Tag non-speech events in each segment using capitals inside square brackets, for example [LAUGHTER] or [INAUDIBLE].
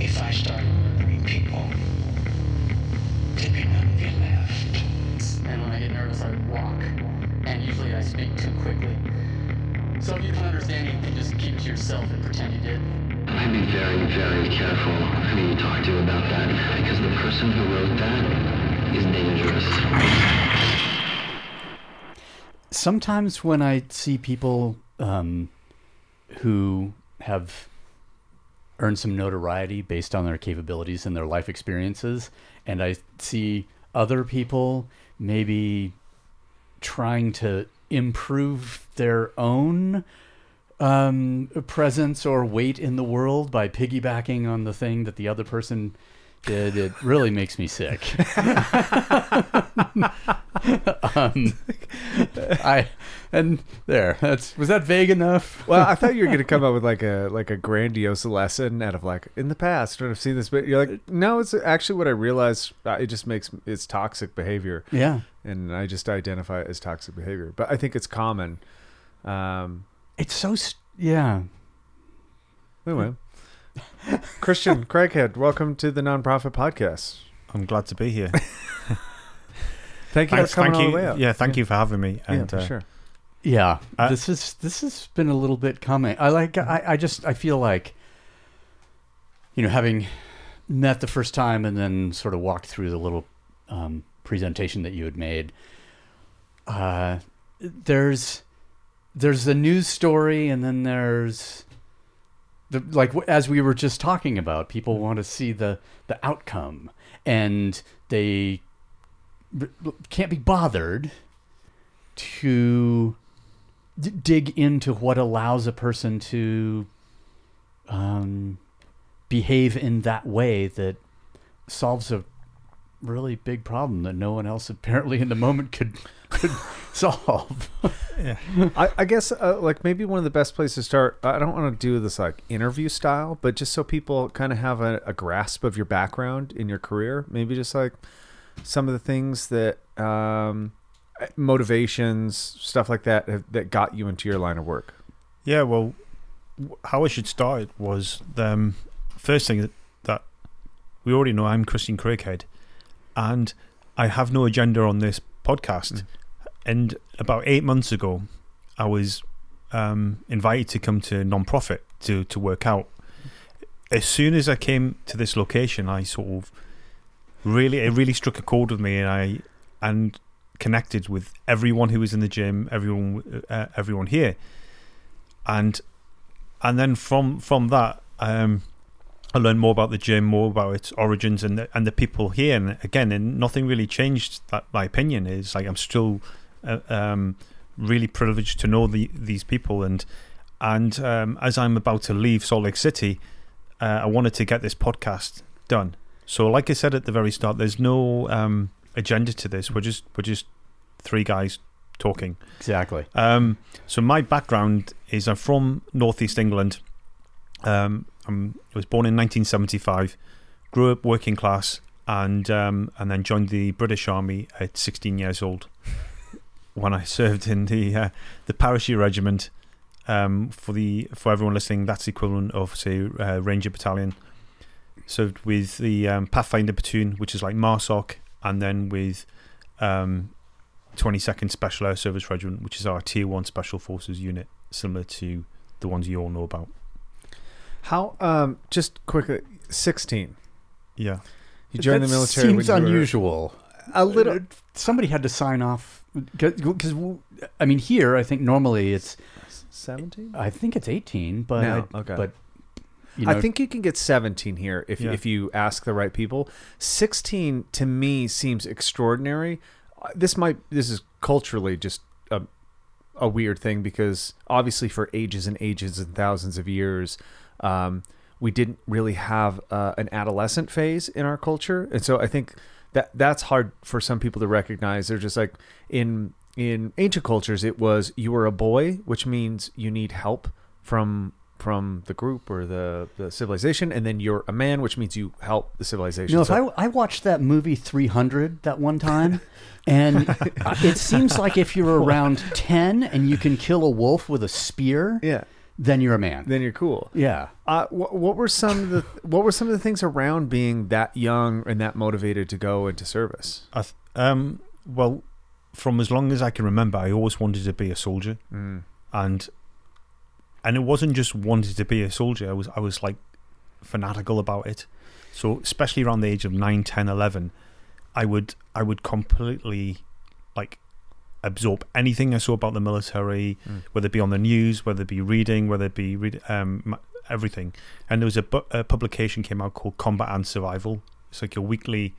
If I start murdering people, there'd be none of you left. And when I get nervous, I walk. And usually I speak too quickly. So if you don't understand anything, just keep it to yourself and pretend you did. I'd be very, very careful who you talk to about that, because the person who wrote that is dangerous. sometimes when I see people um, who have earned some notoriety based on their capabilities and their life experiences, and I see other people maybe trying to improve their own um, presence or weight in the world by piggybacking on the thing that the other person did, it really makes me sick. [LAUGHS] um, I and there. That's was that vague enough? Well, I thought you were going to come up with like a like a grandiose lesson out of like in the past when I've seen this, but you're like, no, it's actually what I realized. Uh, it just makes it's toxic behavior, Yeah, and I just identify it as toxic behavior. But I think it's common. Um, it's so st- yeah. anyway, [LAUGHS] Christian Craighead, welcome to the nonprofit podcast. I'm glad to be here. [LAUGHS] Thank you Thanks, for coming thank all you. the way up. Yeah, thank you for having me. Yeah, And for uh, sure. Yeah, Uh, this is this has been a little bit coming. I like I, I just I feel like you know having met the first time and then sort of walked through the little um, presentation that you had made. Uh, there's there's the news story and then there's the like as we were just talking about people want to see the the outcome. And they can't be bothered to d- dig into what allows a person to um, behave in that way that solves a really big problem that no one else apparently in the moment could could [LAUGHS] [LAUGHS] solve. I, I guess uh, like maybe one of the best places to start. I don't want to do this like interview style, but just so people kind of have a, a grasp of your background in your career. Maybe just like some of the things that um, motivations, stuff like that, have, that got you into your line of work. Yeah, well, how I should start it was the um, first thing that, that we already know I'm Christian Craighead, and I have no agenda on this podcast. And about eight months ago, I was um, invited to come to non-profit to to work out. As soon as I came to this location, I sort of really it really struck a chord with me, and I and connected with everyone who was in the gym, everyone uh, everyone here, and and then from from that, um, I learned more about the gym, more about its origins, and the, and the people here. And again, and nothing really changed. That my opinion is like I'm still uh, um, really privileged to know the, these people, and and um, as I'm about to leave Salt Lake City, uh, I wanted to get this podcast done. So, like I said at the very start, there's no um, agenda to this. We're just we're just three guys talking. exactly. Um, so my background is I'm from northeast England. Um, I'm, I was born in 1975, grew up working class, and um, and then joined the British Army at 16 years old. When I [LAUGHS] served in the uh, the parachute regiment, um, for the for everyone listening, that's the equivalent of say uh, Ranger Battalion. Served with the um, Pathfinder platoon, which is like MARSOC, and then with um, 22nd Special Air Service Regiment, which is our Tier 1 Special Forces unit, similar to the ones you all know about. How? Um, just quickly, sixteen. Yeah. You joined That the military. Seems when you were- unusual. A little. Somebody had to sign off because I mean here I think normally it's Seventeen. I think it's 18, but No, I, okay. but you know, I think you can get 17 here if Yeah. if you ask the right people. 16 to me seems extraordinary. Uh, This might this is culturally just a a weird thing because obviously for ages and ages and thousands of years um, we didn't really have uh, an adolescent phase in our culture. And so I think that that's hard for some people to recognize. They're just like in in ancient cultures it was you were a boy, which means you need help from from the group or the, the civilization, and then you're a man, which means you help the civilization. You know, if So- I, I watched that movie 300 that one time, and [LAUGHS] it seems like if you're around 10 and you can kill a wolf with a spear, yeah. Then you're a man. then you're cool. yeah. Uh, what, what were some of the what were some of the things around being that young and that motivated to go into service? I th- um, well, from as long as I can remember, I always wanted to be a soldier, Mm. and and it wasn't just wanted to be a soldier. I was I was like fanatical about it. So especially around the age of 9, 10, 11, I would I would completely like absorb anything I saw about the military, Mm. whether it be on the news, whether it be reading, whether it be read, um, everything. And there was a, bu- a publication came out called Combat and Survival. It's like a weekly,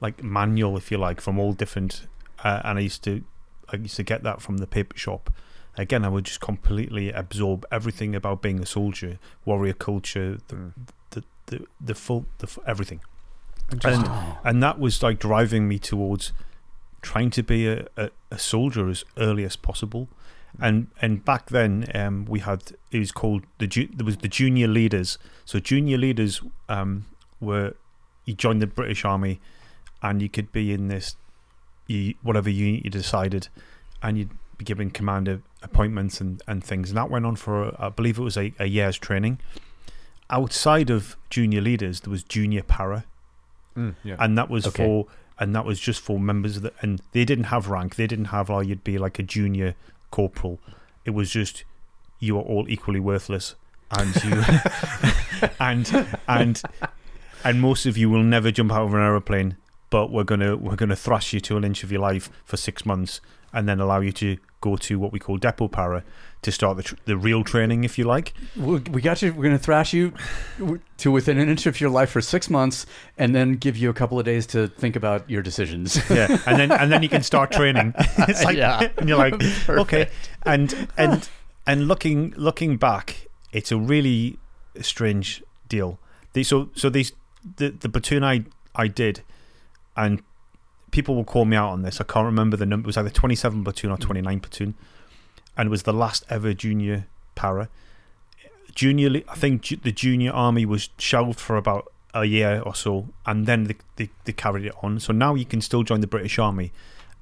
like manual, if you like, from all different. Uh, and I used to, I used to get that from the paper shop. Again, I would just completely absorb everything about being a soldier, warrior culture, the Mm. the, the, the full, the everything and and that was like driving me towards trying to be a, a, a soldier as early as possible. And and back then um, we had it was called the ju- there was the junior leaders. So junior leaders um, were you joined the British Army and you could be in this you, whatever unit you decided and you'd be given commander appointments and, and things. And that went on for I believe it was a, a year's training. Outside of junior leaders there was junior para. Mm, yeah. and that was Okay. for and that was just for members of the and they didn't have rank. They didn't have oh you'd be like a junior corporal. It was just you are all equally worthless and you [LAUGHS] and and and most of you will never jump out of an aeroplane but we're gonna we're gonna thrash you to an inch of your life for six months and then allow you to go to what we call depot para to start the tr- the real training if you like We we got you. We're going to thrash you to within an inch of your life for six months, and then give you a couple of days to think about your decisions. [LAUGHS] yeah and then and then you can start training [LAUGHS] it's like Yeah. [LAUGHS] and you're like okay and and [SIGHS] and looking looking back it's a really strange deal the, so so these the the platoon i i did and people will call me out on this. I can't remember the number. It was either 27 platoon or 29 platoon. And it was the last ever junior para. Junior i think the junior army was shelved for about a year or so and then they, they, they carried it on. So now you can still join the british army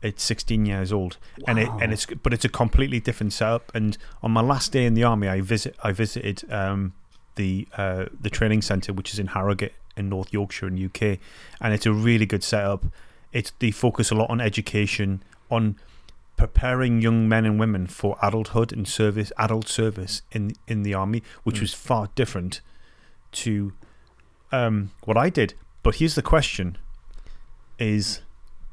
it's 16 years old. And it and it's but it's a completely different setup. And on my last day in the army i visit i visited um the uh the training center which is in harrogate in north yorkshire in uk and it's a really good setup it's they focus a lot on education on preparing young men and women for adulthood and service adult service in in the army which Mm. was far different to um what i did. But here's the question is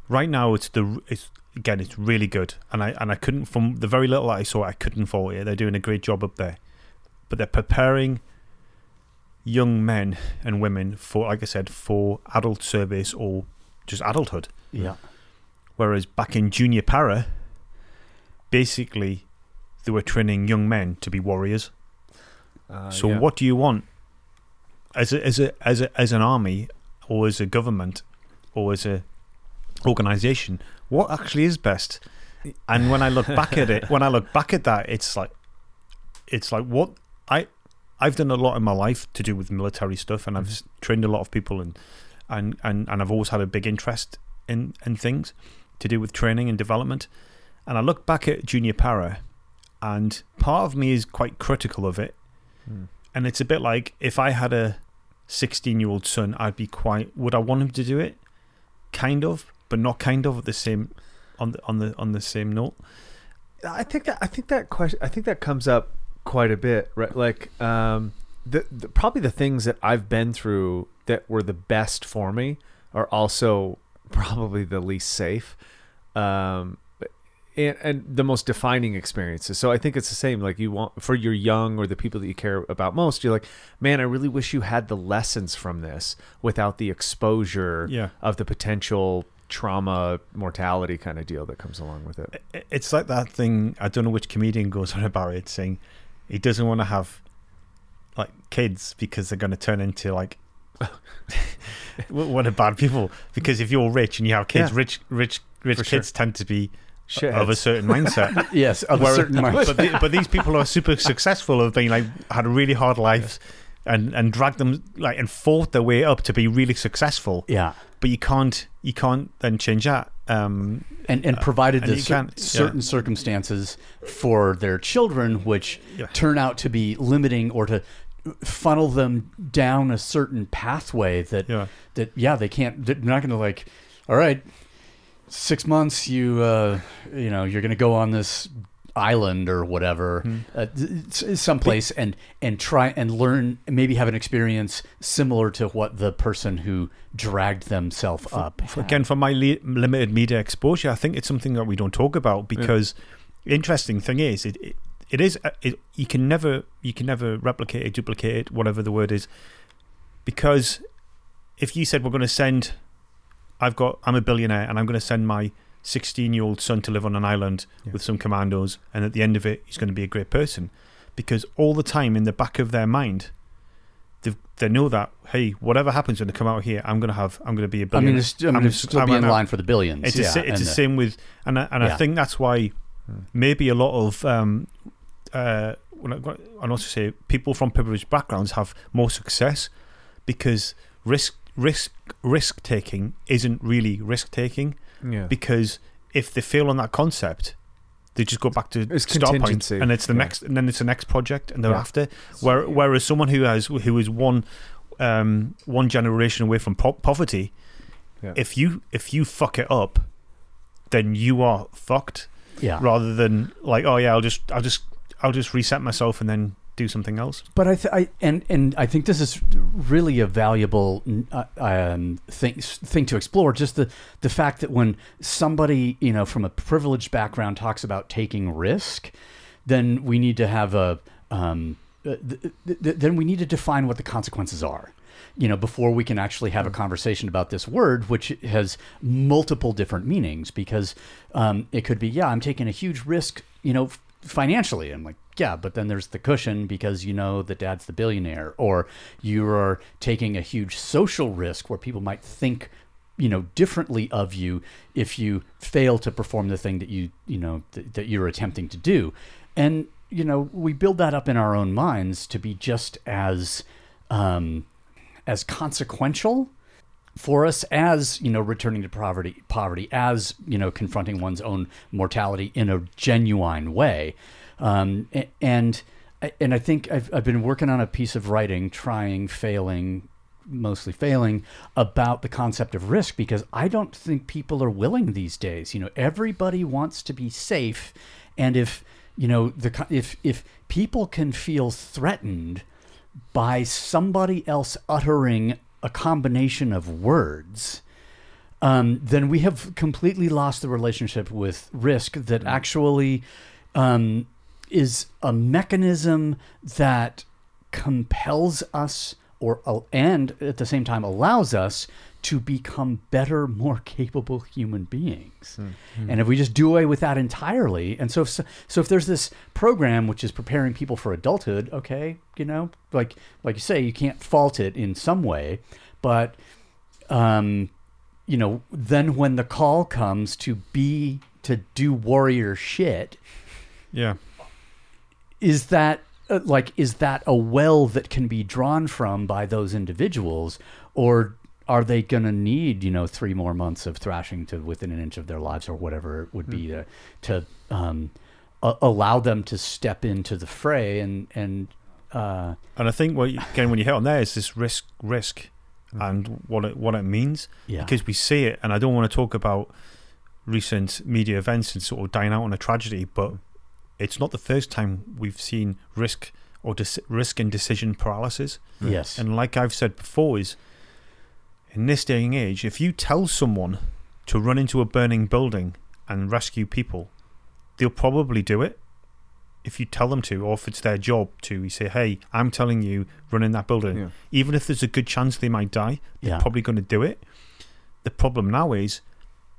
right now it's the it's again it's really good. And I and I couldn't from the very little I saw I couldn't fault it. They're doing a great job up there. But they're preparing young men and women for like I said for adult service or just adulthood yeah. whereas back in junior para basically they were training young men to be warriors Uh, so yeah. what do you want as a, as a as a as an army or as a government or as a organization? What actually is best? And when I look back at it, when I look back at that, it's like it's like what I I've done a lot in my life to do with military stuff, and I've s trained a lot of people, and and and and I've always had a big interest in in things to do with training and development. And I look back at junior para, and part of me is quite critical of it Mm. and it's a bit like if I had a 16 year old son, I'd be quite. Would I want him to do it? Kind of, but not kind of at the same on the on the on the same note. I think that I think that question I think that comes up quite a bit, right? Like um, the, the probably the things that I've been through that were the best for me are also [LAUGHS] probably the least safe, um, and, and the most defining experiences. So I think it's the same. Like you want for your young or the people that you care about most, you're like, man, I really wish you had the lessons from this without the exposure Yeah. of the potential trauma mortality kind of deal that comes along with it. It's like that thing. I don't know which comedian goes on about it, saying he doesn't want to have like kids because they're going to turn into like [LAUGHS] what are bad people. Because if you're rich and you have kids, Yeah. rich rich rich For sure. kids tend to be Shitheads. of a certain mindset. [LAUGHS] Yes, of a certain mind. [LAUGHS] but, the, but these people are super successful have been like had a really hard lives and and dragged them like and fought their way up to be really successful Yeah. but you can't you can't then change that Um, and and provided and the cer- can't- yeah. certain circumstances for their children, which Yeah. turn out to be limiting or to funnel them down a certain pathway that Yeah. that yeah they can't they're not going to like all right six months you uh you know you're going to go on this island or whatever Hmm. uh, someplace and and try and learn maybe have an experience similar to what the person who dragged themselves up had. again, for my li- limited media exposure, I think it's something that we don't talk about because interesting thing is it, it it is uh, it, you can never you can never replicate it, duplicate it, whatever the word is, because if you said we're going to send, I've got I'm a billionaire and I'm going to send my 16 year old son to live on an island with some commandos, and at the end of it he's going to be a great person, because all the time in the back of their mind. They, they know that hey, whatever happens when they come out here, I'm gonna have I'm gonna be a billionaire. I mean, I'm- it's still I'm be in line for the billions. it's yeah, the it's the the- same with, and I, and Yeah. I think that's why maybe a lot of um, uh, when I, I also say people from privileged backgrounds have more success because risk risk risk taking isn't really risk taking Yeah. because if they fail on that concept. They just go back to It's start and it's the Yeah. next, and then it's the next project, and Yeah. thereafter. Where, whereas someone who has who is one um, one generation away from po- poverty, Yeah. if you if you fuck it up, then you are fucked. yeah. Rather than like, oh yeah, I'll just I'll just I'll just reset myself and then do something else. But I, th- I and and I think this is really a valuable uh, um, thing thing to explore. Just the the fact that when somebody you know from a privileged background talks about taking risk, then we need to have a um, uh, th- th- th- then we need to define what the consequences are. You know, before we can actually have a conversation about this word, which has multiple different meanings, because um, it could be, yeah, I'm taking a huge risk, you know, f- financially. I'm like, yeah, but then there's the cushion because you know that dad's the billionaire, or you are taking a huge social risk where people might think, you know, differently of you if you fail to perform the thing that you, you know, th- that you're attempting to do, and you know, we build that up in our own minds to be just as, um, as consequential for us as you know returning to poverty poverty as you know confronting one's own mortality in a genuine way. Um, and and I think I've, I've been working on a piece of writing trying failing mostly failing about the concept of risk because I don't think people are willing these days. You know everybody wants to be safe and if you know the if if people can feel threatened by somebody else uttering a combination of words, um, then we have completely lost the relationship with risk that actually um, is a mechanism that compels us or and at the same time allows us to become better, more [LAUGHS] capable human beings. And if we just do away with that entirely, and so if, so if there's this program which is preparing people for adulthood, okay, you know, like like you say, you can't fault it in some way, but um, you know, then when the call comes to be to do warrior shit, Yeah. is that like is that a well that can be drawn from by those individuals or are they going to need you know three more months of thrashing to within an inch of their lives or whatever it would be to to um, a- allow them to step into the fray and and uh, And I think what you- again when you hit on there is this risk risk and what it what it means. Yeah. because we see it and I don't want to talk about recent media events and sort of dying out on a tragedy but it's not the first time we've seen risk or dis- risk and decision paralysis yes and like I've said before is in this day and age if you tell someone to run into a burning building and rescue people they'll probably do it if you tell them to, or if it's their job to, you say, "Hey, I'm telling you, run in that building." Yeah. Even if there's a good chance they might die, they're Yeah. probably going to do it. The problem now is,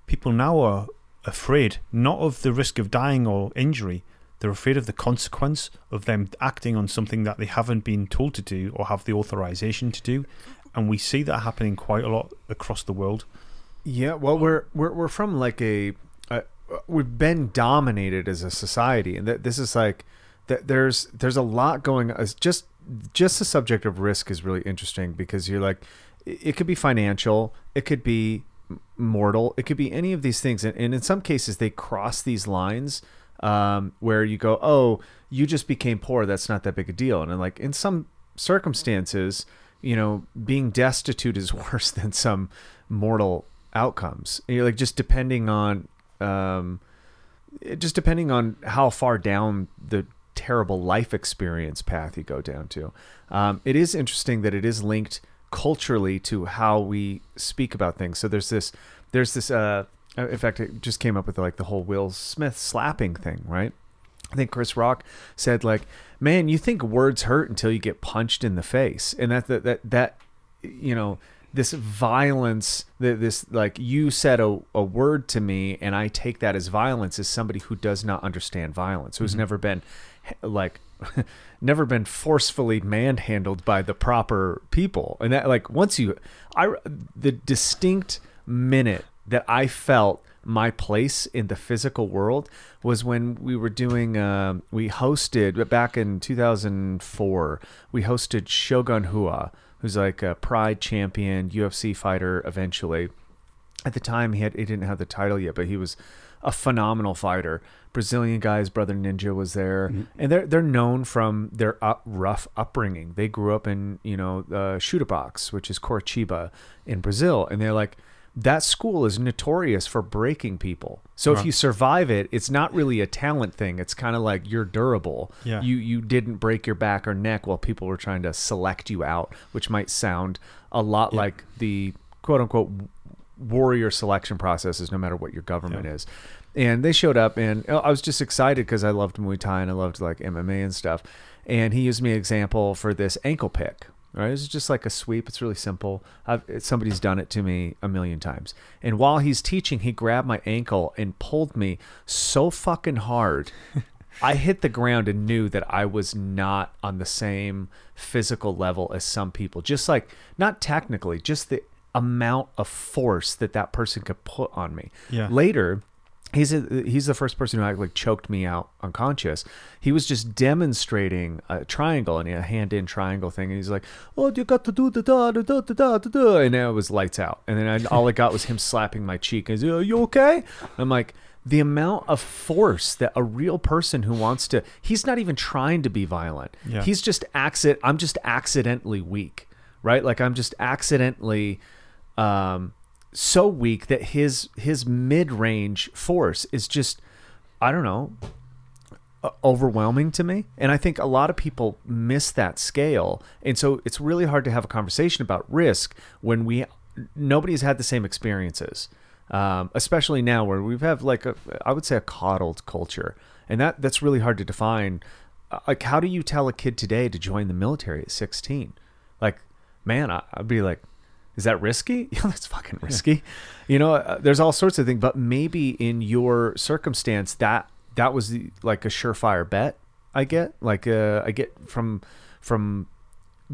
people now are afraid not of the risk of dying or injury. They're afraid of the consequence of them acting on something that they haven't been told to do or have the authorization to do, and we see that happening quite a lot across the world. Yeah, well, we're we're we're from like a, uh, we've been dominated as a society, and that this is like that. There's there's a lot going. It's just just the subject of risk is really interesting because you're like, it it could be financial, it could be mortal. It could be any of these things, and, and in some cases they cross these lines um, where you go, "Oh, you just became poor. That's not that big a deal." And then, like in some circumstances, you know, being destitute is [LAUGHS] worse than some mortal outcomes. And you're like just depending on, um, just depending on how far down the terrible life experience path you go down to. Um, it is interesting that it is linked culturally to how we speak about things. So there's this, there's this. Uh, Uh, in fact, it just came up with like the whole Will Smith slapping thing, right? I think Chris Rock said like, "Man, you think words hurt until you get punched in the face," and that that that, that you know this violence, that this like you said a, a word to me, and I take that as violence as somebody who does not understand violence, who's mm-hmm. never been like [LAUGHS] never been forcefully manhandled by the proper people, and that like once you, I the distinct minute that I felt my place in the physical world was when we were doing um we hosted back in 2004 we hosted shogun Rua who's like a pride champion ufc fighter eventually. At the time he had he didn't have the title yet but he was a phenomenal fighter. Brazilian guys brother ninja was there. And they're they're known from their up, rough upbringing. They grew up in you know uh, Chute Boxe which is Curitiba in brazil. And they're like that school is notorious for breaking people. So if you survive it, it's not really a talent thing. It's kind of like you're durable. Yeah. You you didn't break your back or neck while people were trying to select you out, which might sound a lot like the quote unquote warrior selection processes, no matter what your government is. And they showed up, and uh, I was just excited because I loved Muay Thai and I loved like MMA and stuff. And he used me an example for this ankle pick. Right, it's just like a sweep. It's really simple. I've, somebody's done it to me a million times. And while he's teaching, he grabbed my ankle and pulled me so fucking hard. [LAUGHS] I hit the ground and knew that I was not on the same physical level as some people. Just like not technically, just the amount of force that that person could put on me. Yeah. Later, he's a, he's the first person who actually choked me out unconscious. He was just demonstrating a triangle and a hand in triangle thing, and he's like, "Oh, you got to do the da da da da da da da," and it was lights out. And then I, all I got was him slapping my cheek. And he's "Are you okay?" I'm like. The amount of force that a real person who wants to, he's not even trying to be violent. Yeah. He's just accident. I'm just accidentally weak, right? Like I'm just accidentally um, so weak that his his mid range force is just I don't know overwhelming to me. And i think a lot of people miss that scale. And so it's really hard to have a conversation about risk when we nobody's had the same experiences um, especially now where we've have like a i would say a coddled culture. And that that's really hard to define. Uh, like how do you tell a kid today to join the military at 16 like man I, i'd be like is that risky? [LAUGHS] Yeah, that's fucking risky. You know, uh, there's all sorts of things, but maybe in your circumstance, that that was the, like a surefire bet. I get like uh, I get from from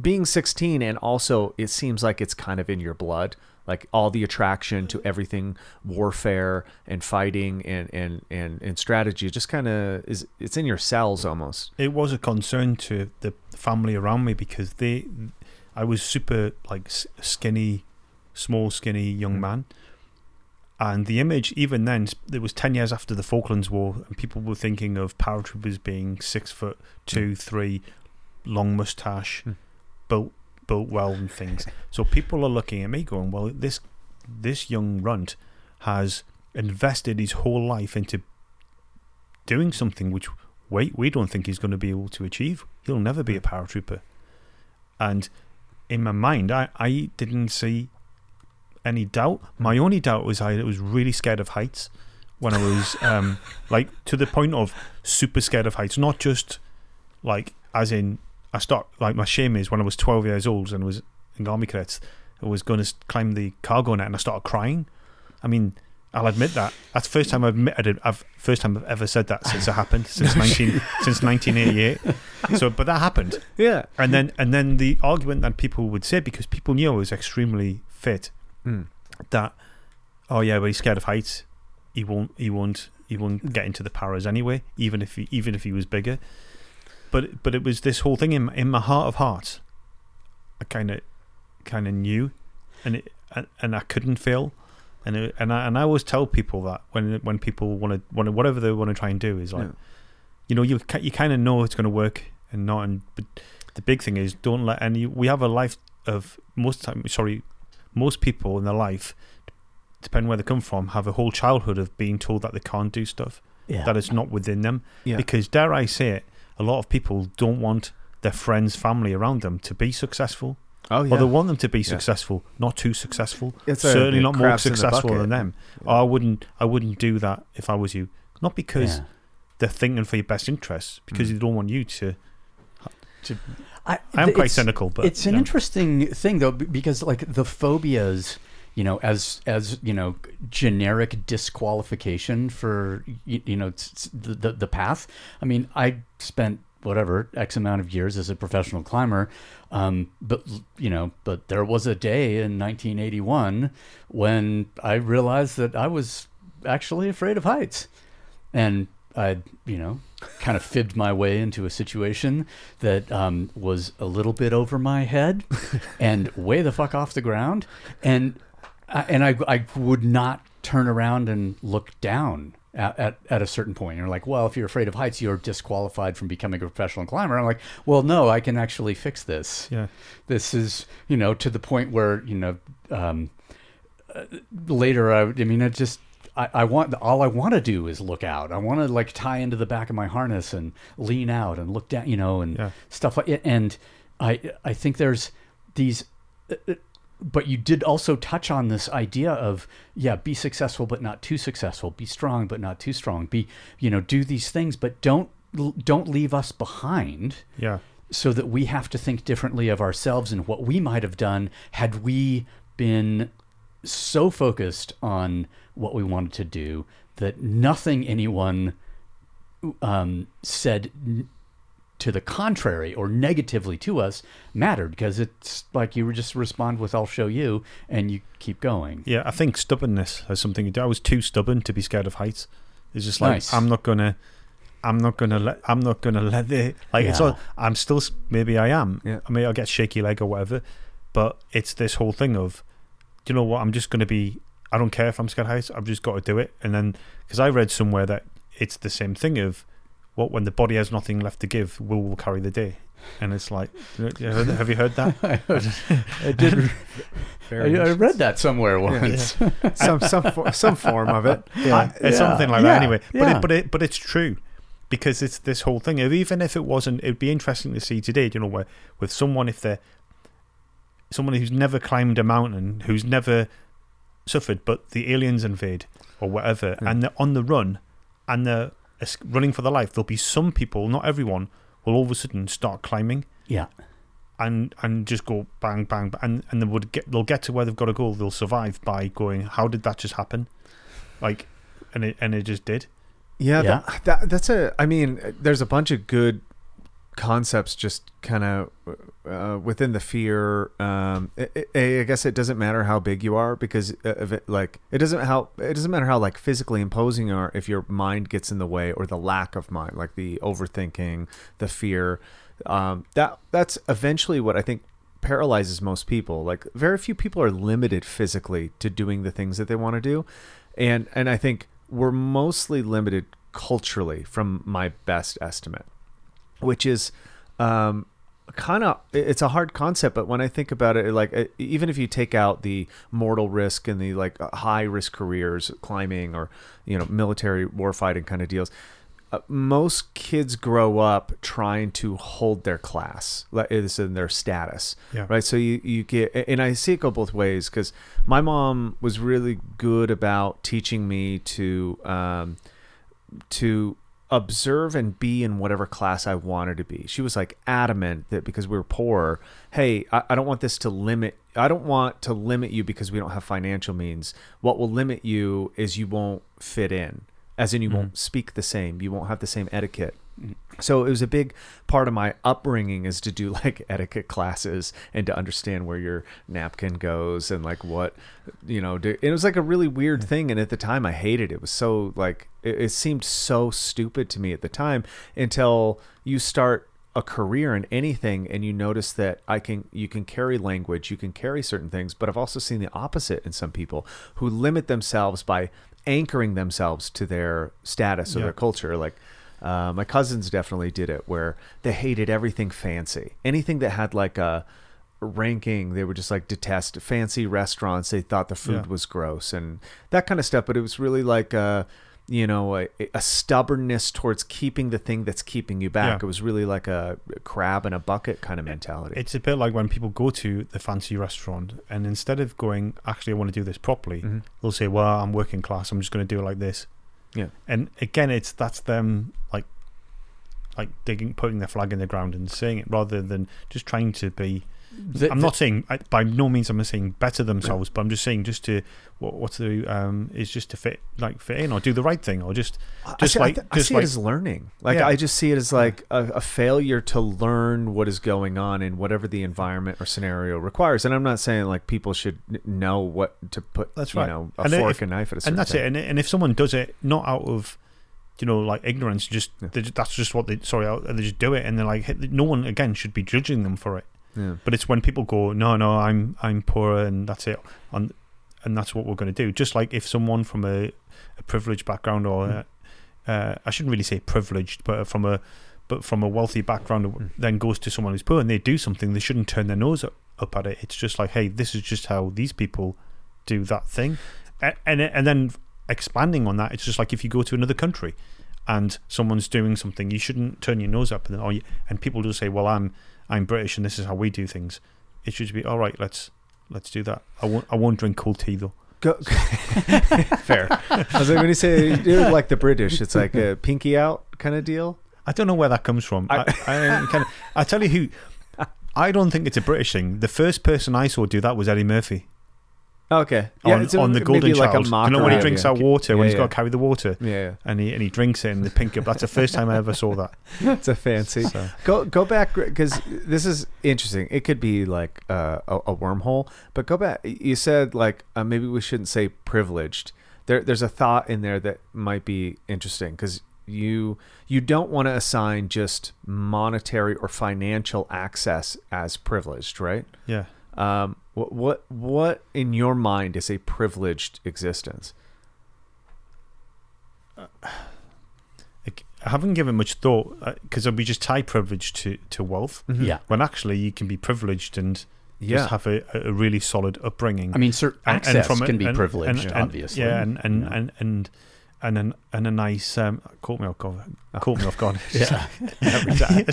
being 16, and also it seems like it's kind of in your blood, like all the attraction to everything warfare and fighting and and and, and strategy. Just kind of is. It's in your cells almost. it was a concern to the family around me because they I was super like skinny small skinny young mm. man. And the image even then it was 10 years after the Falklands War and people were thinking of paratroopers being six foot two mm. three long mustache mm. built built well and things. [LAUGHS] So people are looking at me going well this this young runt has invested his whole life into doing something which wait, we don't think he's going to be able to achieve. He'll never be a paratrooper. And in my mind, I, I didn't see any doubt. My only doubt was I was really scared of heights when I was [LAUGHS] um, like to the point of super scared of heights. Not just like as in I start like my shame is when I was 12 years old and was in army cadets. I was going to climb the cargo net and I started crying. I mean, I'll admit that. That's the first time I've admitted. I've first time I've ever said that since it happened since [LAUGHS] nineteen since nineteen eighty eight. So, but that happened, Yeah. and then and then the argument that people would say because people knew I was extremely fit Mm. that oh yeah, but he's scared of heights. He won't. He won't. He won't get into the paras anyway, even if he even if he was bigger. But but it was this whole thing in in my heart of hearts. I kind of kind of knew, and it and, and I couldn't fail. And it, and I, and I always tell people that when when people want to want to whatever they want to try and do is like, Yeah. you know, you you kind of know it's going to work and not. And but the big thing is don't let any. We have a life of most time. Sorry, most people in their life, depending where they come from, have a whole childhood of being told that they can't do stuff Yeah. that it's not within them. Yeah. Because dare I say it, a lot of people don't want their friends, family around them to be successful. Oh Or they want them to be successful, not too successful. It's Certainly it not more craps the successful than them. Or I wouldn't. I wouldn't do that if I was you. Not because Yeah. they're thinking for your best interests, because Mm. they don't want you to. I, I am quite cynical, but it's an know. interesting thing though because like the phobias you know as as you know generic disqualification for you, you know s- s- the, the the path i mean i spent whatever x amount of years as a professional climber um but you know but there was a day in 1981 when i realized that i was actually afraid of heights and I, you know, kind of fibbed my way into a situation that um, was a little bit over my head [LAUGHS] and way the fuck off the ground, and I, and I I would not turn around and look down. At, at, at a certain point, you're like, well, if you're afraid of heights, you're disqualified from becoming a professional climber. I'm like, well, no, I can actually fix this. Yeah. This is, you know, to the point where, you know, um, uh, later, I, I mean, it just, I, I want, all I want to do is look out. I want to like tie into the back of my harness and lean out and look down, you know, and Yeah. stuff like it. And I, I think there's these, uh, uh, but you did also touch on this idea of, yeah, be successful, but not too successful. Be strong, but not too strong. Be, you know, do these things, but don't, don't leave us behind Yeah. so that we have to think differently of ourselves and what we might have done had we been so focused on what we wanted to do that nothing anyone um, said to the contrary or negatively to us mattered because it's like you just respond with "I'll show you" and you keep going. Yeah, I think stubbornness is something to do. I was too stubborn to be scared of heights. It's just like Nice. I'm not gonna, I'm not gonna let, I'm not gonna let it. Like it's Yeah. all. I'm still. Maybe I am. Yeah. I mean, I'll get shaky leg or whatever. But it's this whole thing of, do you know what? I'm just gonna be. I don't care if I'm scared of heights. I've just got to do it. And then because I read somewhere that it's the same thing of, what when the body has nothing left to give, will will carry the day. And it's like, have have you heard that? [LAUGHS] I did. Very I, I read that somewhere once. [LAUGHS] some some some form of it. [LAUGHS] I- Yeah. something like Yeah. that anyway. But it, but it but it's true because it's this whole thing. Even if it wasn't, it'd be interesting to see today. You know, where with someone if they're someone who's never climbed a mountain, who's never suffered, but the aliens invade or whatever, Yeah. and they're on the run and they're es- running for their life. There'll be some people, not everyone, will all of a sudden start climbing yeah. and and just go bang bang, bang and and they would get they'll get to where they've got to go. They'll survive by going. How did that just happen? Like, and it and it just did. Yeah, Yeah. That, that that's a. I mean, there's a bunch of good concepts just kind of uh, within the fear. Um, i guess it doesn't matter how big you are because of it, like it doesn't how it doesn't matter how like physically imposing you are if your mind gets in the way or the lack of mind, like the overthinking, the fear. Um, that that's eventually what I think paralyzes most people. Like very few people are limited physically to doing the things that they want to do, and and I think we're mostly limited culturally, from my best estimate, which is um, kind of it's a hard concept. But when I think about it, like even if you take out the mortal risk and the like uh, high risk careers, climbing or you know military warfighting kind of deals uh, most kids grow up trying to hold their class, like it's in their status, Yeah. right? So you you get, and I see it go both ways because my mom was really good about teaching me to um, to observe and be in whatever class I wanted to be. She was like adamant that because we were poor, hey, I, I don't want this to limit. I don't want to limit you because we don't have financial means. What will limit you is you won't fit in, as in you mm-hmm. won't speak the same, you won't have the same etiquette. So it was a big part of my upbringing is to do [LAUGHS] like etiquette classes and to understand where your napkin goes and like what you know. Do, it was like a really weird thing, and at the time I hated it. It was so like it, it seemed so stupid to me at the time until you start a career in anything and you notice that I can you can carry language, you can carry certain things, but I've also seen the opposite in some people who limit themselves by anchoring themselves to their status or their culture. Like uh, my cousins definitely did it, where they hated everything fancy, anything that had like a ranking. They would just like detest fancy restaurants. They thought the food Yeah. was gross and that kind of stuff. But it was really like a, you know, a, a stubbornness towards keeping the thing that's keeping you back. Yeah. It was really like a crab in a bucket kind of mentality. It's a bit like when people go to the fancy restaurant and instead of going, actually, I want to do this properly, Mhm. they'll say, well, I'm working class. I'm just going to do it like this. Yeah. And again, it's that's them like like digging, putting their flag in the ground and saying it rather than just trying to be. The- I'm not saying I, by no means I'm saying better themselves, but I'm just saying just to what what's the um is just to fit like fit in or do the right thing or just I just see, I like th- I just see like it as learning. Like Yeah. I just see it as like a, a failure to learn what is going on in whatever the environment or scenario requires. And I'm not saying like people should know what to put. That's you right. know, a And then fork if- and knife at a certain and that's thing. it. And, and if someone does it not out of, you know, like ignorance, just Yeah. they, that's just what they sorry, they just do it, and they're like, no one again should be judging them for it. Yeah. But it's when people go, no, no, I'm I'm poorer, and that's it, and and that's what we're going to do. Just like if someone from a, a privileged background, or Mm. uh, uh, I shouldn't really say privileged, but from a but from a wealthy background, Mm. then goes to someone who's poor, and they do something, they shouldn't turn their nose up, up at it. It's just like, hey, this is just how these people do that thing, and and, and then expanding on that, it's just like if you go to another country. And someone's doing something, you shouldn't turn your nose up, and or you, and people just say, "Well, I'm I'm British and this is how we do things. It should be all right. Let's let's do that. I won't I won't drink cold tea though. Go, [LAUGHS] fair. [LAUGHS] I was like, when you say you're like the British, it's like a pinky out kind of deal. I don't know where that comes from. I, I, [LAUGHS] kind of, I tell you who. I don't think it's a British thing. The first person I saw do that was Eddie Murphy Okay. on, it's a- on the Golden like Child. a you know when he drinks you. that water when Yeah, he's got to carry the water Yeah, and he and he drinks it in the pink cup. That's the first time I ever saw that. [LAUGHS] yeah. it's a fancy. So, Go go back because this is interesting. It could be like uh, a, a wormhole, but go back. You said like uh, maybe we shouldn't say privileged. There there's a thought in there that might be interesting because you you don't want to assign just monetary or financial access as privileged, right? yeah. Um, what what what in your mind is a privileged existence? I haven't given much thought because we just tie privilege to, to wealth. Yeah. When actually you can be privileged and Yeah. just have a, a really solid upbringing. I mean, sir, access and from a- can be privileged, and- and- obviously. Yeah, and and Yeah. and and and and, and a nice um, caught me off guard. Caught me off guard. [LAUGHS] Yeah. Every [LAUGHS] time.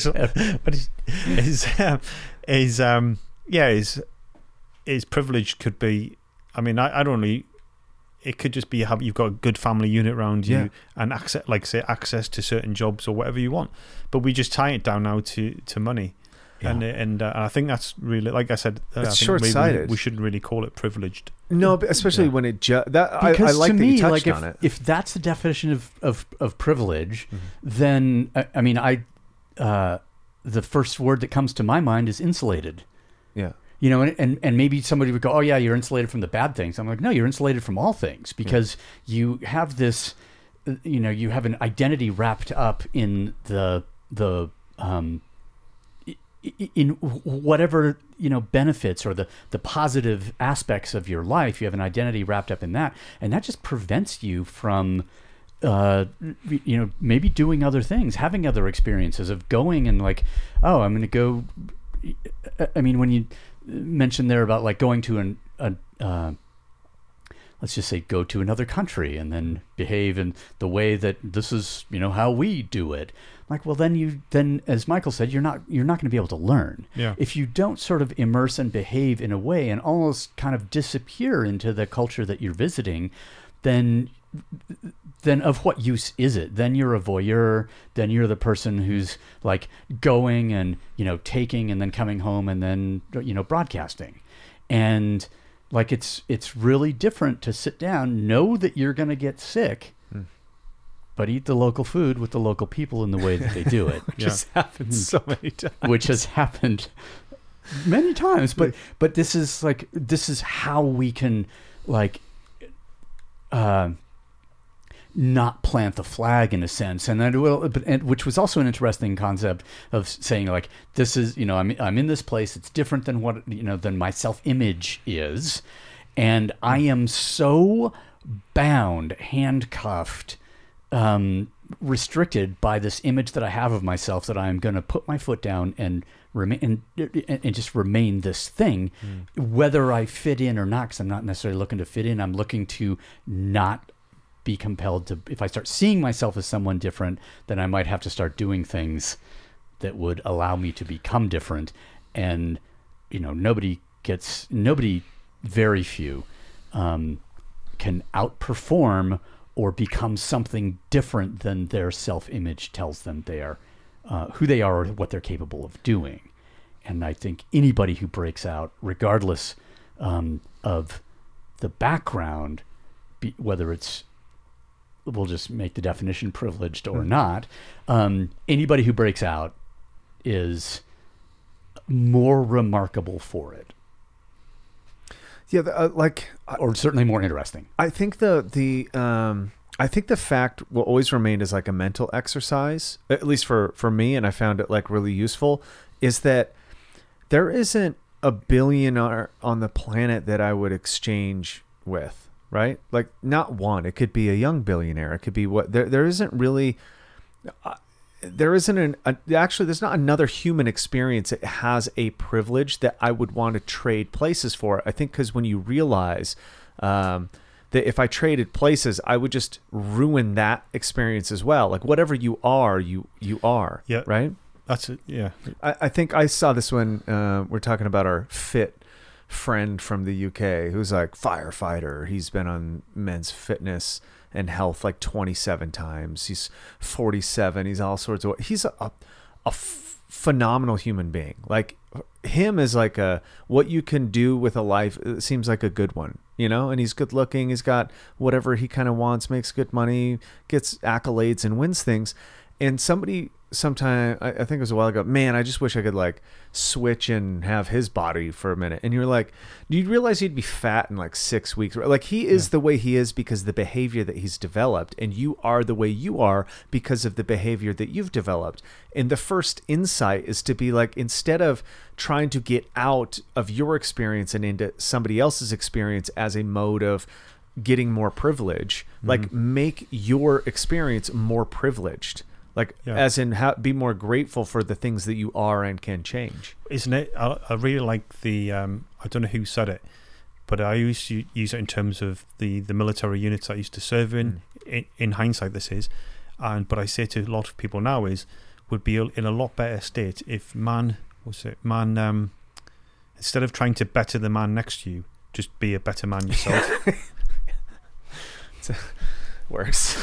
but is is [LAUGHS] um, is um yeah is is privilege could be. I mean, I, I don't really. It could just be have you've got a good family unit around you Yeah. and access, like say, access to certain jobs or whatever you want. But we just tie it down now to to money. And and uh, I think that's really, like I said, uh, I think we- short-sighted. We, shouldn't really call it privileged. No, but especially Yeah. when it ju- that I, because I like to that me, you touched like if, on it. if that's the definition of of, of privilege, Mm-hmm. then I, I mean, I uh, the first word that comes to my mind is insulated. Yeah. You know, and, and and maybe somebody would go, "Oh yeah, you're insulated from the bad things." I'm like, "No, you're insulated from all things because you have this, you know, you have an identity wrapped up in the the um, in whatever you know benefits or the the positive aspects of your life you have an identity wrapped up in that and that just prevents you from uh you know maybe doing other things having other experiences of going and like oh i'm going to go i mean when you mentioned there about like going to an a uh, let's just say go to another country and then behave in the way that this is you know how we do it like well then you then as michael said you're not you're not going to be able to learn Yeah. if you don't sort of immerse and behave in a way and almost kind of disappear into the culture that you're visiting then then of what use is it? Then you're a voyeur. Then you're the person who's like going and you know taking and then coming home and then you know broadcasting, and like it's it's really different to sit down, know that you're going to get sick, but eat the local food with the local people in the way that they do it, [LAUGHS] Yeah. Just happens so many times. which has happened many times. But but this is like this is how we can like. Uh, not plant the flag in a sense and well but and, which was also an interesting concept of saying like this is you know I'm I'm in this place it's different than what you know than my self image is and I am so bound handcuffed um, restricted by this image that I have of myself that I'm going to put my foot down and remain and, and just remain this thing, whether I fit in or not. Because I'm not necessarily looking to fit in. I'm looking to not be compelled to. If I start seeing myself as someone different, then I might have to start doing things that would allow me to become different. And you know, nobody gets nobody. Very few um, can outperform or become something different than their self-image tells them they are, uh, who they are, or what they're capable of doing. And I think anybody who breaks out, regardless um, of the background, be, whether it's we'll just make the definition privileged or not, um, anybody who breaks out is more remarkable for it, Yeah, the, uh, like or certainly more interesting. I think the the um I think the fact will always remain as like a mental exercise, at least for for me, and I found it like really useful, is that there isn't a billionaire on the planet that I would exchange with, right? Like not one. It could be a young billionaire. It could be what there there isn't really uh, there isn't an a, actually there's not another human experience that has a privilege that I would want to trade places for. I think because when you realize um, that if I traded places, I would just ruin that experience as well. Like whatever you are, you you are. Yeah. Right. That's it. Yeah. I, I think I saw this when uh, we're talking about our fit friend from the UK who's like firefighter. He's been on men's fitness and health like 27 times. He's 47. He's all sorts of. He's a, a, a f- phenomenal human being. Like him is like a what you can do with a life. It seems like a good one, you know. And he's good looking. He's got whatever he kind of wants. Makes good money. Gets accolades and wins things. And somebody sometime I, I think it was a while ago man i just wish i could like switch and have his body for a minute. And you're like do you realize he'd be fat in like six weeks? Like he is the way he is because the behavior that he's developed and you are the way you are because of the behavior that you've developed. And the first insight is to be like instead of trying to get out of your experience and into somebody else's experience as a mode of getting more privilege like mm-hmm. make your experience more privileged like Yeah. as in how, be more grateful for the things that you are and can change isn't it? I, I really like the. Um, I don't know who said it, but I used to use it in terms of the the military units I used to serve in. In, in hindsight, this is, and but I say to a lot of people now is would be in a lot better state if man what's it man um, instead of trying to better the man next to you, just be a better man yourself. [LAUGHS] [LAUGHS] works.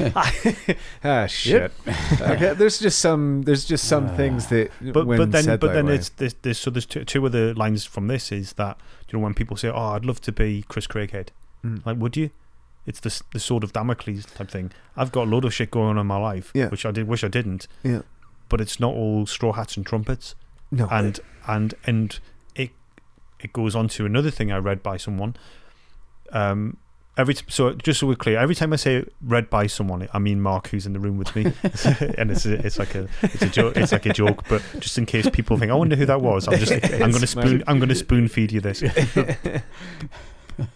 [LAUGHS] [LAUGHS] Ah shit. Okay, [LAUGHS] there's just some there's just some things that but when but then said but then way- it's there's, there's so there's two, two other lines from this is that you know when people say oh I'd love to be Chris Craighead. Mm. like would you? It's the the sword of Damocles type thing. I've got a load of shit going on in my life Yeah. which I did wish I didn't yeah. but it's not all straw hats and trumpets. No. And and and it it goes on to another thing I read by someone um every t- so just so we're clear every time I say read by someone I mean Mark who's in the room with me [LAUGHS] [LAUGHS] and it's a, it's like a it's a joke it's like a joke but just in case people think I wonder who that was I'm just [LAUGHS] I'm going to spoon I'm going to spoon feed you this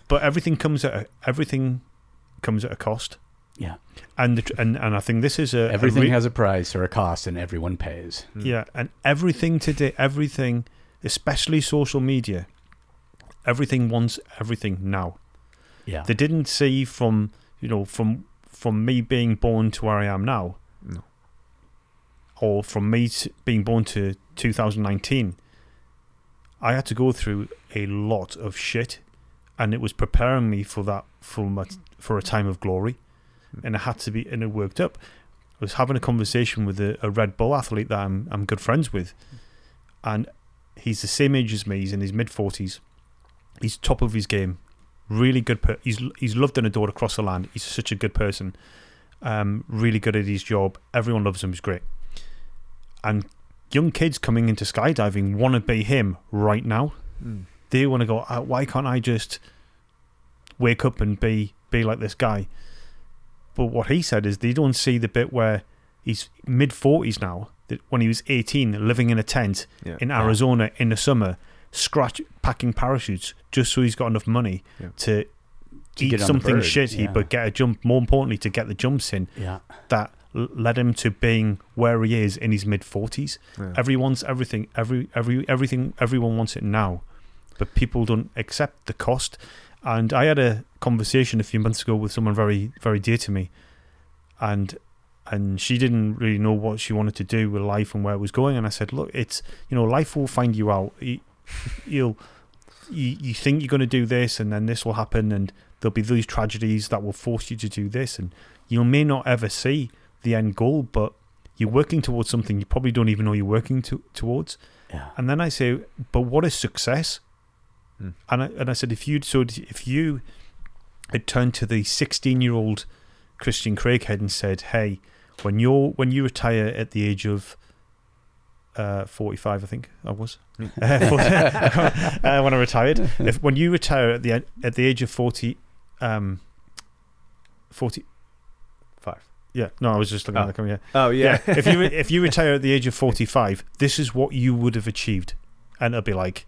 but everything comes at a, everything comes at a cost Yeah. and the, and and I think this is a a Everything re- has a price or a cost, and everyone pays. Hmm. Yeah, and everything today, everything, especially social media, everything wants everything now. Yeah. They didn't see from you know from from me being born to where I am now, No. or from me being born to 2019. I had to go through a lot of shit, and it was preparing me for that for my, for a time of glory, hmm. and it had to be and it worked up. I was having a conversation with a, a Red Bull athlete that I'm I'm good friends with, and he's the same age as me. He's in his mid forties. He's top of his game, really good. Per- he's he's loved and adored across the land. He's such a good person, um, really good at his job. Everyone loves him. He's great, and young kids coming into skydiving want to be him right now. Mm. They want to go. "Uh, Why can't I just wake up and be be like this guy? but what he said is they don't see the bit where he's mid forties now. That when he was eighteen, living in a tent Yeah. in Arizona in the summer, scratch packing parachutes just so he's got enough money Yeah. to, To eat get on the something shitty, yeah. but get a jump. More importantly, to get the jumps in Yeah. that led him to being where he is in his mid forties. Everyone's everything. Every every everything. Everyone wants it now, but people don't accept the cost. And I had a conversation a few months ago with someone very very dear to me, and and she didn't really know what she wanted to do with life and where it was going. And I said, look, it's you know, life will find you out. You, you'll you, you think you're going to do this, and then this will happen, and there'll be these tragedies that will force you to do this, and you may not ever see the end goal, but you're working towards something you probably don't even know you're working to, towards. Yeah. And then I say, but what is success? Hmm. And I, and I said, if you so if you had turned to the 16 year old Christian Craighead and said, hey, when you're when you retire at the age of uh, 45, I think I was [LAUGHS] uh, [LAUGHS] uh, when I retired. If when you retire at the at the age of 40, um, 40. Five. Yeah, no, I was just looking Oh. at the camera. Yeah. Oh Yeah, yeah. if you if you [LAUGHS] retire at the age of forty five, this is what you would have achieved, and it'll be like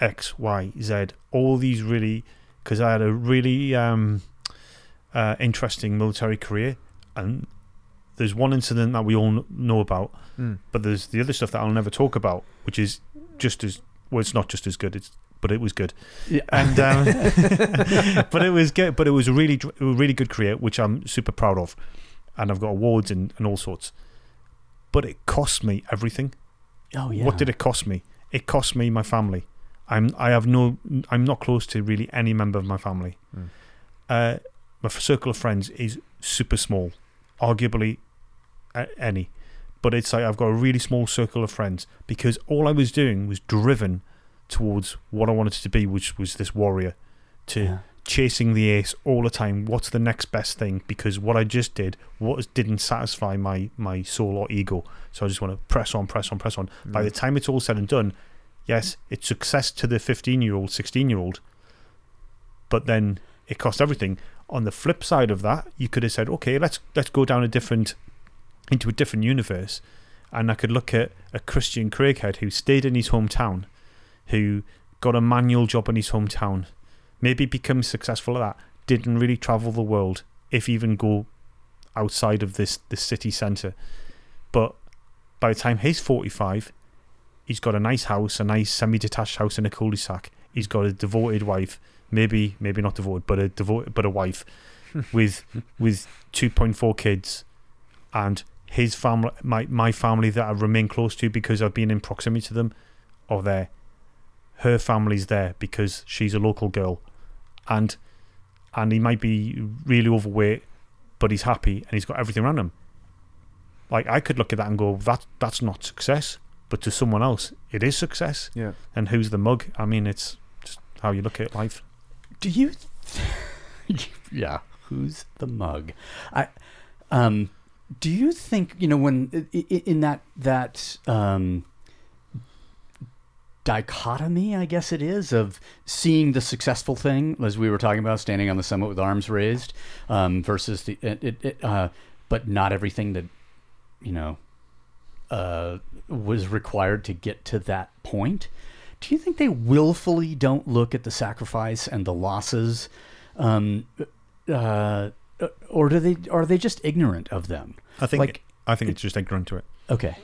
X, Y, Z. All these really, because I had a really um, uh, interesting military career, and there's one incident that we all know about, Mm. but there's the other stuff that I'll never talk about, which is just as well. It's not just as good. It's but it was good, Yeah. and [LAUGHS] um, [LAUGHS] but it was good. But it was a really a really good career, which I'm super proud of, and I've got awards and, and all sorts. But it cost me everything. oh yeah. What did it cost me? It cost me my family. I'm I have no I'm not close to really any member of my family. Mm. Uh, my circle of friends is super small, arguably any, but it's like I've got a really small circle of friends because all I was doing was driven towards what I wanted to be, which was this warrior, to Yeah. chasing the ace all the time. What's the next best thing? Because what I just did, what didn't satisfy my my soul or ego. So I just want to press on, press on, press on. By mm. the time it's all said and done, yes, it's success to the 15 year old, 16 year old, but then it cost everything. On the flip side of that, you could have said, okay, let's let's go down a different into a different universe, and I could look at a Christian Craighead who stayed in his hometown, who got a manual job in his hometown, maybe become successful at that, didn't really travel the world, if even go outside of this this city centre, but by the time he's 45, he's got a nice house, a nice semi-detached house in a cul-de-sac. He's got a devoted wife, maybe maybe not devoted, but a devoted but a wife [LAUGHS] with with 2.4 kids, and his family, my my family that I remain close to because I've been in proximity to them, are there. Her family's there because she's a local girl, and and he might be really overweight, but he's happy and he's got everything around him. Like I could look at that and go, that that's not success, but to someone else, it is success. Yeah. And who's the mug? I mean, it's just how you look at life. Do you? [LAUGHS] yeah. Who's the mug? I. Um. Do you think you know when in that that um dichotomy, I guess it is, of seeing the successful thing, as we were talking about, standing on the summit with arms raised, um, versus the it, it, uh, but not everything that you know uh, was required to get to that point. Do you think they willfully don't look at the sacrifice and the losses, um, uh, or do they? Are they just ignorant of them? I think Like- I think it's just ignorant to it. Okay.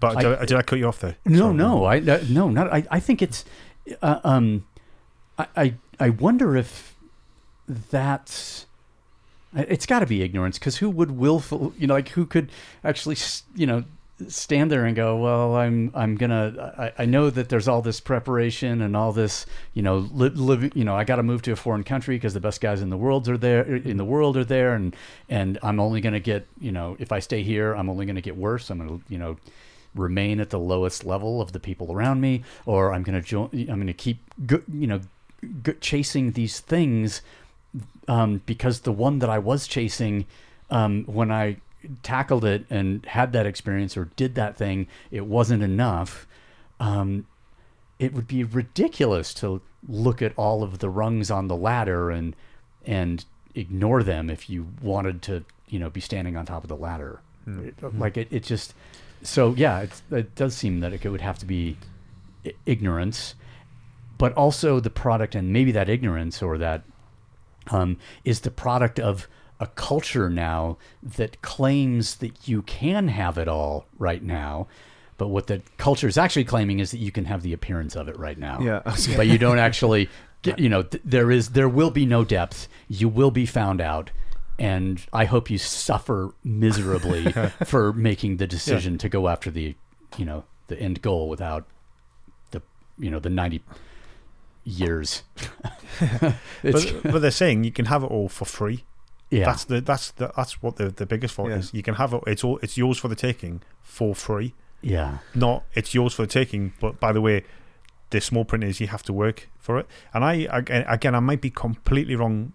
But I- did, I, did I cut you off there? No, Sorry. no, I no, not. I, I think it's. Uh, um, I, I I wonder if that's. It's got to be ignorance because who would willful, you know, like who could actually, you know, stand there and go, well, I'm I'm gonna. I, I know that there's all this preparation and all this, you know, li- you know, I got to move to a foreign country because the best guys in the world are there in the world are there, and and I'm only gonna get, you know, if I stay here, I'm only gonna get worse. I'm gonna, you know remain at the lowest level of the people around me, or I'm to join. I'm to keep, go, you know, go, chasing these things um, because the one that I was chasing um, when I tackled it and had that experience or did that thing, it wasn't enough. Um, it would be ridiculous to look at all of the rungs on the ladder and and ignore them if you wanted to, you know, be standing on top of the ladder. It- Like it, it just. So yeah, it's, it does seem that it would have to be ignorance, but also the product, and maybe that ignorance or that um, is the product of a culture now that claims that you can have it all right now. But what the culture is actually claiming is that you can have the appearance of it right now. Yeah, I was gonna- but you don't [LAUGHS] actually get, you know, th- there is, there will be no depth. You will be found out. And I hope you suffer miserably [LAUGHS] for making the decision to go after the, you know, the end goal without the, you know, the 90 years. [LAUGHS] But, but they're saying you can have it all for free. Yeah. That's the that's the that's what the, the biggest fault Yeah. is. You can have it. It's all it's yours for the taking for free. yeah. Not it's yours for the taking. But by the way, the small print is you have to work for it. And I again, I might be completely wrong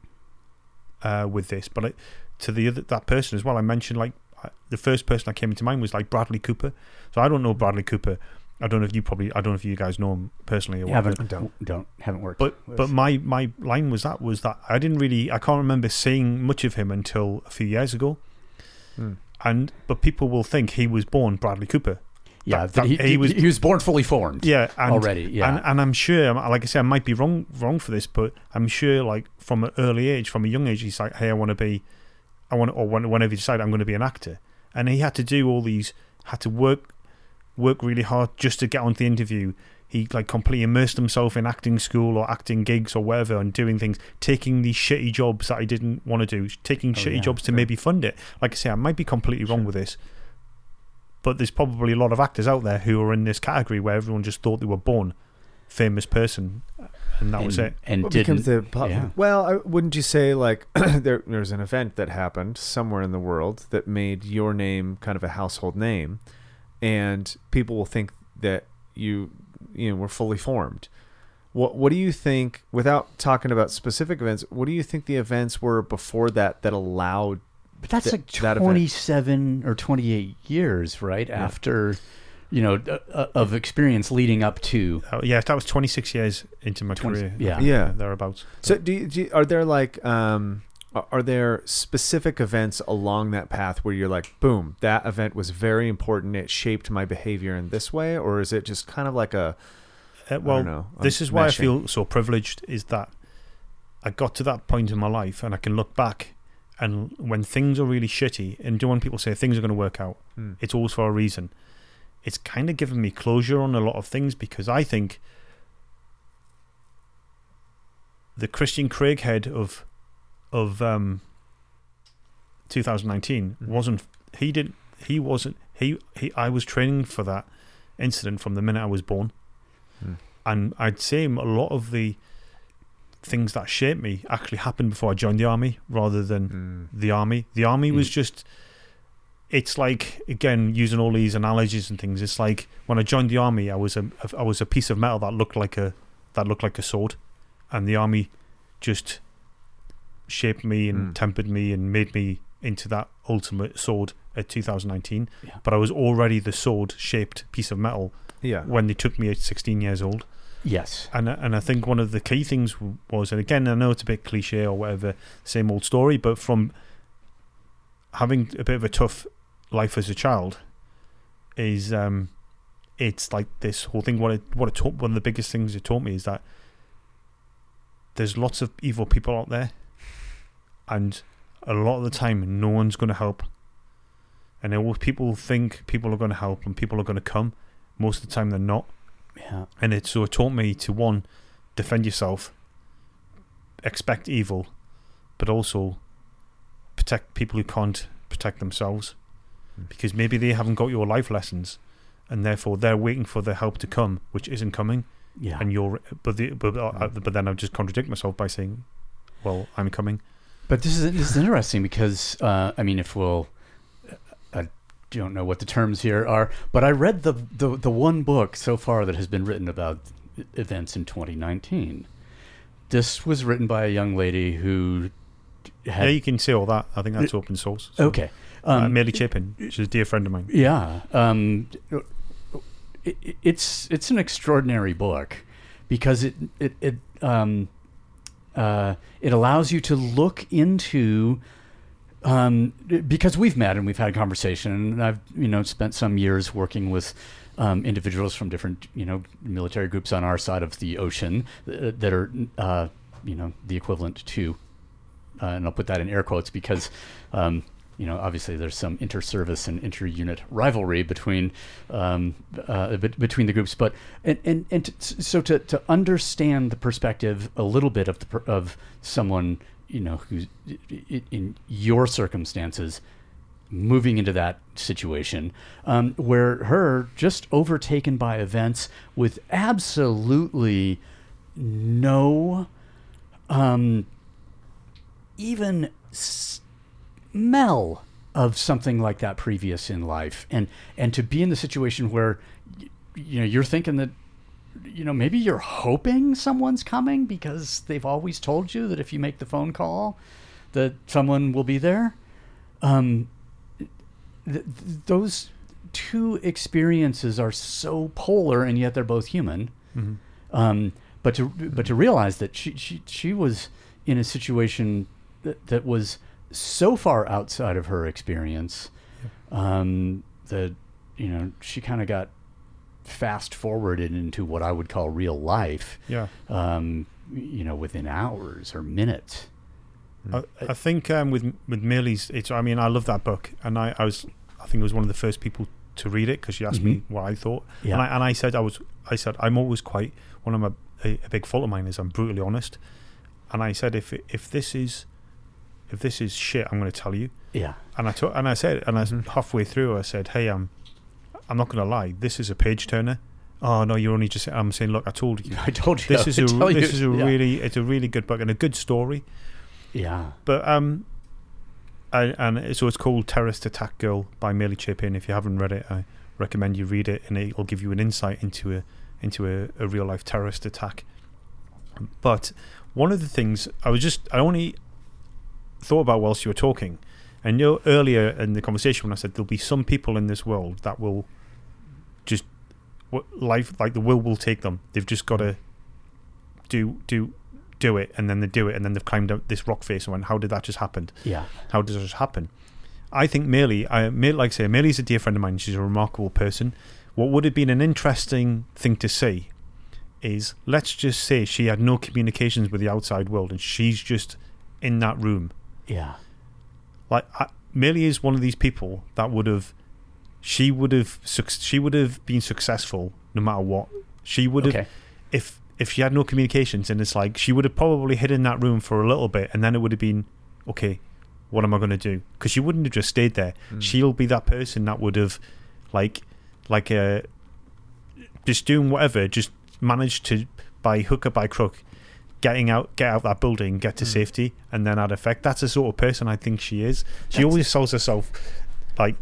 uh, with this, but I, to the other that person as well, I mentioned like the first person that came into mind was like Bradley Cooper. So I don't know Bradley Cooper. I don't know if you probably I don't know if you guys know him personally or whatever. haven't Don't. don't haven't worked. But with- but my my line was that was that I didn't really I can't remember seeing much of him until a few years ago. Hmm. And but people will think he was born Bradley Cooper. yeah, that- that he, he he was- was he was born fully formed. Yeah, and, Already, yeah. and and I'm sure, like I said, I might be wrong wrong for this, but I'm sure, like from an early age, from a young age, he's like, hey, I want to be, I want, or whenever he decided I'm going to be an actor, and he had to do all these, had to work, work really hard just to get onto the interview. He like completely immersed himself in acting school or acting gigs or whatever, and doing things, taking these shitty jobs that he didn't want to do, taking Oh, shitty yeah, jobs to sure. maybe fund it. Like I say, I might be completely wrong with this, but there's probably a lot of actors out there who are in this category where everyone just thought they were born famous person, uh, and that and, was it. And What didn't becomes the po- yeah. well I, wouldn't you say like [COUGHS] there, there's an event that happened somewhere in the world that made your name kind of a household name and people will think that you you know were fully formed what what do you think without talking about specific events what do you think the events were before that that allowed But that's th- like that 27 or 28 years, right? After, you know, uh, of experience leading up to. Uh, yeah, that was 26 years into my 20 career. yeah. Yeah. thereabouts. So do, you, do you, are there like um are- are there specific events along that path where you're like boom that event was very important it shaped my behavior in this way or is it just kind of like a Uh, well, know. This is why. I feel so privileged. Is that I got to that point in my life, and I can look back, and when things are really shitty, and do when people say things are going to work out, Hmm. it's always for a reason. It's kind of given me closure on a lot of things because I think the Christian Craighead of of um, 2019 Mhm. wasn't he didn't he wasn't he he I was training for that incident from the minute I was born Hmm. and I'd say a lot of the things that shaped me actually happened before I joined the army rather than Mm. the army. The army was Mm. just. It's like again using all these analogies and things. It's like when I joined the army, I was a I was a piece of metal that looked like a that looked like a sword, and the army just shaped me and Mm. tempered me and made me into that ultimate sword at 2019. Yeah. But I was already the sword shaped piece of metal yeah when they took me at 16 years old. Yes. And and I think one of the key things was, and again, I know it's a bit cliche or whatever, same old story, but from having a bit of a tough life as a child, is um, it's like this whole thing. What it what it taught, one of the biggest things it taught me is that there's lots of evil people out there, and a lot of the time, no one's going to help. And then people think people are going to help and people are going to come. Most of the time, they're not Yeah. and it so it taught me to one defend yourself expect evil but also protect people who can't protect themselves Mm. because maybe they haven't got your life lessons and therefore they're waiting for the help to come which isn't coming Yeah. and you're but the, but, uh, Mm. but then I've just contradict myself by saying well I'm coming But this is this is interesting because uh, I mean, if we'll, I don't know what the terms here are, but I read the, the the one book so far that has been written about events in 2019. This was written by a young lady who had yeah you can say all that I think that's open source so, okay. uh, Um, Mary Chapin she's a dear friend of mine Yeah, um, it, it's it's an extraordinary book because it it, it um, uh, it allows you to look into um, because we've met and we've had a conversation, and I've you know spent some years working with um, individuals from different you know military groups on our side of the ocean uh, that are uh, you know the equivalent to, uh, and I'll put that in air quotes because. Um, you know, obviously, there's some inter-service and inter-unit rivalry between um, uh, be- between the groups, but and and, and so to, to understand the perspective a little bit of the of someone you know who's in your circumstances moving into that situation um, where her just overtaken by events with absolutely no um, even smell of something like that previous in life. And and to be in the situation where you know you're thinking that you know maybe you're hoping someone's coming because they've always told you that if you make the phone call that someone will be there. Um th- th- those two experiences are so polar and yet they're both human. Um but to but to realize that she she, she was in a situation that, that was so far outside of her experience um that you know she kind of got fast forwarded into what I would call real life Yeah. um you know within hours or minutes I, I think um, with with Millie's, it's. I mean, I love that book, and I, I was, I think, I was one of the first people to read it because she asked me what I thought, Yeah. and I and I said I was, I said I'm always quite one of my a, a big fault of mine is I'm brutally honest, and I said if if this is, if this is shit, I'm going to tell you, yeah and I took and I said and I s- halfway through I said, hey, I'm, I'm not going to lie, this is a page turner. Oh no, you're only just. I'm saying, look, I told you. [LAUGHS] I told you This is [LAUGHS] a this you. is a Yeah. really it's a really good book and a good story. yeah But um, I, and it- so it's called Terrorist Attack Girl by Millie Chapin. If you haven't read it, I recommend you read it, and it'll give you an insight into a into a, a real life terrorist attack. But one of the things I was just I only thought about whilst you were talking, and you know earlier in the conversation when I said there'll be some people in this world that will just life like the will will take them. They've just got to do do do it, and then they do it, and then they've climbed up this rock face and went, "How did that just happen? yeah How does this happen?" I think Millie, I like I say, Millie's a dear friend of mine. She's a remarkable person. What would have been an interesting thing to see is let's just say she had no communications with the outside world, and she's just in that room. Yeah. Like I, Millie is one of these people that would have, she would have, suc- she would have been successful no matter what. She would have okay. if if she had no communications and it's like she would have probably hid in that room for a little bit and then it would have been okay what am i going to do? Because she wouldn't have just stayed there. She'll be that person that would have like like uh just doing whatever just managed to by hook or by crook getting out get out that building get to safety and then add effect that's the sort of person i think she is she That's- always sells herself like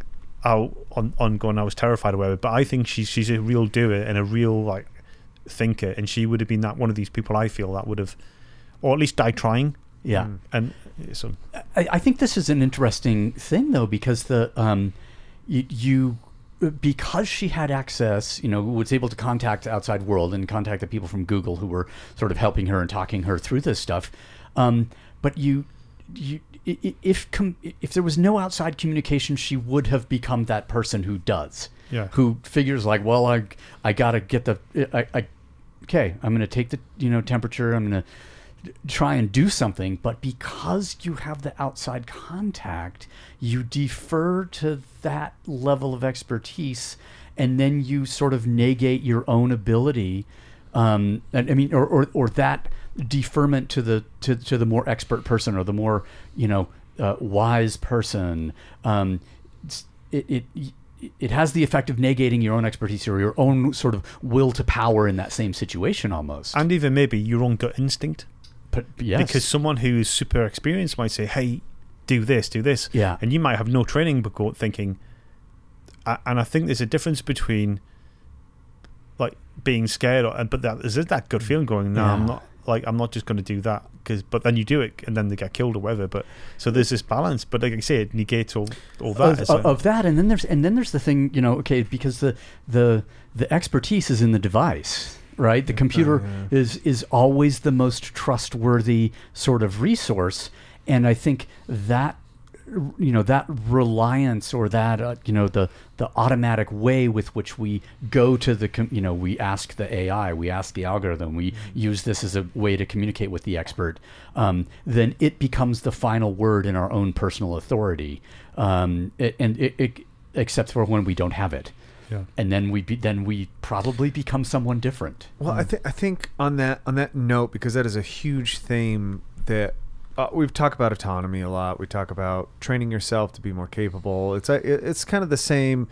out on on going i was terrified or whatever but i think she's she's a real doer and a real like thinker, and she would have been that one of these people. I feel that would have, or at least died trying. yeah And so I, I think this is an interesting thing though because the um you, you because she had access you know was able to contact the outside world and contact the people from google who were sort of helping her and talking her through this stuff um but you you if com- if there was no outside communication she would have become that person who does Yeah. who figures like well i i gotta get the i, I okay i'm gonna take the you know temperature i'm gonna try and do something, but because you have the outside contact, you defer to that level of expertise, and then you sort of negate your own ability. Um, and, I mean, or, or or that deferment to the to, to the more expert person or the more you know uh, wise person. Um, it, it it has the effect of negating your own expertise or your own sort of will to power in that same situation almost. and even maybe your own gut instinct, but yes, because someone who's super experienced might say, "Hey, do this, do this," Yeah. and you might have no training, but go thinking. And I think there's a difference between like being scared, or, but that is it that good feeling going, no, I'm not like I'm not just going to do that because, but then you do it and then they get killed or whatever. But so there's this balance, but like I say, it negates all all that. of, It's of that and then there's and then there's the thing you know okay because the the the expertise is in the device right? The computer is is always the most trustworthy sort of resource, and I think that you know that reliance or that uh, you know the the automatic way with which we go to the com- you know we ask the AI we ask the algorithm we use this as a way to communicate with the expert um, then it becomes the final word in our own personal authority um, it, and it, it except for when we don't have it Yeah. and then we be, then we probably become someone different Well, I think I think on that on that note, because that is a huge theme that uh, we've talked about autonomy a lot. We talk about training yourself to be more capable. It's a, it's kind of the same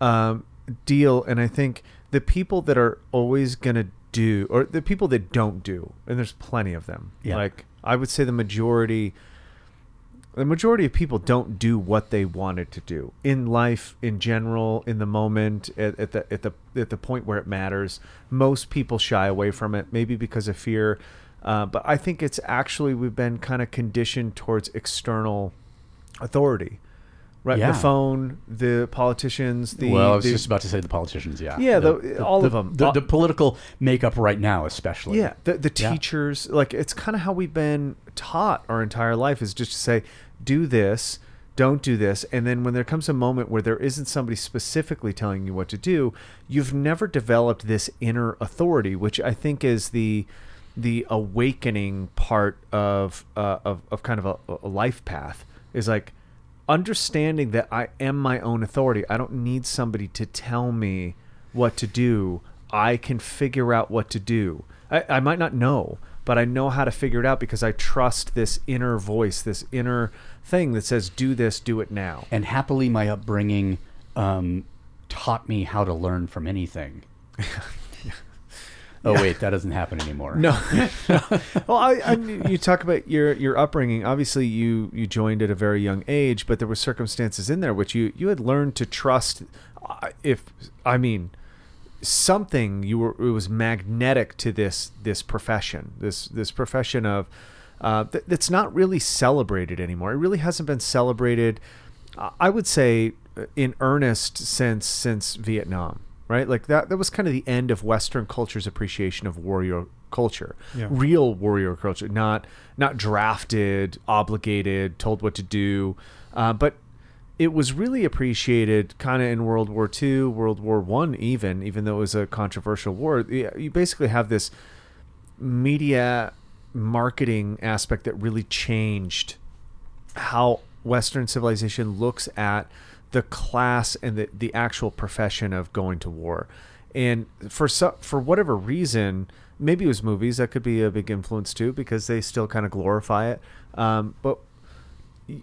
um, deal, and I think the people that are always gonna do, or the people that don't do, and there's plenty of them. Yeah. Like I would say, the majority. The majority of people don't do what they wanted to do in life, in general, in the moment, at, at the at the at the point where it matters. Most people shy away from it, maybe because of fear, uh, but I think it's actually we've been kind of conditioned towards external authority, right? Yeah. The phone, the politicians, the well, I was the- just about to say the politicians, yeah. Yeah, the- all the, of them. The, the political makeup right now, especially. Yeah, the the Yeah. teachers like it's kind of how we've been taught our entire life is just to say do this, don't do this, and then when there comes a moment where there isn't somebody specifically telling you what to do, you've never developed this inner authority, which I think is the the awakening part of uh, of of kind of a, a life path is like understanding that I am my own authority. I don't need somebody to tell me what to do. I can figure out what to do. I, I might not know, but I know how to figure it out because I trust this inner voice, this inner thing that says, do this, do it now. And happily, my upbringing um, taught me how to learn from anything. [LAUGHS] Oh wait, that doesn't happen anymore. No. [LAUGHS] [LAUGHS] well, I, I, you talk about your your upbringing. Obviously, you you joined at a very young age, but there were circumstances in there which you you had learned to trust. uh, If I mean something, you were it was magnetic to this this profession, this this profession of uh, th- that's not really celebrated anymore. It really hasn't been celebrated. uh, I would say uh, in earnest since since Vietnam, right? Like that that was kind of the end of Western culture's appreciation of warrior culture, Yeah. real warrior culture, not not drafted, obligated, told what to do, uh, but it was really appreciated kind of in World War II, World War One, even even though it was a controversial war. You basically have this media marketing aspect that really changed how Western civilization looks at the class and the, the actual profession of going to war. And for so, for whatever reason, maybe it was movies that could be a big influence too, because they still kind of glorify it. Um, but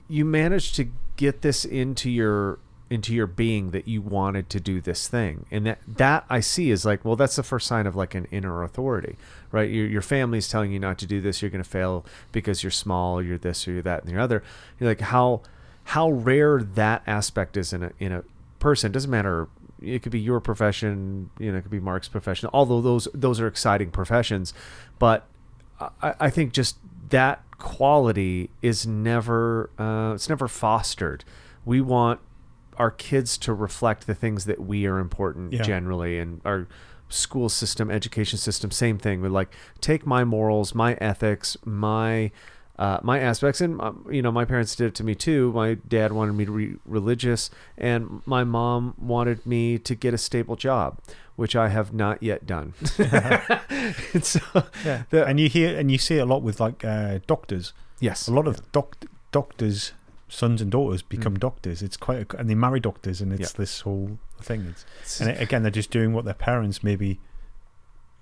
you managed to get this into your into your being that you wanted to do this thing. And that that i see is like well that's the first sign of like an inner authority right? Your, your family's telling you not to do this. You're going to fail because you're small you're this or you're that and the other. You're like how how rare that aspect is in a in a person. It doesn't matter. It could be your profession you know it could be mark's profession although those those are exciting professions. But I, I think just that quality is never uh, it's never fostered. We want our kids to reflect the things that we are important Yeah. generally, and our school system, education system, same thing. We like take my morals, my ethics, my uh, my aspects, and um, you know, my parents did it to me too. My dad wanted me to be religious, and my mom wanted me to get a stable job, which I have not yet done. [LAUGHS] [LAUGHS] and so, Yeah, the- and you hear and you see it a lot with like uh, doctors. yes, A lot of doc- doctors, sons and daughters become Mm. doctors. It's quite, a, and they marry doctors, and it's Yeah. this whole thing. It's, and it, again, they're just doing what their parents maybe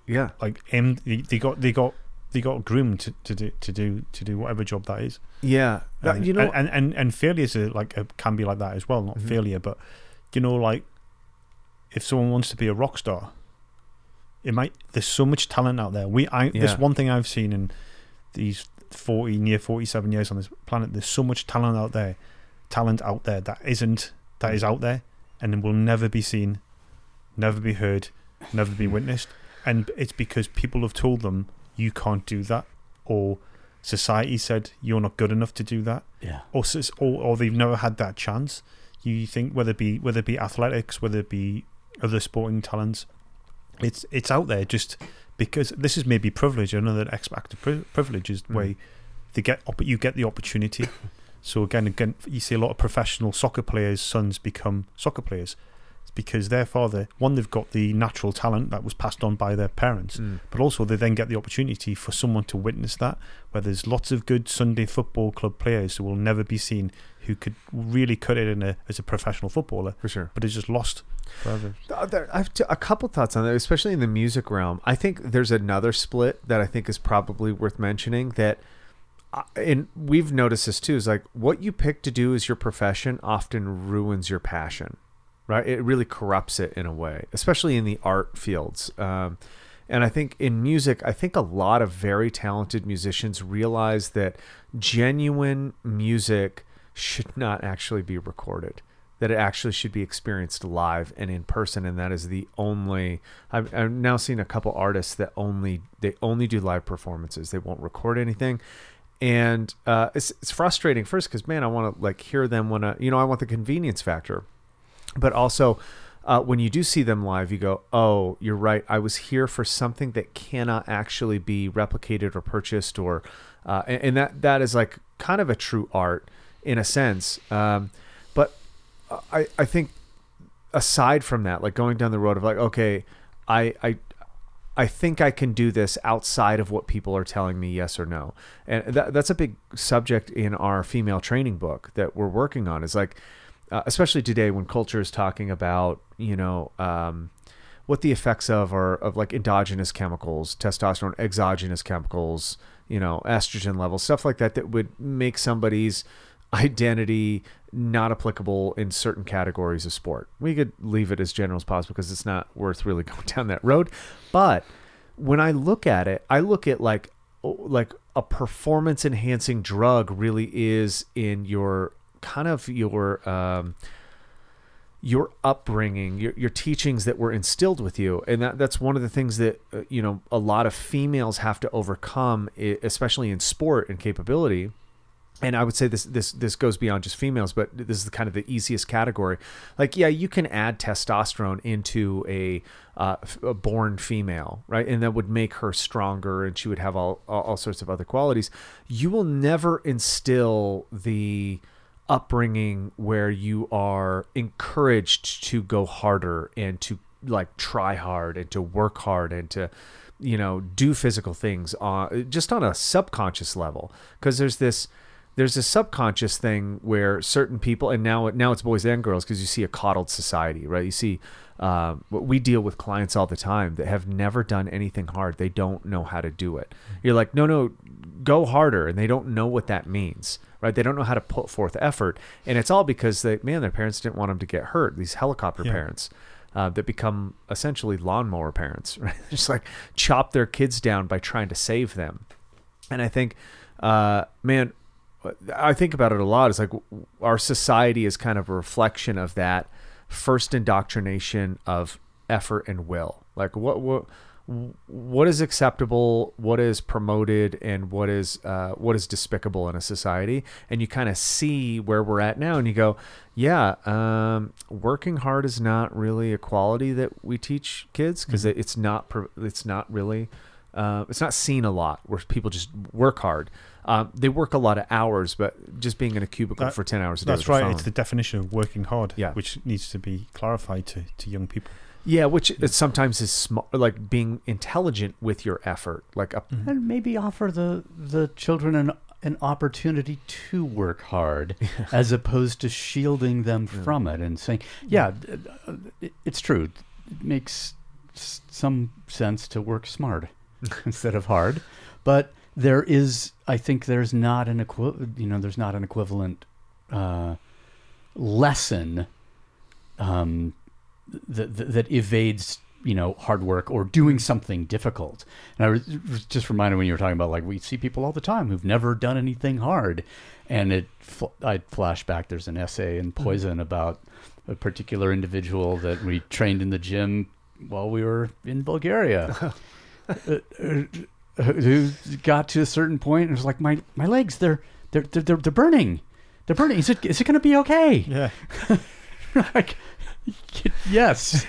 yeah, like aimed. They, got they got they got groomed to, to do to do to do whatever job that is. yeah. That- And, you know, and and and failures are like a, can be like that as well. Not Mhm. failure, but you know, like if someone wants to be a rock star, it might. There's so much talent out there. We, I, Yeah. this one thing I've seen in these forty near forty seven years on this planet. There's so much talent out there, talent out there that isn't that is out there, and will never be seen, never be heard, never be witnessed. And it's because people have told them you can't do that, or society said you're not good enough to do that Yeah. or, or or they've never had that chance. You think whether it be whether it be athletics, whether it be other sporting talents, it's it's out there just because this is maybe privilege. Another aspect of pri- privilege is Mm. where they get opp- you get the opportunity. [COUGHS] So again, again, you see a lot of professional soccer players' sons become soccer players. It's because their father, one, they've got the natural talent that was passed on by their parents, Mm. but also they then get the opportunity for someone to witness that. Where there's lots of good Sunday football club players who will never be seen, who could really cut it in a, as a professional footballer, For sure. but is just lost forever. Uh, there- I have a couple thoughts on that, especially in the music realm. I think there's another split that I think is probably worth mentioning. That, uh, and we've noticed this too, is like what you pick to do as your profession often ruins your passion, right? It really corrupts it in a way, especially in the art fields. Um, and I think in music, I think a lot of very talented musicians realize that genuine music should not actually be recorded that it actually should be experienced live and in person and that is the only I've, I've now seen a couple artists that only they only do live performances. They won't record anything. And uh, it's, it's frustrating first because man i want to like hear them when I, you know i want the convenience factor. But also uh, when you do see them live you go oh you're right. I was here for something that cannot actually be replicated or purchased or uh, and, and that that is like kind of a true art in a sense um, but I, I think aside from that, like going down the road of like, okay, I, I, I think I can do this outside of what people are telling me yes or no. And that, that's a big subject in our female training book that we're working on is like, uh, especially today when culture is talking about, you know, um, what the effects of are of like endogenous chemicals, testosterone, exogenous chemicals, you know, estrogen levels, stuff like that, that would make somebody's identity not applicable in certain categories of sport. We could leave it as general as possible because it's not worth really [LAUGHS] going down that road. But when I look at it, I look at like like a performance enhancing drug really is in your kind of your um, your upbringing, your, your teachings that were instilled with you, and that that's one of the things that uh, you know a lot of females have to overcome, especially in sport and capability. And I would say this this this goes beyond just females, but this is kind of the easiest category. Like, yeah, you can add testosterone into a, uh, a born female, right, and that would make her stronger, and she would have all all, all sorts of other qualities. You will never instill the upbringing where you are encouraged to go harder and to like try hard and to work hard and to you know do physical things on just on a subconscious level because there's this there's a subconscious thing where certain people and now now it's boys and girls because you see a coddled society right? You see um, we deal with clients all the time that have never done anything hard. They don't know how to do it. You're like no no go harder. And they don't know what that means right? They don't know how to put forth effort. And it's all because they man their parents didn't want them to get hurt these helicopter Yeah. parents uh, that become essentially lawnmower parents [LAUGHS] right? Just like chop their kids down by trying to save them. And i think uh, man I think about it a lot. It's like our society is kind of a reflection of that first indoctrination of effort and will. Like what what what is acceptable, what is promoted, and what is uh, what is despicable in a society. And you kind of see where we're at now, and you go, yeah, um, working hard is not really a quality that we teach kids because it's not it's not really uh, it's not seen a lot where people just work hard. Um, they work a lot of hours, but just being in a cubicle That- for ten hours a day. That's right. phone. It's the definition of working hard, Yeah. which needs to be clarified to, to young people. yeah, which it sometimes is sm- like being intelligent with your effort, like a and maybe offer the the children an an opportunity to work hard [LAUGHS] as opposed to shielding them from it and saying yeah d- uh, it's true it makes s- some sense to work smart [LAUGHS] instead of hard but there is i think there's not an equi- you know there's not an equivalent uh, lesson um, that, that that evades you know hard work or doing something difficult. And I was just reminded when you were talking about like we see people all the time who've never done anything hard, and it I flash back. There's an essay in Poison about a particular individual that we trained in the gym while we were in Bulgaria. [LAUGHS] who got to a certain point and was like, my my legs, they're they're they're they're, they're burning, they're burning. Is it is it going to be okay? Yeah. [LAUGHS] like, yes.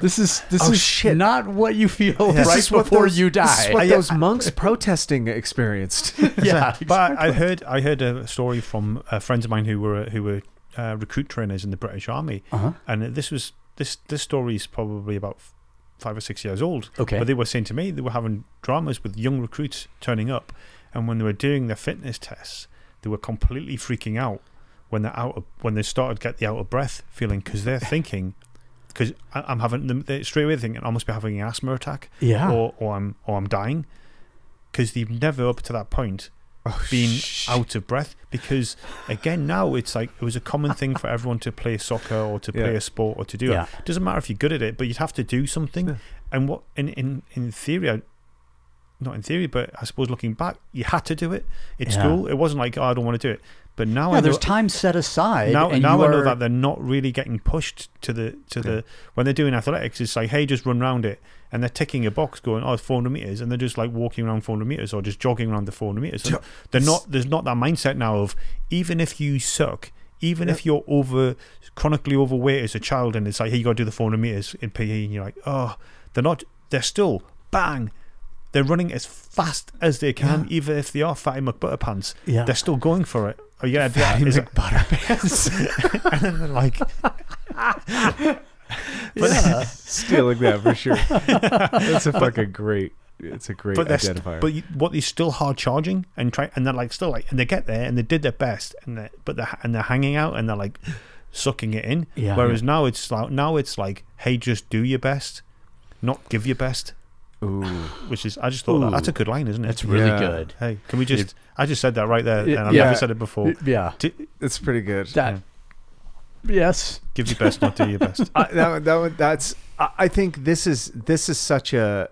This is this Oh, is shit. not what you feel This right before those- you This die. is what I- [LAUGHS] those monks protesting experienced. [LAUGHS] yeah, But I- heard I heard a story from uh, friends of mine who were who were uh, recruit trainers in the British Army, Uh-huh. and this was this this story is probably about five or six years old. Okay. But they were saying to me they were having dramas with young recruits turning up, and when they were doing their fitness tests, they were completely freaking out when they're out of, when they started get the out of breath feeling because they're [LAUGHS] thinking because I'm having them straight away thinking I must be having an asthma attack Yeah. or or I'm or I'm dying because they've never up to that point Oh, [LAUGHS] been out of breath because again now it's like it was a common thing for everyone to play soccer or to play Yeah. a sport or to do Yeah. it doesn't matter if you're good at it but you'd have to do something Yeah. and what in in in theory I, not in theory but I suppose looking back you had to do it at Yeah. school it wasn't like oh, I don't want to do it but now yeah, I there's time set aside. now, and now I know are- that they're not really getting pushed to the to Yeah. the when they're doing athletics. It's like, hey, just run around it, and they're ticking a box, going, oh, it's 400 meters, and they're just like walking around 400 meters or just jogging around the 400 meters. And they're not. There's not that mindset now of even if you suck, even if you're over chronically overweight as a child, and it's like, hey, you got to do the 400 meters in PE, and you're like, oh, they're not. They're still bang. They're running as fast as they can, even if they are fatty McButterpants. Yeah. They're still going for it. Oh yeah, Fatty is it- McButterpants. [LAUGHS] [LAUGHS] and then they're like, [LAUGHS] yeah. Stealing that for sure. That's a fucking great. It's a great but they're st- identifier. but you, what they're still hard charging and try and they're like still like and they get there and they did their best and they but they're and they're hanging out and they're like sucking it in. Yeah. Whereas now it's like now it's like hey, just do your best, not give your best. Ooh. Which is I just thought that, that's a good line, isn't it? It's really Yeah. good. Hey, can we just? I just said that right there, and I've never said it before. Yeah. Do, It's pretty good. That. Yes. give your best, not do your best. [LAUGHS] I, that, one- that, one- that's. I I think this is this is such a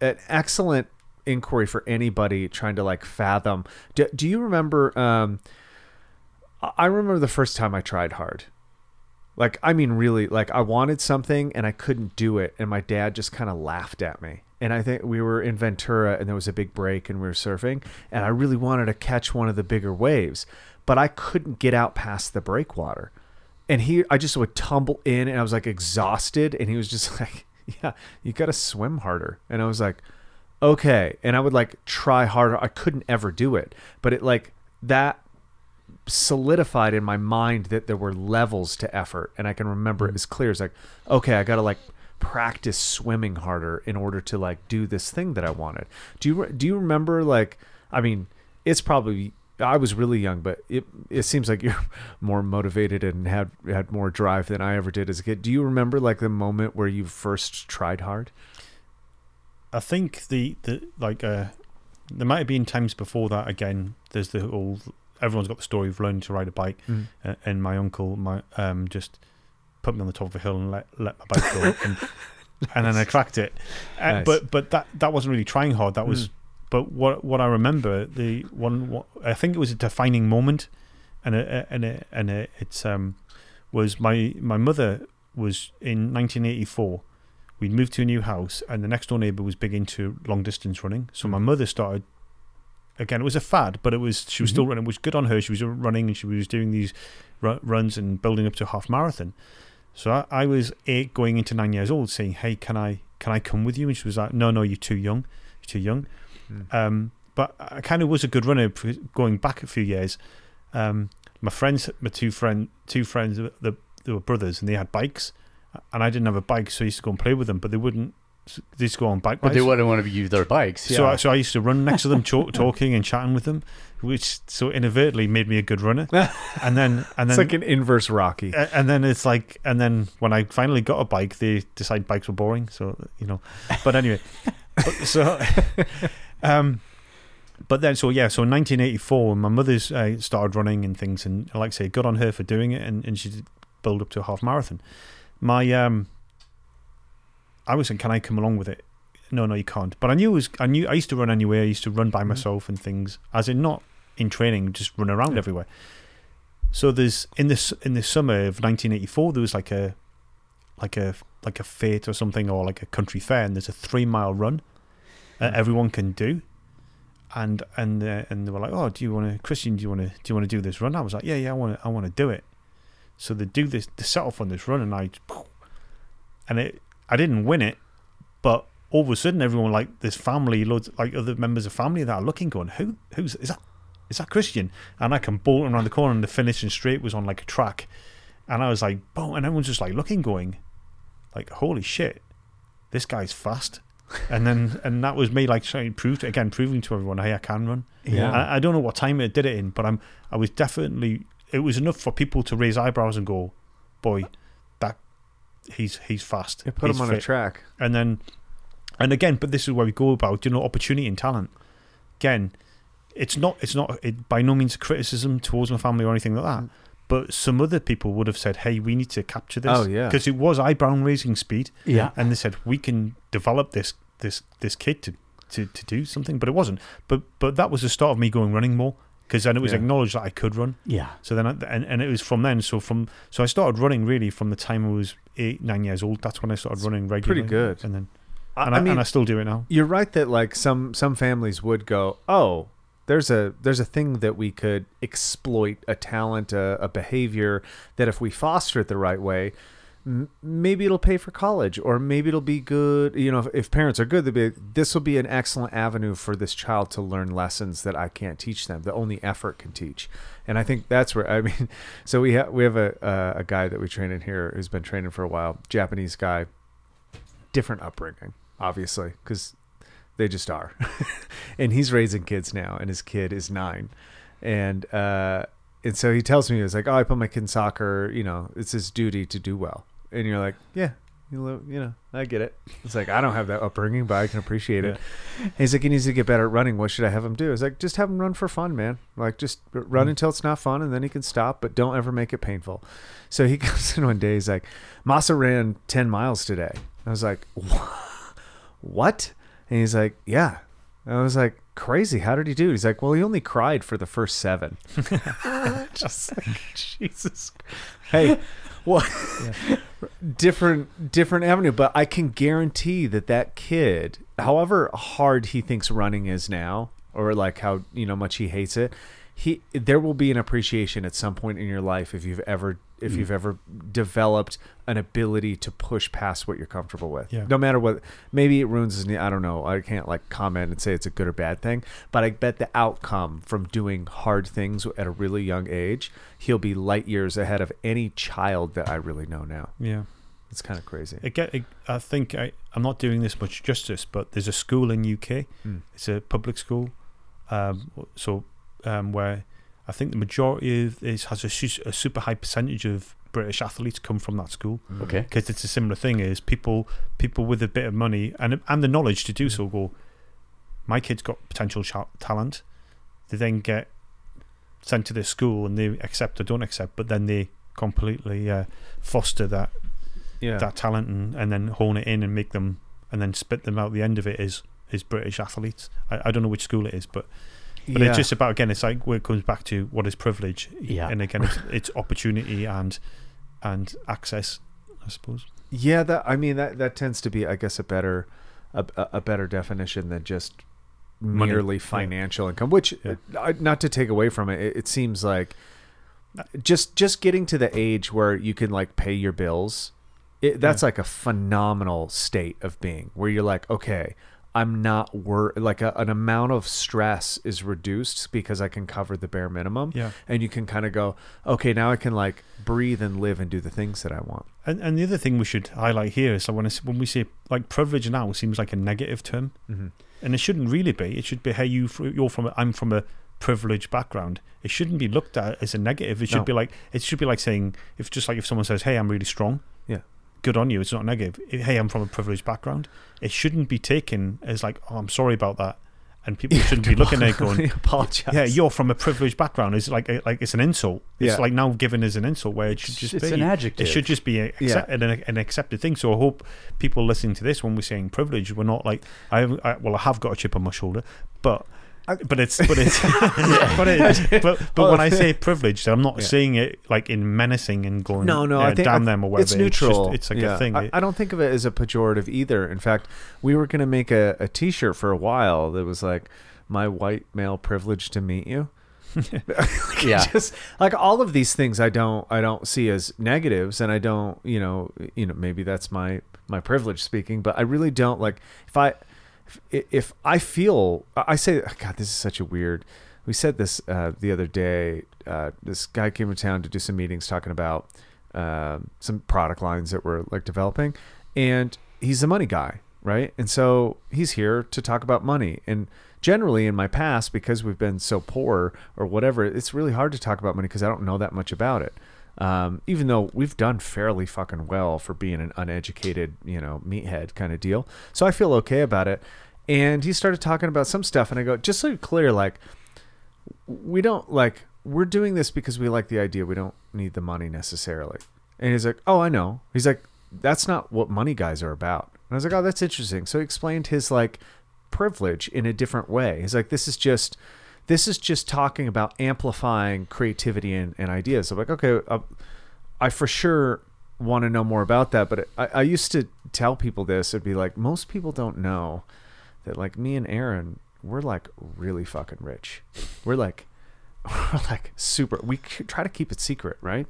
an excellent inquiry for anybody trying to like fathom. Do, do you remember? Um, I I remember the first time I tried hard. Like I mean, really, like I wanted something and I couldn't do it, and my dad just kind of laughed at me. And I think we were in Ventura, and there was a big break, and we were surfing, and I really wanted to catch one of the bigger waves, but I couldn't get out past the breakwater. And he i just would tumble in and i was like exhausted and he was just [LAUGHS] like yeah you gotta swim harder. And i was like okay. And i would like try harder. I couldn't ever do it. But it like that solidified in my mind that there were levels to effort and i can remember it mm. as clear as like okay i gotta like practice swimming harder in order to like do this thing that i wanted do you do you remember like i mean it's probably I was really young, but it it seems like [LAUGHS] you're more motivated and had had more drive than I ever did as a kid. Do you remember like the moment where you first tried hard? I think the, the like uh, there might have been times before that. Again, there's the whole everyone's got the story of learning to ride a bike, Mm. uh, and my uncle my um just put me on the top of a hill and let let my bike go, and, [LAUGHS] and then I cracked it. Uh, Nice. But but that that wasn't really trying hard. That was. Mm. But what what I remember the one what, I think it was a defining moment, and a, a- and a, and a, it's um was my my mother was in 1984 We'd moved to a new house and the next door neighbor was big into long distance running so my mother started again it was a fad but it was she was still running it was good on her she was running and she was doing these ru- runs and building up to a half marathon so I, I was eight going into nine years old saying hey can i can i come with you and she was like no no you're too young you're too young um, but I kind of was a good runner going back a few years. Um, my friends, my two friend, two friends, the, they were brothers, and they had bikes, and I didn't have a bike, so I used to go and play with them. But they wouldn't. They used go on bike But they wouldn't want to use their bikes. Yeah. So, I, so I used to run next to them, [LAUGHS] talking and chatting with them, which so inadvertently made me a good runner. [LAUGHS] And then, and It's then, like an inverse Rocky. and then it's like, and then when I finally got a bike, they decided bikes were boring. So you know, but anyway, [LAUGHS] but, so um, but then so yeah, so in 1984, when my mother's uh, started running and things, and like I say, good on her for doing it, and, and she did build up to a half marathon. My um, I was saying, can I come along with it? No, no, you can't. But I knew it was. I knew I used to run anywhere. I used to run by myself and things, as in not in training, just run around everywhere. So there's in this in the summer of 1984, there was like a like a like a fete or something, or like a country fair, and there's a three mile run that everyone can do. And and uh, and they were like, oh, do you want to, Christian? Do you want to do you want to do this run? I was like, yeah, yeah, I want to I want to do it. So they do this, they set off on this run, and I and it I didn't win it, but all of a sudden everyone like this family, loads like other members of family that are looking, going, who who's is that? Is that Christian? And I come bolting around the corner, and the finishing straight was on like a track, and I was like, boom, and everyone's just like looking, going, like, holy shit, this guy's fast. and then and that was me like trying to prove to, again proving to everyone hey I can run Yeah. I, I don't know what time it did it in but I'm I was definitely it was enough for people to raise eyebrows and go boy he's he's fast. Yeah, put he's him on a track. and then and again but this is where we go about you know opportunity and talent. Again it's not it's not it, by no means a criticism towards my family or anything like that but some other people would have said hey we need to capture this. Oh, yeah. because it was eyebrow raising speed. Yeah. and they said we can develop this this this kid to, to to do something but it wasn't. But but that was the start of me going running more because then it was Yeah. acknowledged that I could run Yeah. so then, I, and and it was from then. So from so I started running really from the time I was eight, nine years old. That's when I started running regularly. pretty good. And then, I, and I, I mean, and I still do it now. you're right that like some some families would go, oh, there's a there's a thing that we could exploit a talent, a, a behavior that if we foster it the right way, maybe it'll pay for college, or maybe it'll be good. You know, if, if parents are good, they'll be this will be an excellent avenue for this child to learn lessons that I can't teach them, that only effort can teach. And I think that's where I mean, [LAUGHS] so we have we have a uh, a guy that we train in here who's been training for a while, Japanese guy, different upbringing, obviously, because they just are. [LAUGHS] and he's raising kids now, and his kid is nine, and uh, and so he tells me he was like, "Oh, I put my kid in soccer. You know, it's his duty to do well." And you're like, "Yeah." You know, you know, I get it. It's like I don't have that upbringing, but I can appreciate it. He's like, he needs to get better at running. What should I have him do? It's like, just have him run for fun, man. Like, just run mm. until it's not fun, and then he can stop, but don't ever make it painful. So he [LAUGHS] comes in one day. He's like, Masa ran ten miles today. I was like, what? And he's like, yeah. And I was like, crazy. How did he do? He's like, well, he only cried for the first seven. [LAUGHS] [LAUGHS] Just like, Jesus. Hey, what? different different avenue but i can guarantee that that kid however hard he thinks running is now or like how you know much he hates it he there will be an appreciation at some point in your life if you've ever if Mm. you've ever developed an ability to push past what you're comfortable with Yeah. no matter what maybe it ruins his knee i don't know i can't like comment and say it's a good or bad thing but i bet the outcome from doing hard things at a really young age he'll be light years ahead of any child that i really know now Yeah. it's kind of crazy. It get, I think I, I'm not doing this much justice, but there's a school in UK. Mm. It's a public school, um, so um, where I think the majority of it has a, a super high percentage of British athletes come from that school Okay. because it's a similar thing. Is people people with a bit of money and and the knowledge to do so go. My kid's got potential cha- talent. They then get sent to this school and they accept or don't accept, but then they completely uh, foster that Yeah. that talent and, and then hone it in and make them and then spit them out the end of it is is British athletes. I, I don't know which school it is, but but yeah. it's just about again. It's like where it comes back to what is privilege. Yeah. and again, it's, it's opportunity and and access. I suppose. yeah. That I mean that that tends to be, I guess, a better a, a better definition than just Money. merely Yeah. financial income. Which, Yeah. uh, not to take away from it, it, it seems like just just getting to the age where you can like pay your bills. It, that's like a phenomenal state of being where you're like, okay, I'm not wor like a, an amount of stress is reduced because I can cover the bare minimum. Yeah. And you can kind of go, okay, now I can like breathe and live and do the things that I want. And and the other thing we should highlight here is that when it's, when we say like privilege now seems like a negative term, Mm-hmm. and it shouldn't really be. It should be hey you you're from a, I'm from a privileged background. It shouldn't be looked at as a negative. It should No. be like it should be like saying if just like if someone says hey I'm really strong, Yeah. Good on you. It's not negative. Hey I'm from a privileged background. It shouldn't be taken as like oh I'm sorry about that, and people [LAUGHS] shouldn't be looking at it going [LAUGHS] apologize. yeah you're from a privileged background. It's like a, like it's an insult. It's Yeah. like now given as an insult where it should just It's be an adjective. It should just be a, accept, an, an accepted thing. So I hope people listening to this, when we're saying privilege, we're not like I, I well, I have got a chip on my shoulder, but but it's but it's [LAUGHS] but it, but but when I say privileged, I'm not Yeah. saying it like in menacing and going No, no, uh, I think damn I- them or whatever. It's neutral. It's, just, it's like Yeah. a thing. I, I don't think of it as a pejorative either. In fact, we were going to make a, a T-shirt for a while that was like, "My white male privilege to meet you." [LAUGHS] [LAUGHS] Like, Yeah. just like all of these things, I don't, I don't see as negatives, and I don't, you know, you know, maybe that's my my privilege speaking, but I really don't like if I if, I feel I say God, this is such a weird. We said this uh, the other day. Uh, this guy came to town to do some meetings talking about um some product lines that we're like developing, and he's a money guy, right? And so he's here to talk about money. And generally, in my past, because we've been so poor or whatever, it's really hard to talk about money because I don't know that much about it. Um, even though we've done fairly fucking well for being an uneducated, you know, meathead kind of deal. So I feel okay about it. And he started talking about some stuff, and I go, just so you're clear, like, we don't like we're doing this because we like the idea. We don't need the money necessarily. And he's like oh i know. He's like that's not what money guys are about. And i was like oh that's interesting. So he explained his like privilege in a different way. He's like this is just this is just talking about amplifying creativity and, and ideas. I'm like okay uh, i for sure want to know more about that but I, I used to tell people this. It'd be like most people don't know that like me and aaron we're like really fucking rich. We're like [LAUGHS] we're like super we try to keep it secret right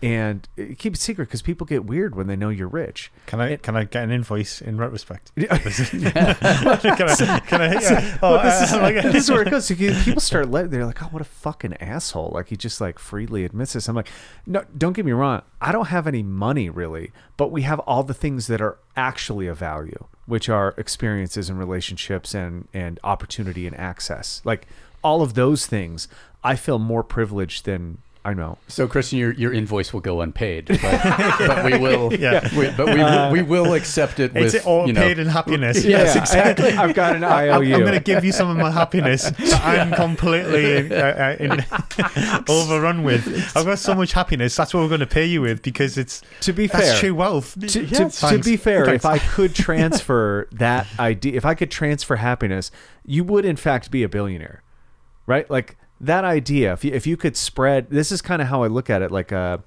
and uh, keep it secret because people get weird when they know you're rich Can I can I get an invoice in retrospect? [LAUGHS] [LAUGHS] can I? Can I yeah. Oh, Well, this, is, uh, [LAUGHS] this is where it goes. So people start letting, they're like, oh, what a fucking asshole. Like, he just like freely admits this. I'm like, no, don't get me wrong. I don't have any money really, but we have all the things that are actually of value, which are experiences and relationships and, and opportunity and access. Like, all of those things, I feel more privileged than I know. So, Christian, your, your invoice will go unpaid, but, but we will. [LAUGHS] Yeah. we, but we, we will accept it with It's all you know, paid in happiness. Yeah, Yes, exactly. I've got an [LAUGHS] I'm, IOU. I'm going to give you some of my happiness that [LAUGHS] I'm completely uh, uh, in, overrun with. I've got so much happiness. That's what we're going to pay you with because it's to be that's fair, true wealth. to, Yeah, to, to be fair, Thanks. if I could transfer that idea, if I could transfer happiness, you would in fact be a billionaire, right? Like that idea. If you, if you could spread, this is kind of how I look at it. Like uh,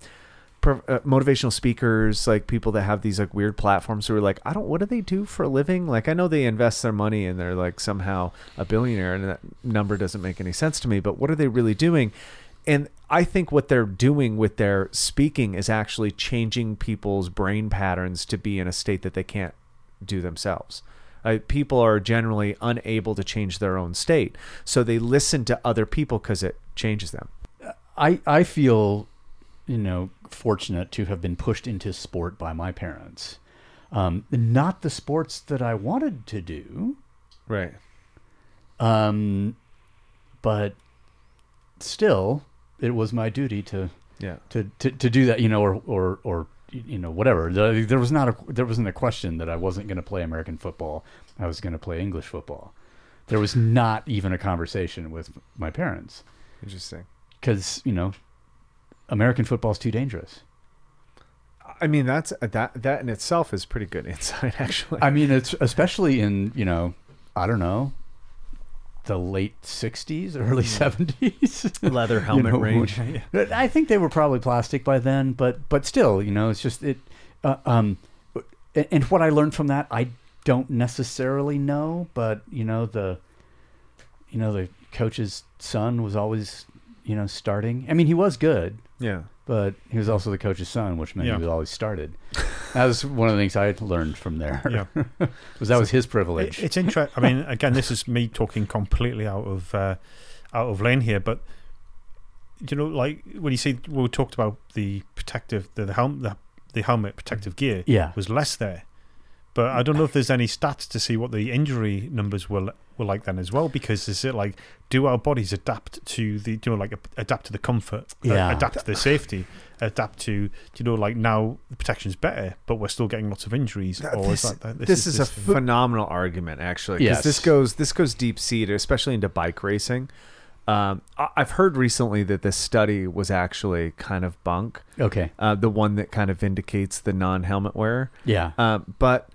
pro, uh, motivational speakers, like people that have these like weird platforms who are like, I don't. What do they do for a living? Like I know they invest their money and they're like somehow a billionaire, and that number doesn't make any sense to me. But what are they really doing? and I think what they're doing with their speaking is actually changing people's brain patterns to be in a state that they can't do themselves. Uh, people are generally unable to change their own state, so they listen to other people because it changes them. I, I feel, you know, fortunate to have been pushed into sport by my parents. Um, not the sports that I wanted to do, Right. um, but still, it was my duty to Yeah. to, to, to do that, you know, or, or, or you know, whatever. There was not a there wasn't a question that I wasn't going to play American football. I was going to play English football. There was not even a conversation with my parents Interesting. because you know, American football is too dangerous. I mean, that's that that in itself is pretty good [LAUGHS] insight, actually. I mean, it's especially in you know, I don't know, the late '60s, early '70s, [LAUGHS] Leather You helmet know, [LAUGHS] range. I think they were probably plastic by then, but but still, you know, it's just it. Uh, um, and, and what I learned from that, I don't necessarily know, but you know the, you know the coach's son was always, you know, starting. I mean, he was good, yeah. But he was also the coach's son, which meant Yeah. he was always started. [LAUGHS] that was one of the things I learned from there. Yeah. [LAUGHS] was that was his It, privilege. it's interesting. I mean, again, this is me talking completely out of uh, out of lane here, but you know, like when you see we talked about the protective, the, the helmet, the, the helmet protective gear yeah, was less there. But I don't know if there's any stats to see what the injury numbers were were like then as well. Because is it like do our bodies adapt to the you know like adapt to the comfort, uh, adapt to the safety, adapt to you know like now the protection's better, but we're still getting lots of injuries. Th- or this, is that, that this, is, a this- phenomenal argument, actually, because Yes. this goes this goes deep seated, especially into bike racing. Um, I- I've heard recently that this study was actually kind of bunk, okay, uh, the one that kind of vindicates the non-helmet wearer. yeah, Uh, but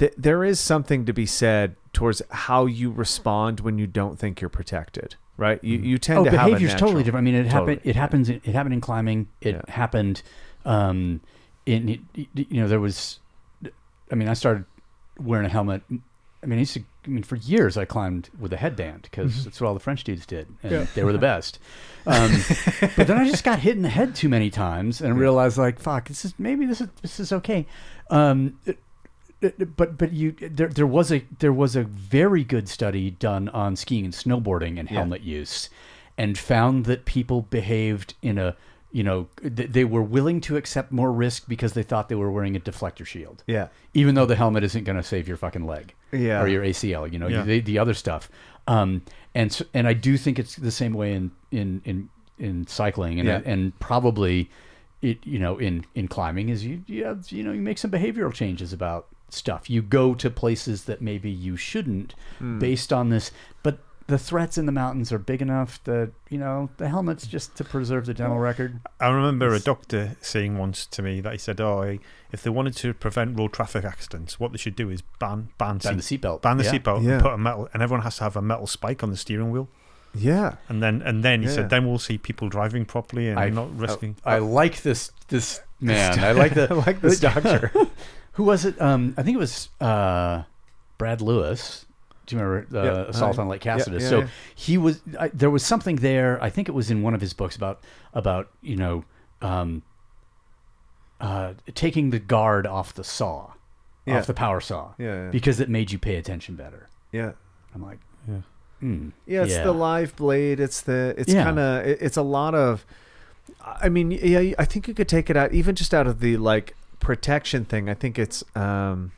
th- there is something to be said towards how you respond when you don't think you're protected, right? You you tend oh, to have a behavior's totally different. I mean, it happened. Totally, It happens. It happened in climbing. It Yeah. happened. Um, in it, you know, there was. I mean, I started wearing a helmet. I mean, I used to. I mean, for years I climbed with a headband because that's what all the French dudes did, and they were the best. Um, [LAUGHS] but then I just got hit in the head too many times and realized, like, fuck, this is maybe this is this is okay. Um, but but you there there was a there was a very good study done on skiing and snowboarding and Yeah. helmet use, and found that people behaved in a you know th- they were willing to accept more risk because they thought they were wearing a deflector shield. Yeah. even though the helmet isn't going to save your fucking leg. Yeah. or your ACL. You know Yeah. the, the other stuff. Um, and so, and I do think it's the same way in in in in cycling and Yeah. and probably it you know in in climbing is you you have, you know you make some behavioral changes about stuff you go to places that maybe you shouldn't Hmm. based on this but the threats in the mountains are big enough that you know the helmet's just to preserve the dental record I remember a doctor saying once to me that he said, "Oh, if they wanted to prevent road traffic accidents, what they should do is ban ban, ban the seatbelt ban the Yeah. seatbelt, Yeah. and put a metal, and everyone has to have a metal spike on the steering wheel, Yeah. and then and then he Yeah. said, then we'll see people driving properly and I- not risking." I like this this man [LAUGHS] I like the I like this doctor. [LAUGHS] [LAUGHS] Who was it? Um, I think it was uh, Brad Lewis. Do you remember uh, Yeah. Assault on Lake yeah, yeah, so yeah. he was. I, there was something there. I think it was in one of his books about about you know um, uh, taking the guard off the saw, Yeah. off the power saw, Yeah, yeah. because it made you pay attention better. Yeah. I'm like, Yeah. hmm, Yeah, it's yeah. the live blade. It's the it's Yeah. kind of it, it's a lot of. I mean, yeah, I think you could take it out even just out of the like protection thing. I think it's um.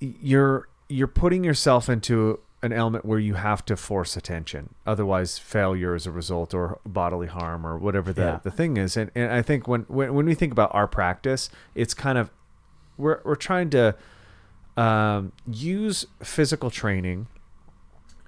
You're you're putting yourself into an element where you have to force attention, otherwise failure as a result or bodily harm or whatever the, Yeah. the thing is. And and I think when, when when we think about our practice, it's kind of we're we're trying to um, use physical training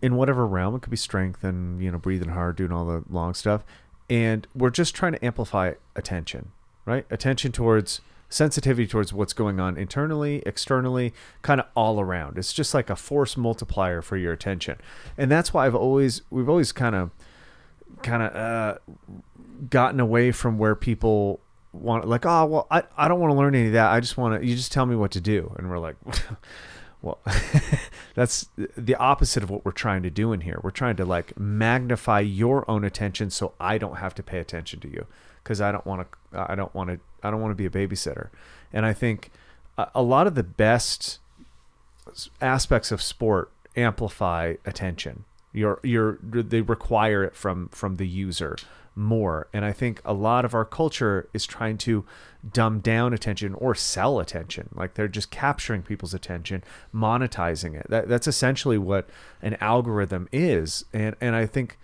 in whatever realm. It could be strength and you know breathing hard, doing all the long stuff, and we're just trying to amplify attention, right? Attention towards sensitivity towards what's going on internally, externally, kind of all around. It's just like a force multiplier for your attention, and that's why I've always we've always kind of kind of uh, gotten away from where people want like oh well I, I don't want to learn any of that. I just want to you just tell me what to do. And we're like [LAUGHS] well [LAUGHS] that's the opposite of what we're trying to do in here. We're trying to like magnify your own attention so i don't have to pay attention to you because i don't want to i don't want to i don't want to be a babysitter and i think a, lot of the best aspects of sport amplify attention. You're, you're, they require it from from the user more, and I think a lot of our culture is trying to dumb down attention or sell attention. Like they're just capturing people's attention, monetizing it. That, that's essentially what an algorithm is, and and I think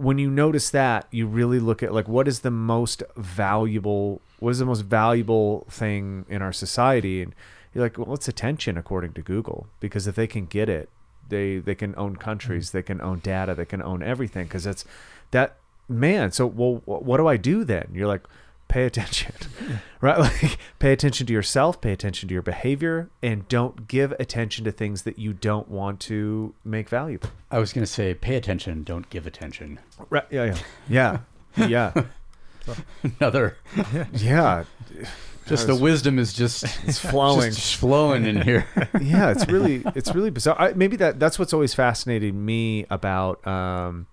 when you notice that, you really look at like what is the most valuable, what is the most valuable thing in our society, and you're like, well, it's attention according to Google, because if they can get it, they they can own countries, mm-hmm. they can own data, they can own everything, because it's that man. So well, wh- what do I do then? You're like, pay attention, [LAUGHS] right? Like pay attention to yourself, pay attention to your behavior, and don't give attention to things that you don't want to make valuable. I was going to say, pay attention, don't give attention. Right? Yeah, yeah, yeah, yeah. [LAUGHS] Another, [LAUGHS] yeah. just the wisdom is just It's flowing. just flowing in here. yeah, it's really it's really bizarre. I, maybe that that's what's always fascinated me about um,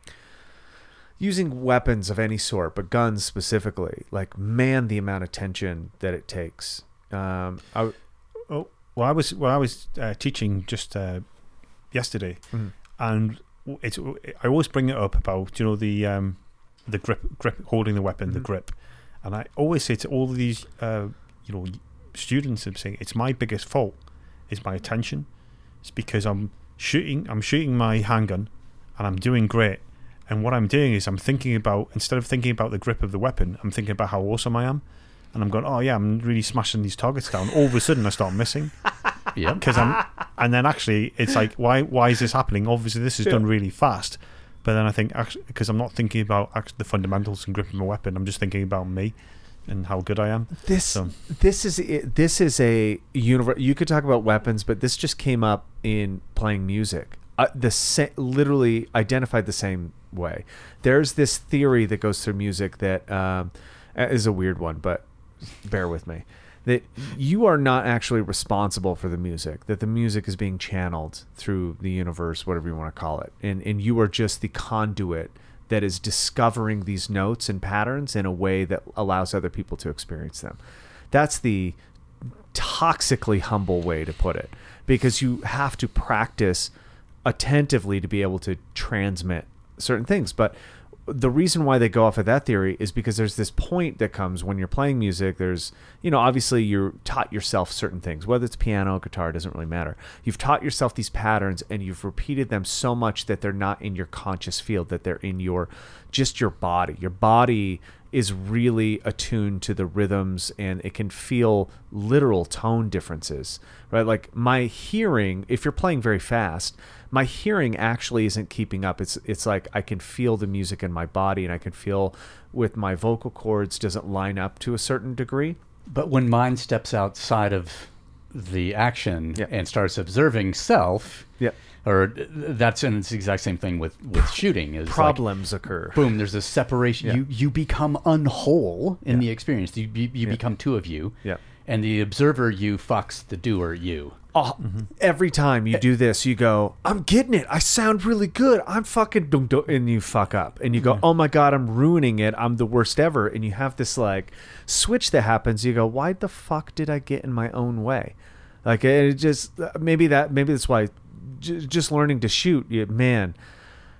using weapons of any sort, but guns specifically. Like, man, the amount of tension that it takes. Um, I, Oh, well, I was well, I was uh, teaching just uh, yesterday, Mhm. and it's I always bring it up about you know the um, the grip grip holding the weapon, the Mhm. grip, and I always say to all of these uh, you know students, I'm saying it's my biggest fault is my attention. It's because I'm shooting I'm shooting my handgun, and I'm doing great. And what I'm doing is I'm thinking about instead of thinking about the grip of the weapon, I'm thinking about how awesome I am. And I'm going, oh yeah, I'm really smashing these targets down. All of a sudden, I start missing [LAUGHS] yep. because I'm, and then actually, it's like, why, why is this happening? Obviously, this is done really fast. But then I think, because I'm not thinking about actually the fundamentals and gripping my weapon, I'm just thinking about me and how good I am. this So- this is this is a universe. You could talk about weapons, but this just came up in playing music. Uh, the sa- literally identified the same way. There's this theory that goes through music that um, is a weird one, but bear with me. That you are not actually responsible for the music. That the music is being channeled through the universe, whatever you want to call it, and and you are just the conduit that is discovering these notes and patterns in a way that allows other people to experience them. That's the toxically humble way to put it because you have to practice attentively to be able to transmit certain things. But the reason why they go off of that theory is because there's this point that comes when you're playing music. There's, you know, obviously you're taught yourself certain things, whether it's piano, guitar, doesn't really matter. You've taught yourself these patterns and you've repeated them so much that they're not in your conscious field, that they're in your just your body. Your body is really attuned to the rhythms and it can feel literal tone differences, right? Like my hearing, if you're playing very fast, my hearing actually isn't keeping up. It's it's like I can feel the music in my body and I can feel with my vocal cords doesn't line up to a certain degree. But when mind steps outside of the action Yeah. and starts observing self, Yeah. Or that's and it's the exact same thing with with shooting. Is like, Problems occur. boom, there's a separation. Yeah. You you become unwhole in the experience. You you, you become two of you. Yeah. And the observer you fucks the doer you. Oh, every time you eh. do this, you go, I'm getting it. I sound really good. I'm fucking dum dum, and you fuck up, and you go, oh my god, I'm ruining it. I'm the worst ever, and you have this like switch that happens. You go, why the fuck did I get in my own way? Like it just uh, maybe that maybe that's why j- just learning to shoot, you, man.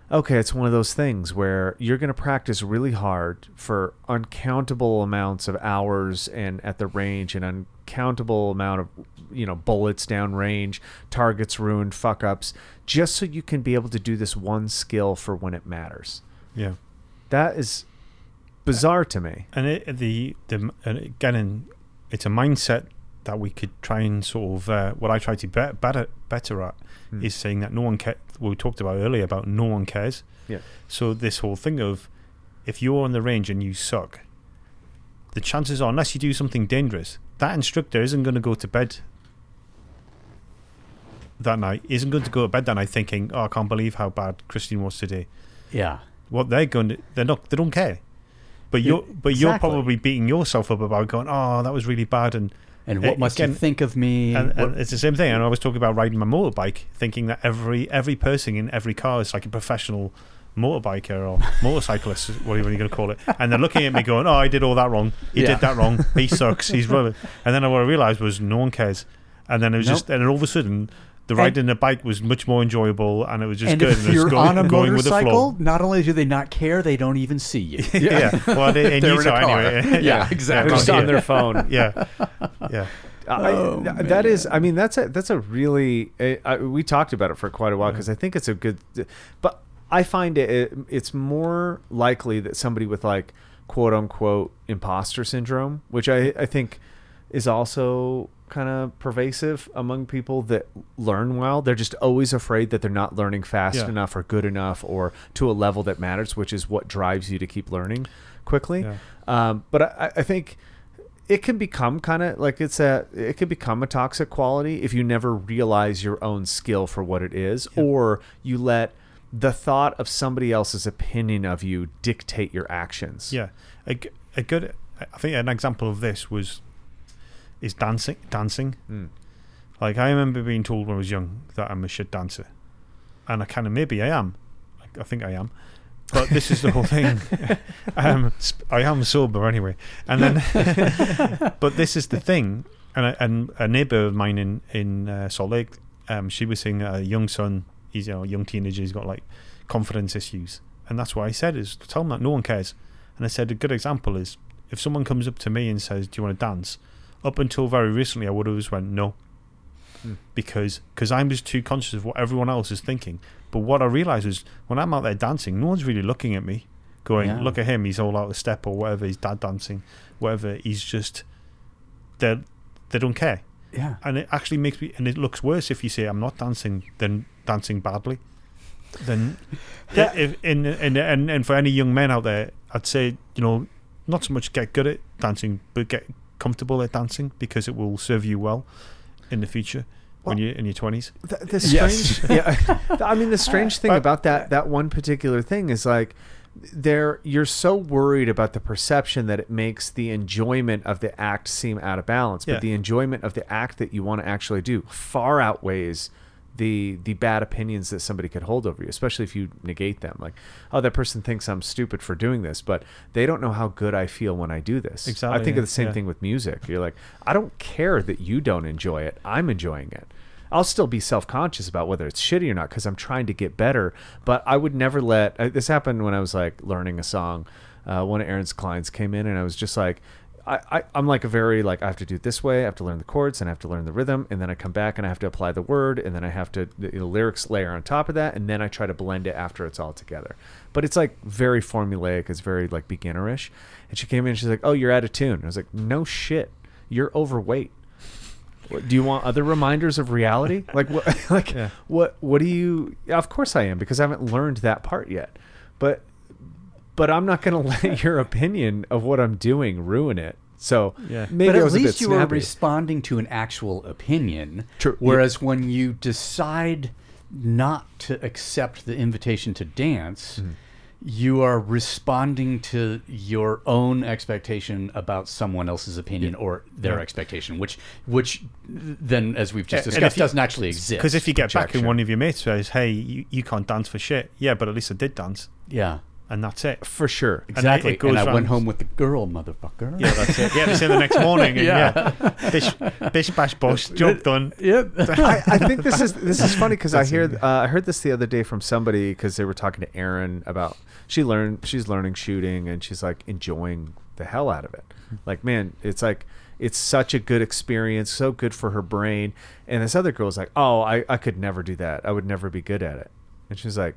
Okay, it's one of those things where you're going to practice really hard for uncountable amounts of hours and at the range and uncountable amount of you know bullets down range, targets ruined, fuck ups, just so you can be able to do this one skill for when it matters. Yeah. That is bizarre to me. And it, the the and again, it's a mindset that we could try and sort of uh, what I try to be better better at Hmm. is saying that no one cares. We talked about earlier about no one cares. Yeah. So this whole thing of if you're on the range and you suck, the chances are, unless you do something dangerous, that instructor isn't going to go to bed that night. Isn't going to go to bed that night thinking, "Oh, I can't believe how bad Christian was today." Yeah. what they're going to they're not they don't care but you're but you're probably beating yourself up about going oh that was really bad and And what Uh, must again- you think of me? and, What- and it's the same thing. And I was talking about riding my motorbike thinking that every every person in every car is like a professional motorbiker or [LAUGHS] motorcyclist whatever you're going to call it. And they're looking at me going oh I did all that wrong. He Yeah. did that wrong. He sucks. He's rubbish. And then what I realised was no one cares. And then it was Nope. just and then all of a sudden the And- riding the bike was much more enjoyable and it was just and good if and it you're going, on a going with the flow. motorcycle, not only do they not care, they don't even see you. [LAUGHS] yeah. Well, they, they They're need in to a car. anyway. [LAUGHS] Yeah, exactly. Just on their phone. [LAUGHS] Yeah. Yeah. I, Oh, th- that is, I mean, that's a that's a really. I, I, we talked about it for quite a while because I think it's a good, but I find it, it it's more likely that somebody with like quote unquote imposter syndrome, which I I think is also kind of pervasive among people that learn well. They're just always afraid that they're not learning fast Yeah. enough or good enough or to a level that matters, which is what drives you to keep learning quickly. Yeah. Um, but I, I think it can become kind of like it's a it can become a toxic quality if you never realize your own skill for what it is or you let the thought of somebody else's opinion of you dictate your actions Yeah. A, a good, I think an example of this was, is dancing. Dancing. Mm. Like, I remember being told when I was young that I'm a shit dancer. And I kind of, maybe I am. I, I think I am. But this is the whole thing. [LAUGHS] [LAUGHS] um, sp- I am sober anyway. And then, [LAUGHS] but this is the thing. And, I, and a neighbor of mine in, in uh, Salt Lake, um, she was saying a young son, he's you know, a young teenager, he's got like confidence issues. And that's what I said is tell him that no one cares. And I said a good example is if someone comes up to me and says, "Do you want to dance?" Up until very recently, I would have just went no, Hmm. because because I'm just too conscious of what everyone else is thinking. But what I realised was when I'm out there dancing, no one's really looking at me, going, Yeah. "Look at him, he's all out of step," or whatever. He's dad dancing, whatever. He's just they they don't care, Yeah. and it actually makes me. And it looks worse if you say I'm not dancing than dancing badly. Then, [LAUGHS] Yeah. if in and and and for any young men out there, I'd say you know not so much get good at dancing, but get comfortable at dancing because it will serve you well in the future when you're in your twenties. the, the Yes. [LAUGHS] yeah i mean the strange thing Uh, about that that one particular thing is like there you're so worried about the perception that it makes the enjoyment of the act seem out of balance but Yeah. the enjoyment of the act that you want to actually do far outweighs the the bad opinions that somebody could hold over you, especially if you negate them. Like, oh, that person thinks I'm stupid for doing this, but they don't know how good I feel when I do this. Exactly. I think yeah, of the same yeah. thing with music. You're like, I don't care that you don't enjoy it. I'm enjoying it. I'll still be self conscious about whether it's shitty or not because I'm trying to get better. But I would never let uh, this happened when I was like learning a song. Uh, one of Aaron's clients came in and I was just like, I, I, I'm like a very like I have to do it this way. I have to learn the chords and I have to learn the rhythm, and then I come back and I have to apply the word, and then I have to the, the lyrics layer on top of that, and then I try to blend it after it's all together. But it's like very formulaic. It's very like beginnerish. And she came in and she's like, "Oh, you're out of tune." I was like, "No shit, you're overweight." Do you want other reminders of reality? [LAUGHS] Like what? [LAUGHS] Like Yeah. what? What do you? Of course I am because I haven't learned that part yet. But but I'm not going [LAUGHS] to let your opinion of what I'm doing ruin it. So Yeah. maybe but I at was a bit least you are responding to an actual opinion. True. Whereas when you decide not to accept the invitation to dance, Mm-hmm. you are responding to your own expectation about someone else's opinion or their Yeah. expectation, which which then, as we've just discussed, you- doesn't actually exist. Because if you get back Projection. and one of your mates says, "Hey, you, you can't dance for shit," yeah, but at least I did dance, yeah, and that's it. for sure. it- exactly. it And, goes I went home with the girl, motherfucker. Yeah, that's it. Yeah, they say the next morning. And Yeah. yeah, bish, bish, bash, bosh, [LAUGHS] job done. Yep. I, I think this is this is funny because I hear uh, I heard this the other day from somebody because they were talking to Erin about she learned she's learning shooting and she's like enjoying the hell out of it. Like man, it's like it's such a good experience, so good for her brain. And this other girl girl's like, oh, I, I could never do that. I would never be good at it. And she's like,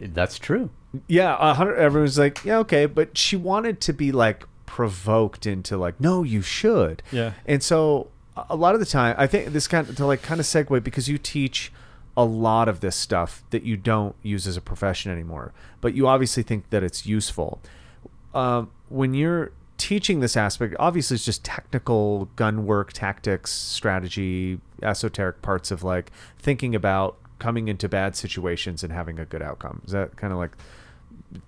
That's true. Yeah, a hundred. Everyone's like, yeah, okay, but she wanted to be like provoked into like, no, you should. Yeah. And so a- a lot of the time, I think this kind of to like kind of segue because you teach a lot of this stuff that you don't use as a profession anymore, but you obviously think that it's useful. Um, when you're teaching this aspect, obviously it's just technical gun work, tactics, strategy, esoteric parts of like thinking about coming into bad situations and having a good outcome. Is that kind of like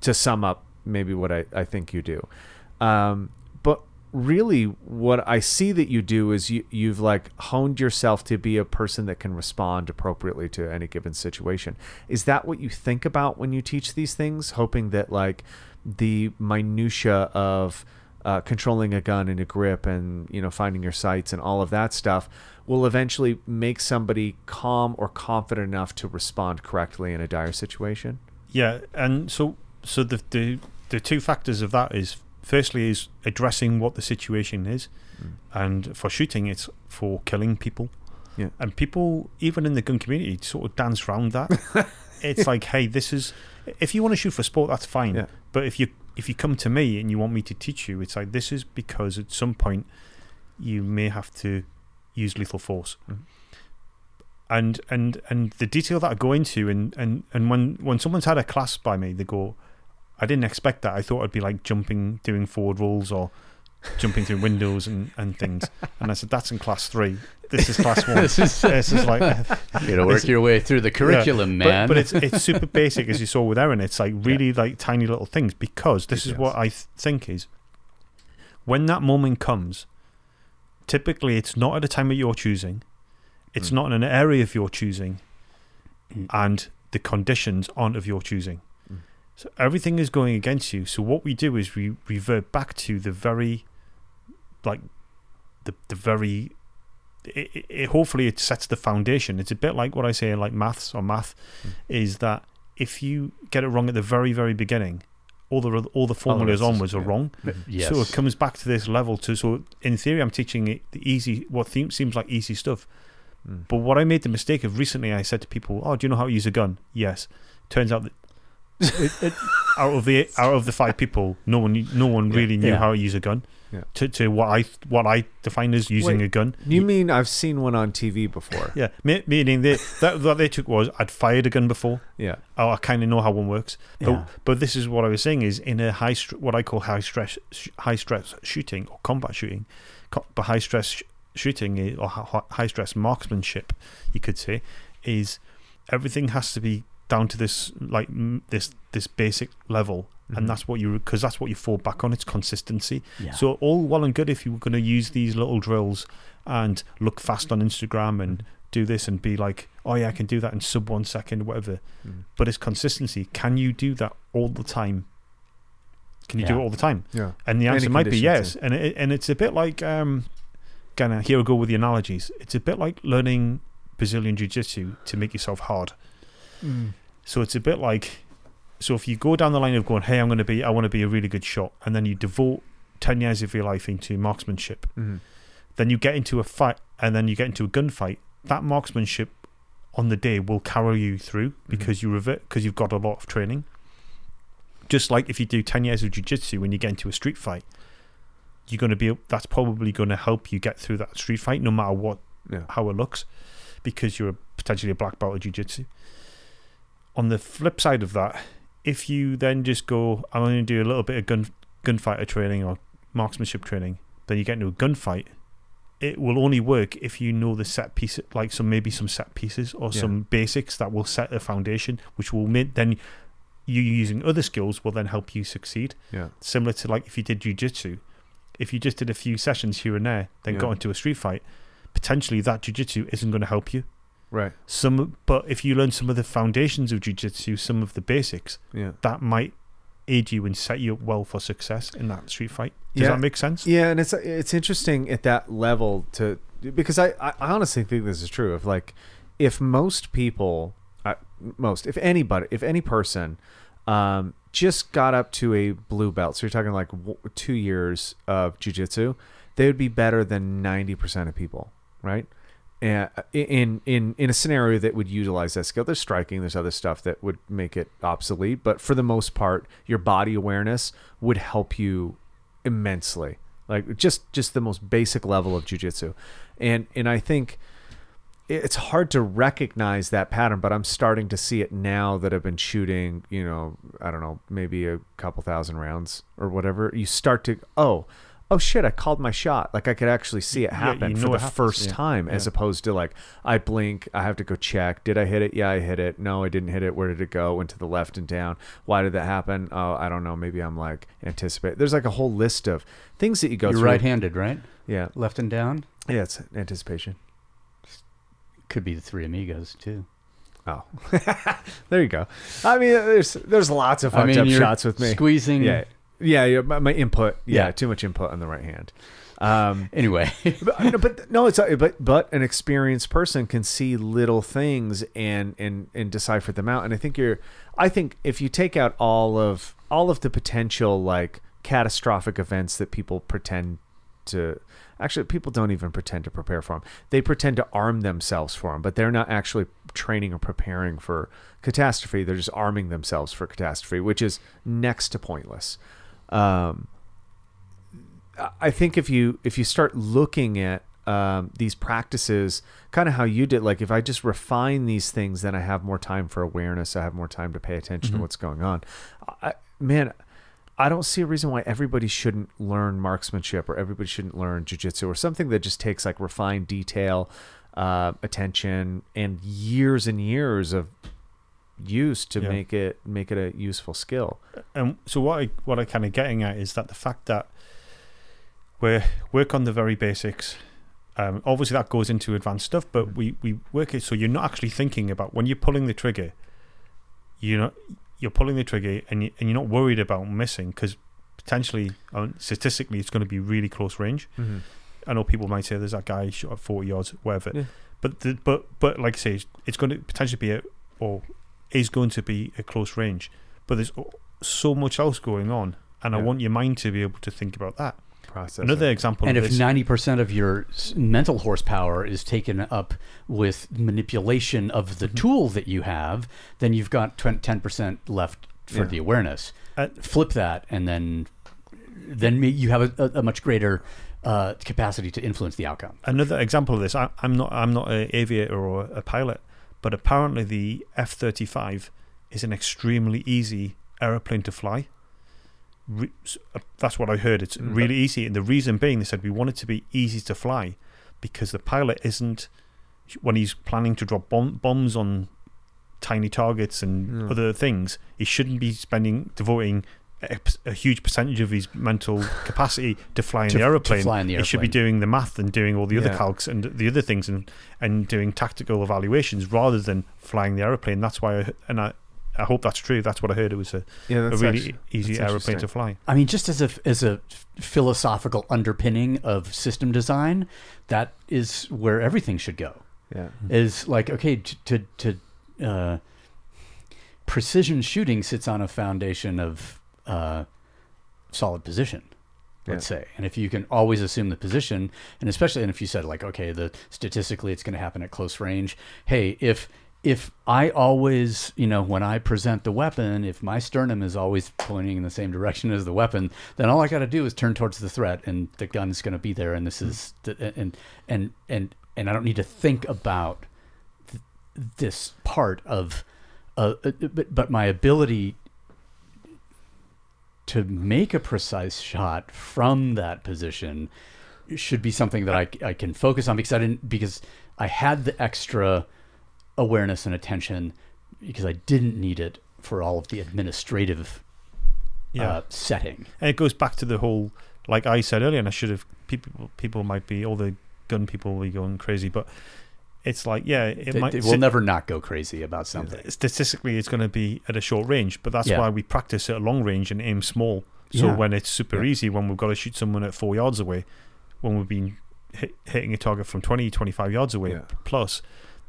to sum up maybe what I, I think you do. Um, but really what I see that you do is you, you've like honed yourself to be a person that can respond appropriately to any given situation. Is that what you think about when you teach these things? Hoping that like the minutia of uh, controlling a gun and a grip and you know finding your sights and all of that stuff will eventually make somebody calm or confident enough to respond correctly in a dire situation. Yeah, and so so the the the two factors of that is firstly is addressing what the situation is, and for shooting it's for killing people. Yeah. And people, even in the gun community, sort of dance around that. [LAUGHS] it's like, hey, this is if you want to shoot for sport, that's fine. Yeah. But if you if you come to me and you want me to teach you, it's like this is because at some point you may have to use lethal force. Mhm. And and and the detail that I go into and, and, and when when someone's had a class by me, they go, I didn't expect that. I thought it'd be like jumping, doing forward rolls or jumping through windows and, and things. And I said, that's in class three. This is class one. [LAUGHS] This is- [LAUGHS] this is like [LAUGHS] You gotta work your way through the curriculum, yeah, man. But, it's it's super basic, as you saw with Erin. It's like really like tiny little things because this is what I th- think is when that moment comes. Typically, it's not at a time that you're choosing. It's Mm. not in an area of your choosing, Mm. and the conditions aren't of your choosing. So everything is going against you. So what we do is we revert back to the very, like, the the very. It, it, it- hopefully, it sets the foundation. It's a bit like what I say in like maths or math, Mm. is that if you get it wrong at the very very beginning, all the all the formulas rest is- onwards are yeah. wrong. yes. So it comes back to this level too. so in theory I'm teaching it the easy what theme, seems like easy stuff. Mm. But what I made the mistake of recently I said to people, "Oh, do you know how to use a gun?" Yes. Turns out that it, it, out of the out of the five people, no one no one Yeah. really knew Yeah. how to use a gun. Yeah. To to what I what I define as using Wait. a gun. You mean I've seen one on TV before? Yeah, meaning they, that what they took was I'd fired a gun before. Yeah. Oh, I kind of know how one works. But, Yeah. but this is what I was saying is in a high what I call high stress sh- high stress shooting or combat shooting, co- but high stress sh- shooting or hi- high stress marksmanship, you could say, is everything has to be down to this like m- this this basic level, Mhm. and that's what you because that's what you fall back on. It's consistency. Yeah. So all well and good if you were going to use these little drills and look fast on Instagram and do this and be like, oh yeah, I can do that in sub one second, whatever. Mm. But it's consistency. Can you do that all the time? Can you do it all the time? Yeah. And the Any answer might be conditions, yes. And it, and it's a bit like um, gonna here we go with the analogies. It's a bit like learning Brazilian Jiu Jitsu to make yourself hard. So it's a bit like, so if you go down the line of going, hey, I'm going to be, I want to be a really good shot, and then you devote ten years of your life into marksmanship, Mhm. then you get into a fight, and then you get into a gunfight. That marksmanship on the day will carry you through because you revert because you've got a lot of training. Just like if you do ten years of jujitsu when you get into a street fight, you're going to be that's probably going to help you get through that street fight, no matter what Yeah. how it looks, because you're potentially a black belt of jiu-jitsu. On the flip side of that, if you then just go, I'm going to do a little bit of gun gunfighter training or marksmanship training, then you get into a gunfight. It will only work if you know the set piece, like some maybe some set pieces or Yeah. some basics that will set a foundation, which will make then you using other skills will then help you succeed. Yeah. Similar to like if you did jujitsu, if you just did a few sessions here and there, then Yeah. got into a street fight, potentially that jujitsu isn't going to help you. Right. Some, but if you learn some of the foundations of jujitsu, some of the basics, Yeah. that might aid you and set you up well for success in that street fight. Does Yeah. that make sense? Yeah, and it's it's interesting at that level to because I I honestly think this is true. If like if most people, uh, most if anybody, if any person, um, just got up to a blue belt, so you're talking like w- two years of jujitsu, they would be better than ninety percent of people, right? In in in a scenario that would utilize that skill, there's striking, there's other stuff that would make it obsolete, but for the most part, your body awareness would help you immensely. Like just just the most basic level of jujitsu. And and i think it's hard to recognize that pattern but i'm starting to see it now that i've been shooting you know i don't know maybe a couple thousand rounds or whatever. You start to oh oh shit i called my shot. Like i could actually see it Yeah, happen you for the happens. first Yeah. time as opposed to like i blink i have to go check. Did i hit it? Yeah i hit it. No i didn't hit it. Where did it go? Went to the left and down. Why did that happen? Oh i don't know. Maybe i'm like anticipate there's like a whole list of things that you go You're through. right-handed, right? yeah. Left and down? Yeah it's anticipation. Could be the three amigos too. oh. [LAUGHS] There you go. I mean there's there's lots of fucked up you're shots with me. squeezing. yeah yeah, my, input yeah, Yeah. too much input on the right hand um [LAUGHS] Anyway, [LAUGHS] but, no, but no, it's but but an experienced person can see little things and and and decipher them out. And I think you're, I think if you take out all of all of the potential like catastrophic events that people pretend to. Actually, people don't even pretend to prepare for them. They pretend to arm themselves for them, but they're not actually training or preparing for catastrophe. They're just arming themselves for catastrophe, which is next to pointless. Um, I think if you if you start looking at um, these practices, kind of how you did, like if I just refine these things, then I have more time for awareness. I have more time to pay attention to what's going on. I, man, I don't see a reason why everybody shouldn't learn marksmanship or everybody shouldn't learn jujitsu or something that just takes like refined detail, uh, attention, and years and years of use to Yeah. make it make it a useful skill. And so what I what I kind of getting at is that the fact that we work on the very basics. Um, obviously, that goes into advanced stuff, but we, we work it so you're not actually thinking about when you're pulling the trigger. You know, you're pulling the trigger and you, and you're not worried about missing because potentially, um, statistically, it's going to be really close range. I know people might say there's that guy shot at 40 yards, whatever. Yeah. But the, but but like I say, it's, it's going to potentially be a or is going to be a close range. But there's so much else going on, and I want your mind to be able to think about that. Process. Another example and of if ninety percent of your mental horsepower is taken up with manipulation of the tool that you have, then you've got ten percent left for Yeah. the awareness. Uh, Flip that, and then then you have a, a, a much greater uh, capacity to influence the outcome. another example of this, I, I'm not I'm not an aviator or a pilot, but apparently the F-35 is an extremely easy aeroplane to fly. Re- uh, that's what I heard. It's Mm. really easy, and the reason being, they said we want it to be easy to fly because the pilot isn't when he's planning to drop bomb, bombs on tiny targets and Mm. other things. He shouldn't be spending devoting a, a huge percentage of his mental [LAUGHS] capacity to fly in To- the to aeroplane. fly in the He should be doing the math and doing all the other Yeah. calcs and the other things and and doing tactical evaluations rather than flying the aeroplane. That's why, I, and I, I hope that's true. That's what I heard. It was a, Yeah, a really actually- easy aeroplane to fly. I mean, just as a as a philosophical underpinning of system design, that is where everything should go. Yeah. Is like okay to to, to uh, precision shooting sits on a foundation of uh, solid position. Let's say, and if you can always assume the position, and especially, and if you said like, okay, the statistically it's going to happen at close range. Hey, if if I always, you know, when I present the weapon, if my sternum is always pointing in the same direction as the weapon, then all I got to do is turn towards the threat, and the gun is going to be there. And this is, and and and and I don't need to think about th- this part of, uh, uh, but but my ability to make a precise shot from that position should be something that I, I can focus on because I didn't because I had the extra awareness and attention because I didn't need it for all of the administrative Yeah. uh, setting. And it goes back to the whole, like I said earlier, and I should have people people might be all the gun people will be going crazy, but it's like yeah, it They, might they will sit- never not go crazy about something. statistically it's going to be at a short range, but that's Yeah. why we practice at a long range and aim small. So Yeah. when it's super Yeah. easy, when we've got to shoot someone at four yards away, when we've been hit, hitting a target from 20, 25 yards away Yeah. plus,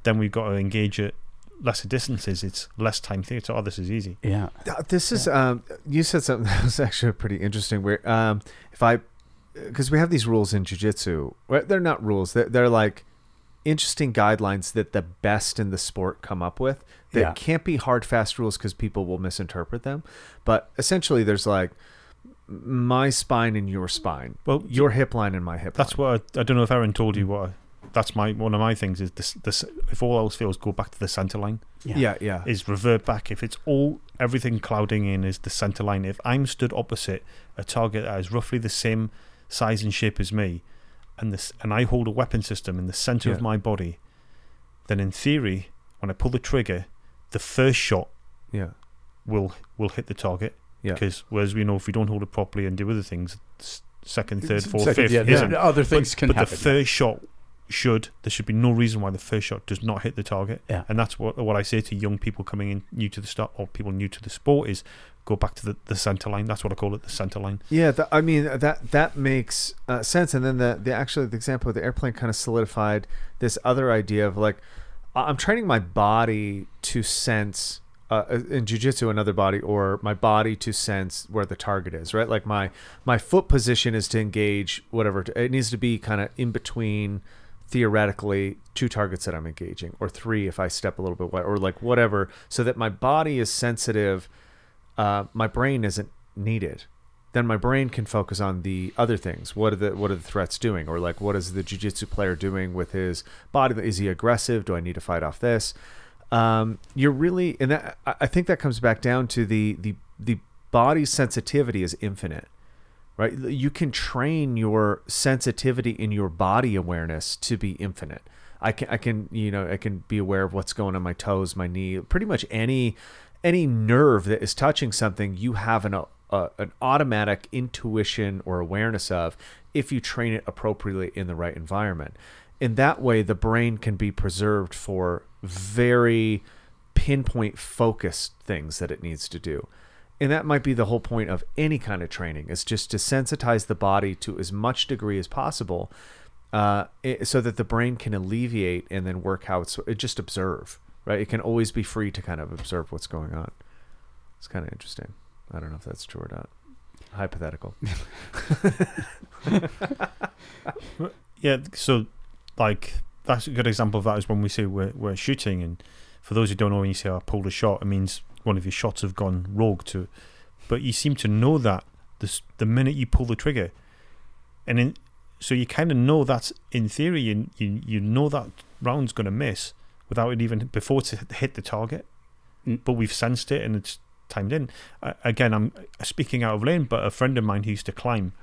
then we've got to engage at lesser distances. It's less time theatre. Oh, this is easy. Yeah. Uh, This is um, you said something [LAUGHS] that was actually pretty interesting. Where um, if I because we have these rules in jujitsu, well, they're not rules. They're, they're like interesting guidelines that the best in the sport come up with. That Yeah. can't be hard fast rules because people will misinterpret them. But essentially, there's like my spine and your spine, Well, your hip line and my hip. That's line. what I, I don't know if Aaron told you mm-hmm. what. I, that's my one of my things is this. This if all else fails, go back to the center line. Yeah, yeah, is revert back. If it's all everything clouding in is the center line. If I'm stood opposite a target that is roughly the same size and shape as me, and this and I hold a weapon system in the center Yeah. of my body, then in theory, when I pull the trigger, the first shot yeah, will will hit the target. Yeah. Because whereas we know if we don't hold it properly and do other things, second, third, fourth, Second, fifth, yeah, isn't. yeah, other things but, can but happen. the first shot should there should be no reason why the first shot does not hit the target. Yeah. And that's what what I say to young people coming in new to the start or people new to the sport is go back to the, the center line. That's what I call it, the center line. Yeah, th- I mean that that makes uh, sense. And then the the actually the example of the airplane kind of solidified this other idea of like I'm training my body to sense uh, in jujitsu another body or my body to sense where the target is. Right, like my my foot position is to engage whatever it needs to be, kind of in between. Theoretically, two targets that I'm engaging, or three if I step a little bit wide, or like whatever, so that my body is sensitive uh, my brain isn't needed. Then my brain can focus on the other things. What are the what are the threats doing? Or like what is the jiu-jitsu player doing with his body? Is he aggressive? Do i need to fight off this? Um, you're really and that I- think that comes back down to the the the body sensitivity is infinite right? You can train your sensitivity in your body awareness to be infinite. I can i can you know i can be aware of what's going on my toes my knee pretty much any any nerve that is touching something you have an an automatic intuition or awareness of if you train it appropriately in the right environment. In that way the brain can be preserved for very pinpoint focused things that it needs to do. And that might be the whole point of any kind of training is just to sensitize the body to as much degree as possible uh, so that the brain can alleviate and then work how it's it just observe right? It can always be free to kind of observe what's going on. It's kind of interesting. I don't know if that's true or not. Hypothetical. [LAUGHS] [LAUGHS] Yeah, so like that's a good example of that is when we say we're, we're shooting and for those who don't know when you say oh, I pulled a shot, it means one of your shots have gone rogue to but you seem to know that the, the minute you pull the trigger. And in, so you kind of know that in theory you, you you know that round's going to miss without it even before to hit the target Mm. but we've sensed it and it's timed in uh, again i'm speaking out of lane but a friend of mine who used to climb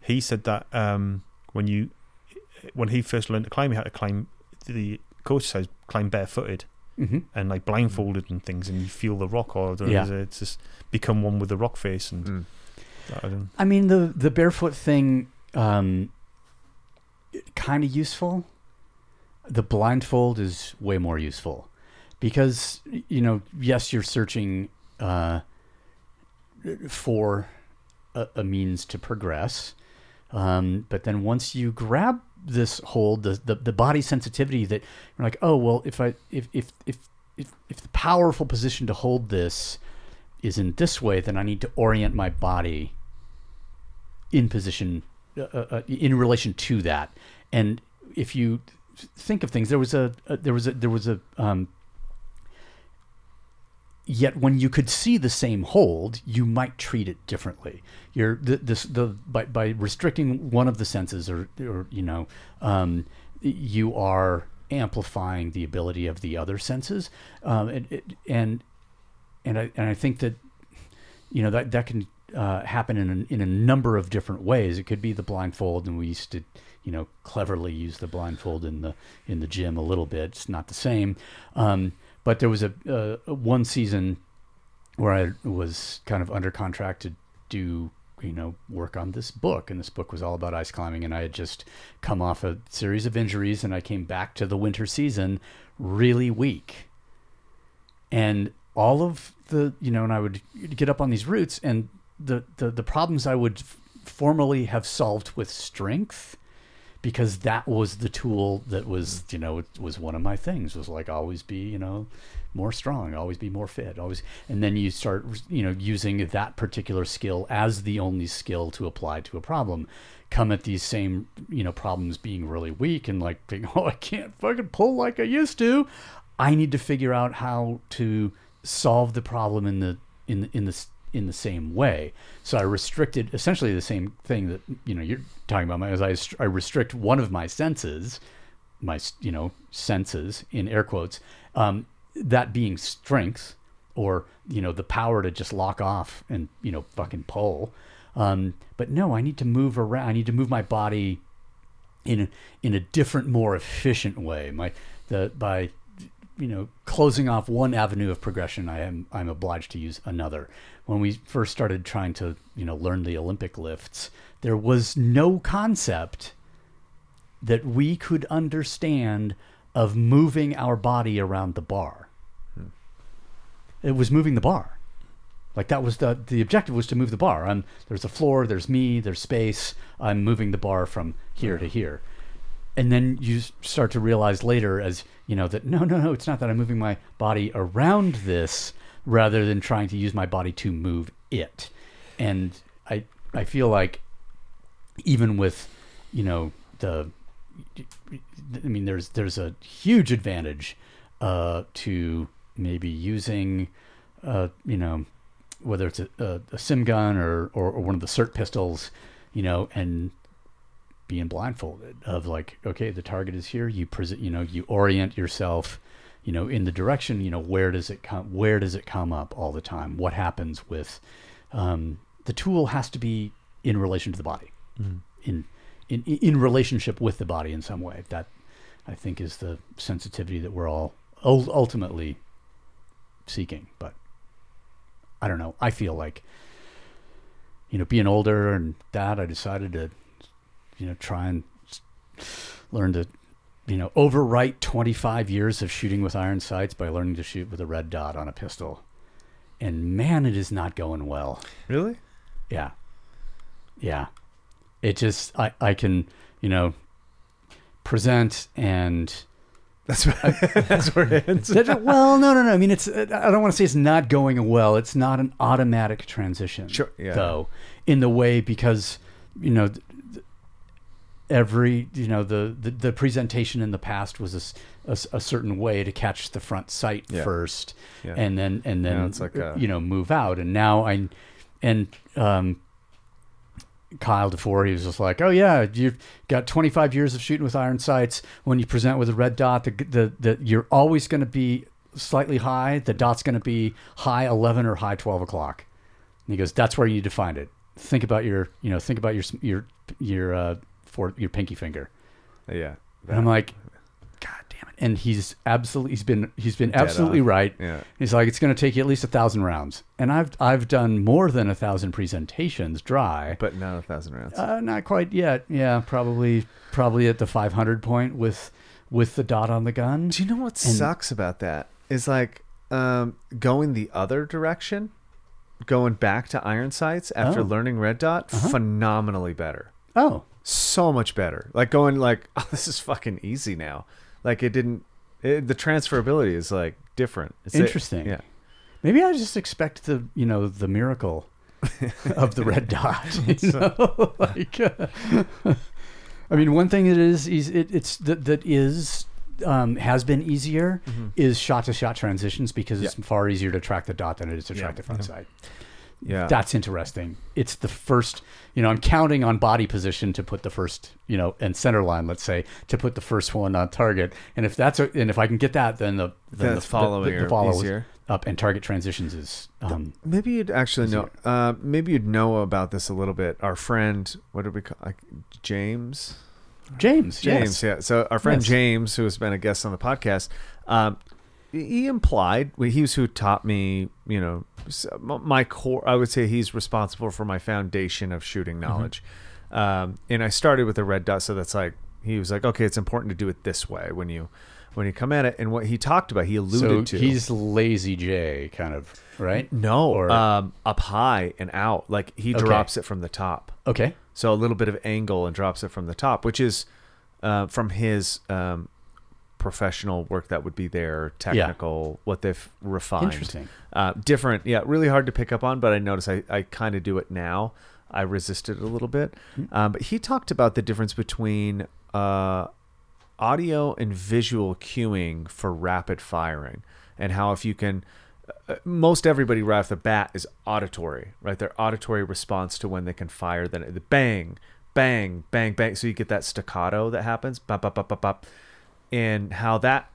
he said that um, when you when he first learned to climb he had to climb the coach says climb barefooted hmm and like blindfolded and things, and you feel the rock, or there Yeah. it's just become one with the rock face, and Mm. I don't. I mean the the barefoot thing, um, kind of useful. The blindfold is way more useful because you know yes you're searching uh, for a, a means to progress, um, but then once you grab this hold, the, the the body sensitivity that you're like oh well if I if if if if, if the powerful position to hold this is in this way, then I need to orient my body in position uh, uh, in relation to that. And if you think of things, there was a, a there was a there was a um, yet when you could see the same hold, you might treat it differently. You're the this the by by restricting one of the senses, or or you know, um, you are amplifying the ability of the other senses, um, and it- and and I and I think that you know that that can uh, happen in a, in a number of different ways. It could be the blindfold, and we used to you know cleverly use the blindfold in the in the gym a little bit. It's not the same, um, but there was a uh, one season where I was kind of under contract to do you know work on this book and this book was all about ice climbing and I had just come off a series of injuries and I came back to the winter season really weak and all of the you know and i would get up on these routes and the the, the problems i would f- formerly have solved with strength because that was the tool that was you know it was one of my things was like always be you know more strong always be more fit always and then you start you know using that particular skill as the only skill to apply to a problem. Come at these same you know problems being really weak and like thinking, [LAUGHS] oh i can't fucking pull like i used to. I need to figure out how to solve the problem in the in in the in the same way. So i restricted essentially the same thing that you know you're talking about as i, I restrict one of my senses my you know senses in air quotes um, that being strength or you know the power to just lock off and you know fucking pull. Um, but no i need to move around i need to move my body in in a different more efficient way. My the by you know closing off one avenue of progression i am i'm obliged to use another when we first started trying to you know learn the olympic lifts there was no concept that we could understand of moving our body around the bar. Hmm. It was moving the bar. Like that was the the objective was to move the bar. I'm there's a floor, there's me, there's space. I'm moving the bar from here to hmm. here. And then you start to realize later as, you know, that no, no, no, it's not that I'm moving my body around this rather than trying to use my body to move it. And I I feel like even with, you know, the I mean, there's there's a huge advantage uh, to maybe using, uh, you know, whether it's a, a, a sim gun or, or or one of the SIRT pistols, you know, and being blindfolded of like, okay, the target is here. You present, you know, you orient yourself, you know, in the direction. You know, where does it come? Where does it come up all the time? What happens with um, the tool? Has to be in relation to the body in in in relationship with the body in some way. That I think is the sensitivity that we're all ultimately seeking. But I don't know. I feel like you know, being older and that, I decided to you know try and learn to you know overwrite 25 years of shooting with iron sights by learning to shoot with a red dot on a pistol. And man, it is not going well. Really? Yeah. Yeah. It just I I can, you know, present and That's where, [LAUGHS] that's where it ends. Well, no, no, no. I mean, it's I don't want to say it's not going well. It's not an automatic transition, Sure, yeah. though, in the way because you know every you know the, the the presentation in the past was a certain way to catch the front sight Yeah. first, Yeah. and then and then Now it's like a- you know move out. And now I and um, Kyle Defoor, he was just like, "Oh yeah, you've got 25 years of shooting with iron sights. When you present with a red dot, the the, the you're always going to be slightly high. The dot's going to be high 11 or high 12 o'clock." And he goes, "That's where you need to find it. Think about your, you know, think about your your your uh, for your pinky finger." Yeah. And I'm like, God damn it! And he's absolutely he's been he's been absolutely on. right. Yeah. He's like, it's going to take you at least a thousand rounds, and I've I've done more than a thousand presentations dry, But not a thousand rounds. uh, not quite yet. Yeah, probably probably at the five hundred point with with the dot on the gun. Do you know what And- sucks about that? Is like um, going the other direction, going back to iron sights after Oh. Uh-huh. learning red dot, phenomenally better. Oh, So much better. Like going like, [LAUGHS] oh, this is fucking easy now. Like it didn't. It, the transferability is like different. It's Interesting. yeah. maybe I just expect the you know the miracle of the red [LAUGHS] dot. [LAUGHS] You know, like uh, I mean, one thing it is is it, it's that that is. Um, has been easier is shot to shot transitions because it's far easier to track the dot than it is to track the front side. Yeah. That's interesting. It's the first, you know, I'm counting on body position to put the first, you know, and center line, let's say, to put the first one on target. And if that's, a, and if I can get that, then the, then The the, following the, the, are follow easier. up and target transitions is, um, Maybe you'd actually know. Uh, maybe you'd know about this a little bit. Our friend, what did we call like James? James, James, yes. yeah. So our friend Yes. James, who has been a guest on the podcast, um, he implied he was who taught me. You know, my core. I would say he's responsible for my foundation of shooting Mm-hmm. knowledge. Um, and I started with a red dot, so that's like he was like, okay, it's important to do it this way when you when you come at it. And what he talked about, he So alluded to. he's lazy J kind of, right? no Or- um, up high and out. Like he Okay. drops it from the top. Okay. So a little bit of angle and drops it from the top, which is uh, from his um, professional work that would be there, technical, what they've refined. Interesting. Uh, different, yeah, really hard to pick up on, but I notice I, I kind of do it now. I resisted a little bit. Hmm. Um, but he talked about the difference between uh, audio and visual cueing for rapid firing and how if you can uh, most everybody right off the bat is auditory right their auditory response to when they can fire then the bang bang bang bang so you get that staccato that happens bop, bop, bop, bop, bop. And how that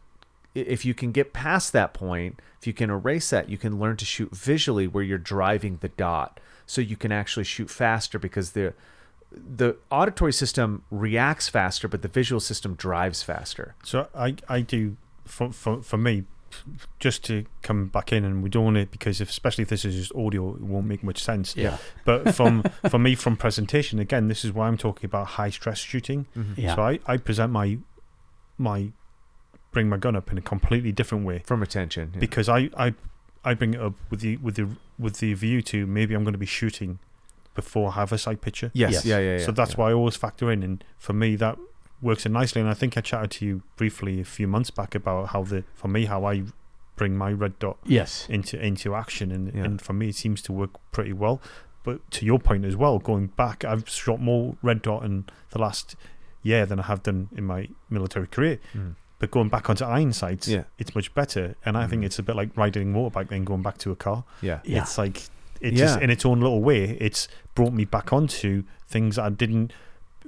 if you can get past that point if you can erase that you can learn to shoot visually where you're driving the dot so you can actually shoot faster because the the auditory system reacts faster but the visual system drives faster So I, I do for, for for me, just to come back in, and we don't want it because if, especially if this is just audio, it won't make much sense. Yeah. But [LAUGHS] from for me, from presentation, again, this is why I'm talking about high stress shooting. Mm-hmm. Yeah. So I, I present my my bring my gun up in a completely different way from attention yeah. because I, I I bring it up with the with the with the view to maybe I'm going to be shooting before I have a sight picture. yes, Yes. yeah yeah yeah so that's yeah. why I always factor in, and for me that works in nicely. And I think I chatted to you briefly a few months back about how the for me how I bring my red dot Yes. into into action, and Yeah. and for me it seems to work pretty well. But to your point as well, going back, I've shot more red dot in the last year than I have done in my military career. Mm. But going back onto iron sights, Yeah. it's much better. And I think Mhm. it's a bit like riding a motorbike then going back to a car. yeah Yeah. It's like it Yeah. just in its own little way, it's brought me back onto things I didn't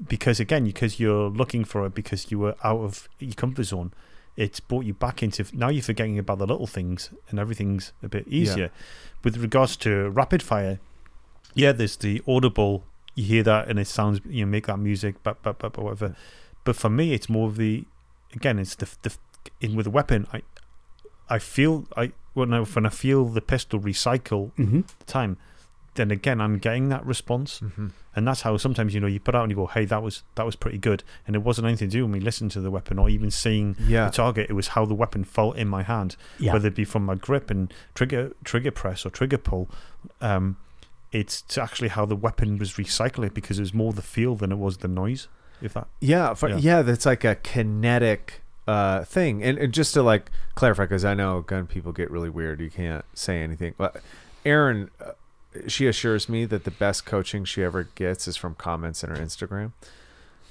because again, because you're looking for it because you were out of your comfort zone. It's brought you back into now you're forgetting about the little things and everything's a bit easier. With regards to rapid fire, yeah, there's the audible. You hear that and it sounds you know make that music, but but but whatever. But for me, it's more of the again, it's the the in with a weapon. I I feel I when I when I feel the pistol recycle Mm-hmm. time, then again I'm getting that response, mm-hmm. and that's how sometimes you know you put out and you go, hey, that was that was pretty good, and it wasn't anything to do when we listened to the weapon or even seeing yeah the target. It was how the weapon felt in my hand, Yeah. whether it be from my grip and trigger trigger press or trigger pull. Um, it's to actually how the weapon was recycling because it was more the feel than it was the noise. If that Yeah, for, Yeah. yeah, that's like a kinetic uh, thing. And, and just to like clarify, because I know gun people get really weird. You can't say anything. But Erin, uh, she assures me that the best coaching she ever gets is from comments in her Instagram. [LAUGHS]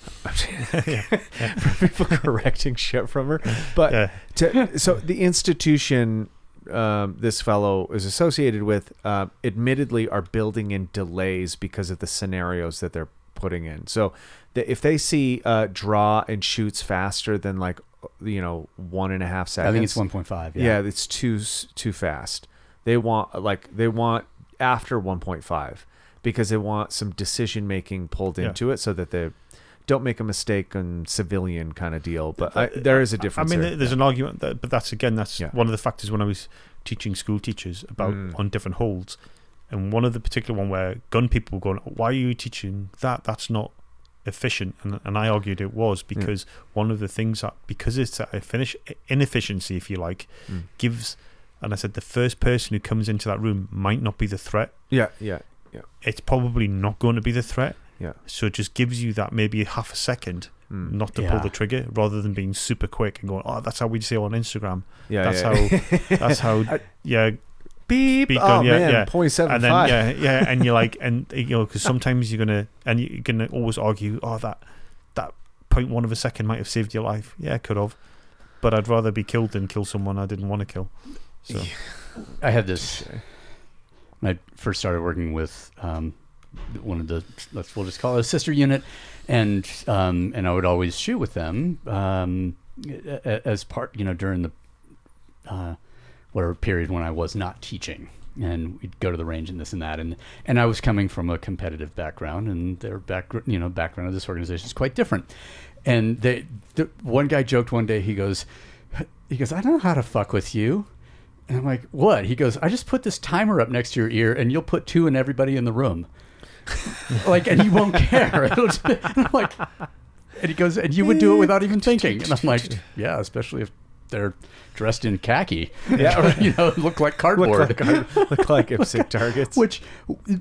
[LAUGHS] for people correcting shit from her, but Yeah. to, so the institution um, this fellow is associated with, uh, admittedly, are building in delays because of the scenarios that they're putting in. So the, if they see uh, draw and shoots faster than like you know one and a half seconds, I think it's 1.5. Yeah. yeah, it's too too fast. They want like they want after 1.5 because they want some decision making pulled Yeah. into it so that the don't make a mistake on civilian kind of deal. But I, there is a difference. I mean, there. there's an argument, that, but that's again, that's Yeah. one of the factors when I was teaching school teachers about Mm. on different holds, and one of the particular one where gun people were going, "Why are you teaching that? That's not efficient." And, and I argued it was because one of the things that because it's a finish inefficiency, if you like, Mm. gives. And I said the first person who comes into that room might not be the threat. yeah, yeah, yeah, It's probably not going to be the threat. Yeah. So it just gives you that maybe half a second Mm. not to Yeah. pull the trigger, rather than being super quick and going, "Oh, that's how we say on Instagram." yeah, That's yeah. how. [LAUGHS] That's how. Yeah, beep. beep oh yeah, man, yeah. point seven and then yeah, yeah, and you're like, and you know, because sometimes you're gonna, and you're gonna always argue, "Oh, that that point one of a second might have saved your life." Yeah, could have, but I'd rather be killed than kill someone I didn't want to kill. So [LAUGHS] I had this when I first started working with um, one of the let's we'll just call it a sister unit, and um, and I would always shoot with them um, as part you know during the uh, whatever period when I was not teaching. And we'd go to the range and this and that, and and I was coming from a competitive background, and their back you know background of this organization is quite different. And they, the, one guy joked one day, he goes, he goes, I don't know how to fuck with you. And I'm like, what? He goes, I just put this timer up next to your ear, and you'll put two in everybody in the room. [LAUGHS] like, and you won't care. It'll just and [LAUGHS] I'm like, and he goes, and you would do it without even thinking. And I'm like, [LAUGHS] yeah, especially if they're dressed in khaki. Yeah. you know, look like Look cardboard. like, look like IPSC targets. Which,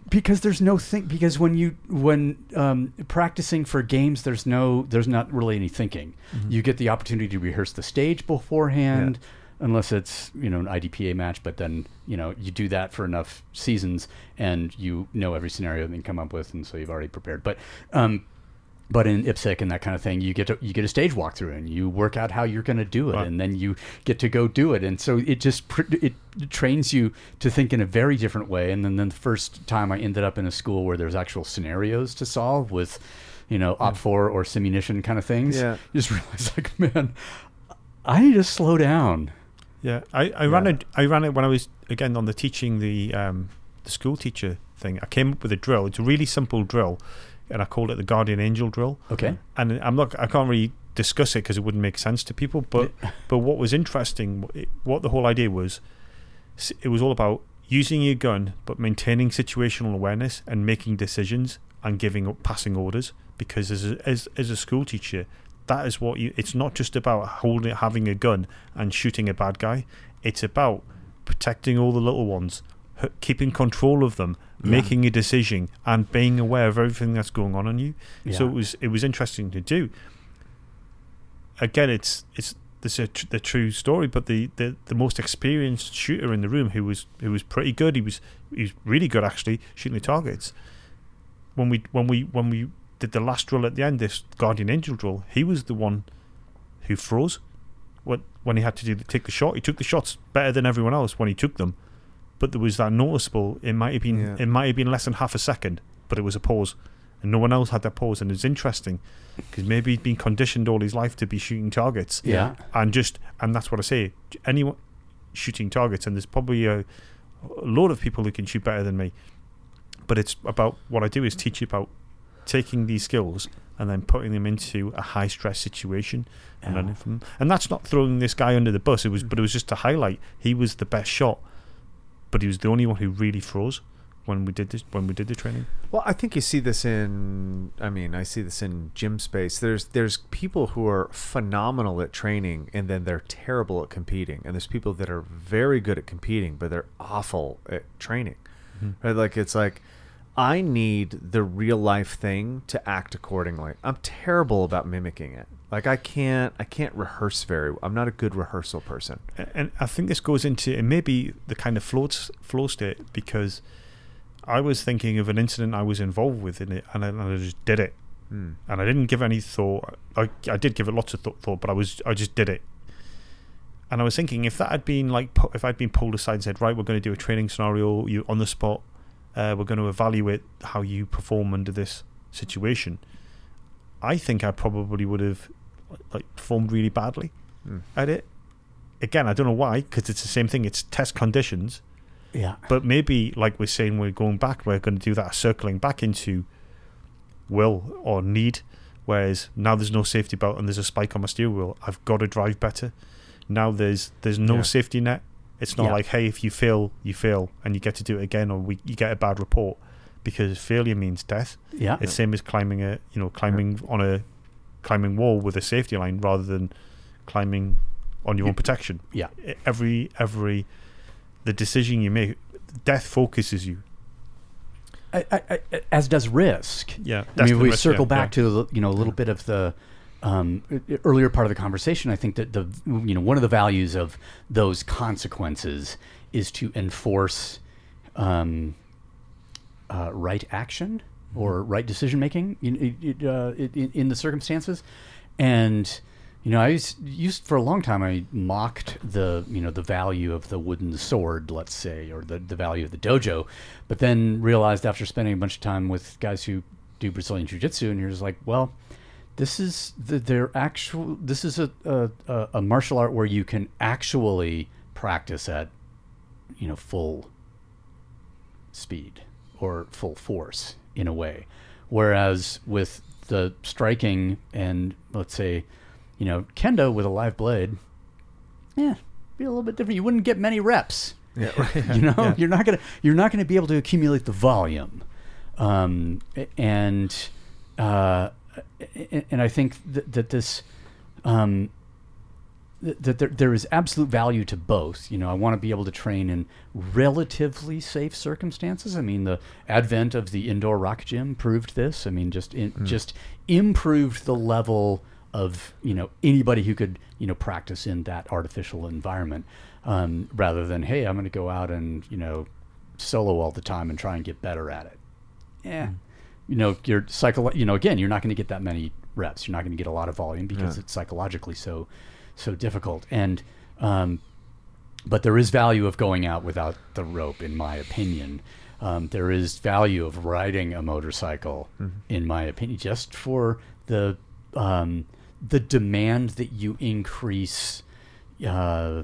because there's no think, because when you when um, practicing for games, there's no, there's not really any thinking. You get the opportunity to rehearse the stage beforehand, unless it's you know an IDPA match. But then you know you do that for enough seasons, and you know every scenario that you can come up with, and so you've already prepared. But um, but in IPSC and that kind of thing, you get to, you get a stage walkthrough and you work out how you're going to do it, Right. and then you get to go do it, and so it just pr- it trains you to think in a very different way. And then, then the first time I ended up in a school where there's actual scenarios to solve with, you know, OPFOR or simunition kind of things, Yeah. you just [LAUGHS] realize like, man, I need to slow down. Yeah, I, I ran it. I ran it when I was again on the teaching the um, the school teacher thing. I came up with a drill. It's a really simple drill, and I called it the Guardian Angel drill. Okay. And I'm not. I can't really discuss it because it wouldn't make sense to people. But [LAUGHS] but what was interesting, what the whole idea was, it was all about using your gun but maintaining situational awareness and making decisions and giving up passing orders. Because as a, as as a school teacher, that is what you. It's not just about holding having a gun and shooting a bad guy. It's about protecting all the little ones, keeping control of them, making a decision, and being aware of everything that's going on on you. So it was it was interesting to do. Again, it's it's this is a tr- the true story, but the, the, the most experienced shooter in the room, who was who was pretty good, he was he was really good actually shooting the targets. When we when we when we did the last drill at the end, this Guardian Angel drill, he was the one who froze. When when he had to do the, take the shot, he took the shots better than everyone else when he took them. But there was that noticeable. It might have been Yeah. it might have been less than half a second, but it was a pause, and no one else had that pause. And it's interesting because maybe he'd been conditioned all his life to be shooting targets, Yeah. and just and that's what I say. Anyone shooting targets, and there's probably a, a lot of people who can shoot better than me. But it's about what I do is teach you about taking these skills and then putting them into a high stress situation and Yeah. learning from them. And that's not throwing this guy under the bus. It was, hmm. but it was just to highlight he was the best shot, but he was the only one who really froze when we did this when we did the training. Well, I think you see this in. I mean, I see this in gym space. There's there's people who are phenomenal at training, and then they're terrible at competing. And there's people that are very good at competing, but they're awful at training. Mm-hmm. Right? Like it's like I need the real life thing to act accordingly. I'm terrible about mimicking it. Like I can't I can't rehearse very. I'm not a good rehearsal person. And I think this goes into it may the kind of flow flow state because I was thinking of an incident I was involved with in it, and I, and I just did it, Hmm. and I didn't give any thought. I, I did give it lots of th- thought, but I was I just did it. And I was thinking if that had been like if I'd been pulled aside and said, right, we're going to do a training scenario, you on the spot, uh, we're going to evaluate how you perform under this situation. I think I probably would have like performed really badly Hmm. at it. Again, I don't know why, because it's the same thing. It's test conditions, Yeah. but maybe like we're saying, we're going back. We're going to do that circling back into will or need Whereas now there's no safety belt and there's a spike on my steering wheel. I've got to drive better. Now there's there's no Yeah. safety net. It's not Yeah. like hey, if you fail, you fail, and you get to do it again, or we, you get a bad report because failure means death. Yeah. It's same as climbing a you know climbing on a climbing wall with a safety line rather than climbing on your own protection. Yeah. Every every the decision you make, death focuses you. I, I, I, as does risk. Yeah, I mean, we risk, circle yeah, back yeah. to the, you know a little mm. bit of the um, earlier part of the conversation. I think that the you know one of the values of those consequences is to enforce um, uh, right action or right decision making in, in, uh, in, in the circumstances, and you know I used, used for a long time I mocked the you know the value of the wooden sword, let's say, or the the value of the dojo, but then realized after spending a bunch of time with guys who do Brazilian jiu jitsu, and you're just like, well, this is the, their actual. This is a, a a martial art where you can actually practice at you know full speed or full force in a way. Whereas with the striking and let's say, you know, kendo with a live blade, yeah, be a little bit different. You wouldn't get many reps. Yeah, [LAUGHS] you know, you're not gonna you're not gonna be able to accumulate the volume, um, and uh, and I think that, that this. Um, that there, there is absolute value to both. You know, I want to be able to train in relatively safe circumstances. I mean, the advent of the indoor rock gym proved this. I mean, just in, just improved the level of you know anybody who could you know practice in that artificial environment, um, rather than hey, I'm going to go out and you know solo all the time and try and get better at it. Yeah, you know, you're psycho. You know, again, you're not going to get that many reps. You're not going to get a lot of volume because Yeah. it's psychologically so so difficult. And um, but there is value of going out without the rope, in my opinion. Um, there is value of riding a motorcycle, in my opinion, just for the um, the demand that you increase uh,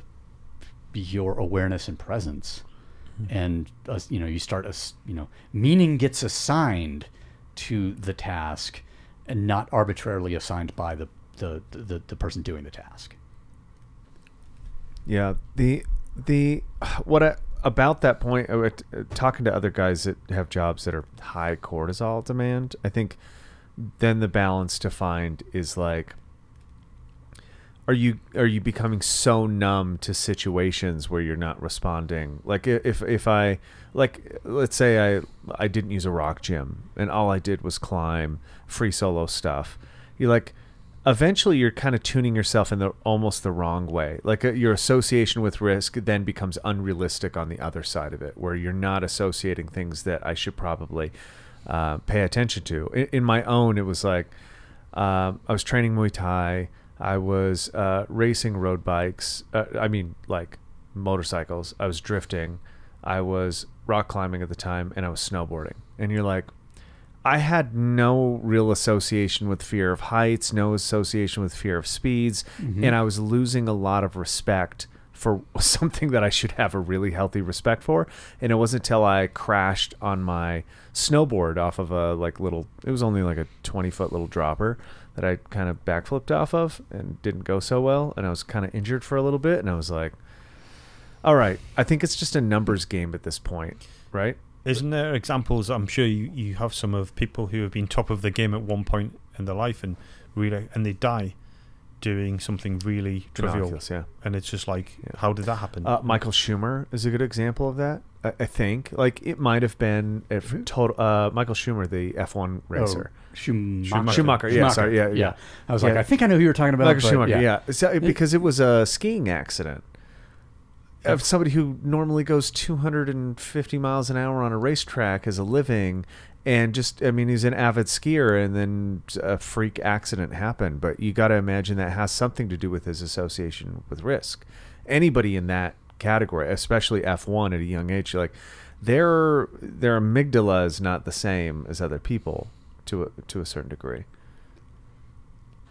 your awareness and presence, and uh, you know you start as you know meaning gets assigned to the task, and not arbitrarily assigned by the the, the, the person doing the task. Yeah, the the what I, about that point, uh, talking to other guys that have jobs that are high cortisol demand, I think then the balance to find is like are you are you becoming so numb to situations where you're not responding? Like if if i like let's say i i didn't use a rock gym and all i did was climb free solo stuff. You like eventually you're kind of tuning yourself in the almost the wrong way. Like uh, your association with risk then becomes unrealistic on the other side of it where you're not associating things that i should probably uh, pay attention to. In, in my own it was like um, i was training muay thai i was uh, racing road bikes uh, i mean like motorcycles. I was drifting. I was rock climbing at the time and i was snowboarding. And you're like I had no real association with fear of heights, no association with fear of speeds, and I was losing a lot of respect for [LAUGHS] something that I should have a really healthy respect for. And it wasn't until I crashed on my snowboard off of a like little it was only like a 20 foot little dropper that I kind of backflipped off of and didn't go so well and I was kind of injured for a little bit and I was like all right, I think it's just a numbers game at this point, right? Isn't there examples? I'm sure you, you have some of people who have been top of the game at one point in their life and really and they die doing something really trivial, Innocuous, yeah. and it's just like, Yeah. how did that happen? Uh, Michael Schumer is a good example of that. I, I think, like, it might have been if total. Uh, Michael Schumer, the F1 racer. Schumacher. Schumacher, yeah, sorry, yeah, yeah. I was like, I think I know who you're talking about. Michael but Schumacher, yeah, So- because it was a skiing accident of somebody who normally goes 250 miles an hour on a racetrack as a living, and just, I mean, he's an avid skier, and then a freak accident happened. But you got to imagine that has something to do with his association with risk. Anybody in that category, especially F1 at a young age, like their their amygdala is not the same as other people to a, to a certain degree.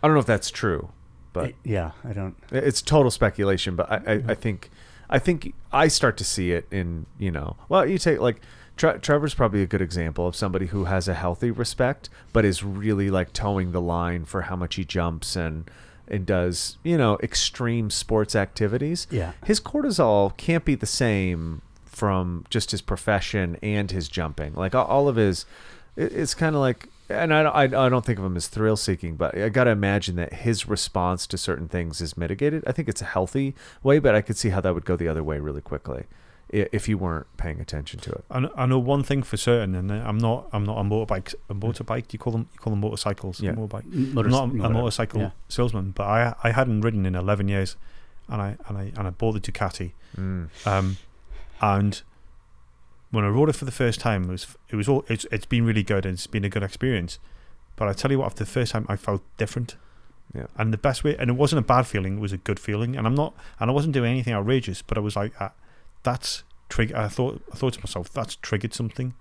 I don't know if that's true, but yeah, I don't. it's total speculation. But I, I, mm-hmm. I think I think I start to see it in you know well you take like Tre- Trevor's probably a good example of somebody who has a healthy respect, but is really like towing the line for how much he jumps and and does you know extreme sports activities. Yeah. his cortisol can't be the same from just his profession and his jumping. Like all, of his, it, it's kind of like. And I, I, I don't think of him as thrill seeking, but I got to imagine that his response to certain things is mitigated. I think it's a healthy way, but I could see how that would go the other way really quickly if you weren't paying attention to it. I know, one thing for certain, and I'm not I'm not a motorbike a motorbike. Do you call them you call them motorcycles? Yeah. motorbike. Motor- I'm not a, a motorcycle Yeah. salesman, but I I hadn't ridden in 11 years, and I and I and I bought the Ducati, Mm. um, and when I rode it for the first time, it was it was all it's it's been really good and it's been a good experience. But I tell you what, after the first time, I felt different. Yeah. And the best way, and it wasn't a bad feeling; it was a good feeling. And I'm not, and I wasn't doing anything outrageous, but I was like, uh, that's trigger. I thought, I thought to myself, that's triggered something,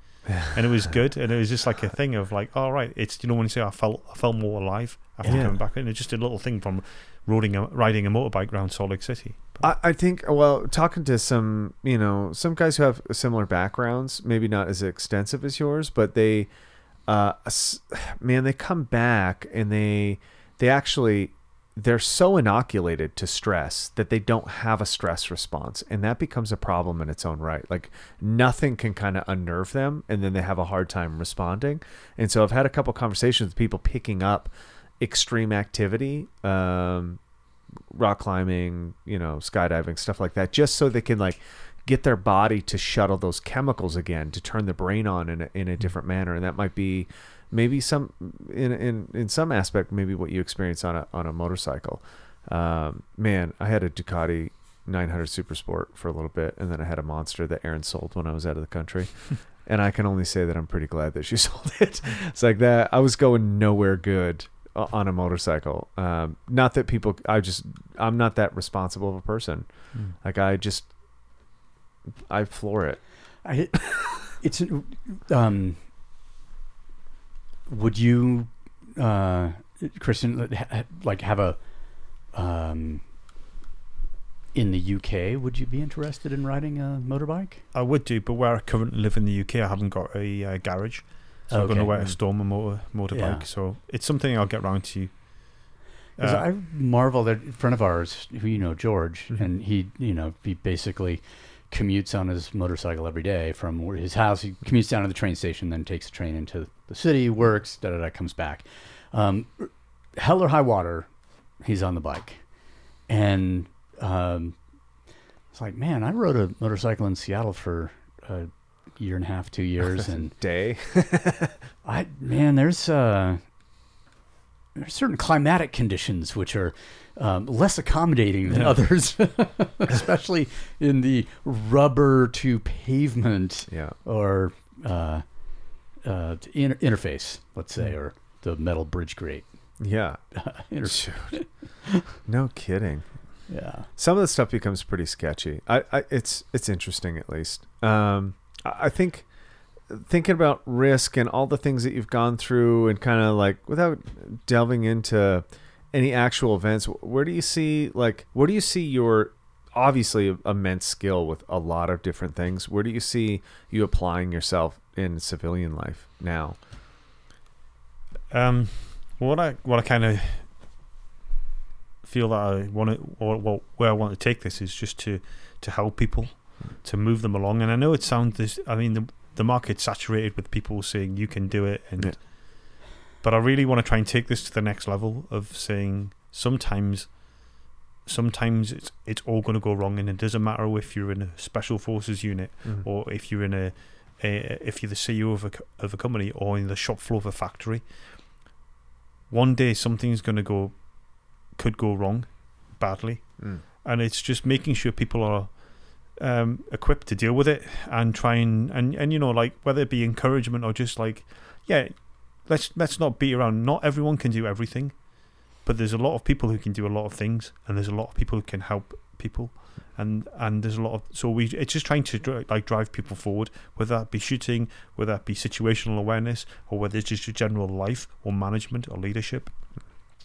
and it was good. And it was just like a [LAUGHS] thing of like, all right, it's you know when you say I felt, I felt more alive after Yeah. coming back, and it's just a little thing from riding a riding a motorbike around Salt Lake City. I, I think well talking to some you know some guys who have similar backgrounds maybe not as extensive as yours but they uh man they come back and they they actually they're so inoculated to stress that they don't have a stress response. And that becomes a problem in its own right. Like nothing can kind of unnerve them and then they have a hard time responding. And so i've had a couple conversations with people picking up extreme activity um rock climbing, you know, skydiving, stuff like that, just so they can like get their body to shuttle those chemicals again to turn the brain on in a, in a different manner, and that might be maybe some in in in some aspect maybe what you experience on a on a motorcycle. Um, man, I had a Ducati 900 Super Sport for a little bit, and then I had a Monster that Aaron sold when I was out of the country. [LAUGHS] And I can only say that I'm pretty glad that she [LAUGHS] sold it. It's like that. I was going nowhere good on a motorcycle. Um, not that people, I just, I'm not that responsible of a person. Like I just, I floor it. I, it's um. Would you, uh, Christian, like have a, um. In the UK, would you be interested in riding a motorbike? I would do, but where I currently live in the UK, I haven't got a uh, garage, so Okay. nowhere to Mm. store my motor motorbike. Yeah. So it's something I'll get round to. Uh, I marvel that a friend of ours, who you know, George, Mhm. and he, you know, he basically commutes on his motorcycle every day from his house. He commutes down to the train station, then takes the train into the city, works, da da da, comes back. Um, hell or high water, he's on the bike, and um, it's like, man, I rode a motorcycle in Seattle for a year and a half, two years, and [LAUGHS] Day. [LAUGHS] I man, there's uh, there's certain climatic conditions which are um, less accommodating than others, [LAUGHS] especially in the rubber to pavement yeah. or uh, uh, inter- interface, let's say, or the metal bridge grate. Yeah. Shoot. no kidding. yeah, Some of the stuff becomes pretty sketchy. I, I it's it's interesting at least. Um, I think thinking about risk and all the things that you've gone through and kind of like without delving into any actual events, where do you see like where do you see your obviously immense skill with a lot of different things? Where do you see you applying yourself in civilian life now? Um, what I what I kind of feel that I want to, or well, where I want to take this is just to to help people, to move them along. And I know it sounds this. I mean, the the market's saturated with people saying you can do it, and Yeah. but I really want to try and take this to the next level of saying sometimes. Sometimes it's it's all going to go wrong, and it doesn't matter if you're in a special forces unit Mhm. or if you're in a, a if you're the CEO of a of a company or in the shop floor of a factory. One day something's going to go, could go wrong, badly, Mm. and it's just making sure people are um, equipped to deal with it and try and, and and you know like whether it be encouragement or just like yeah, let's let's not beat around. Not everyone can do everything, but there's a lot of people who can do a lot of things, and there's a lot of people who can help people and and there's a lot of so we it's just trying to like drive people forward whether that be shooting whether that be situational awareness or whether it's just general life or management or leadership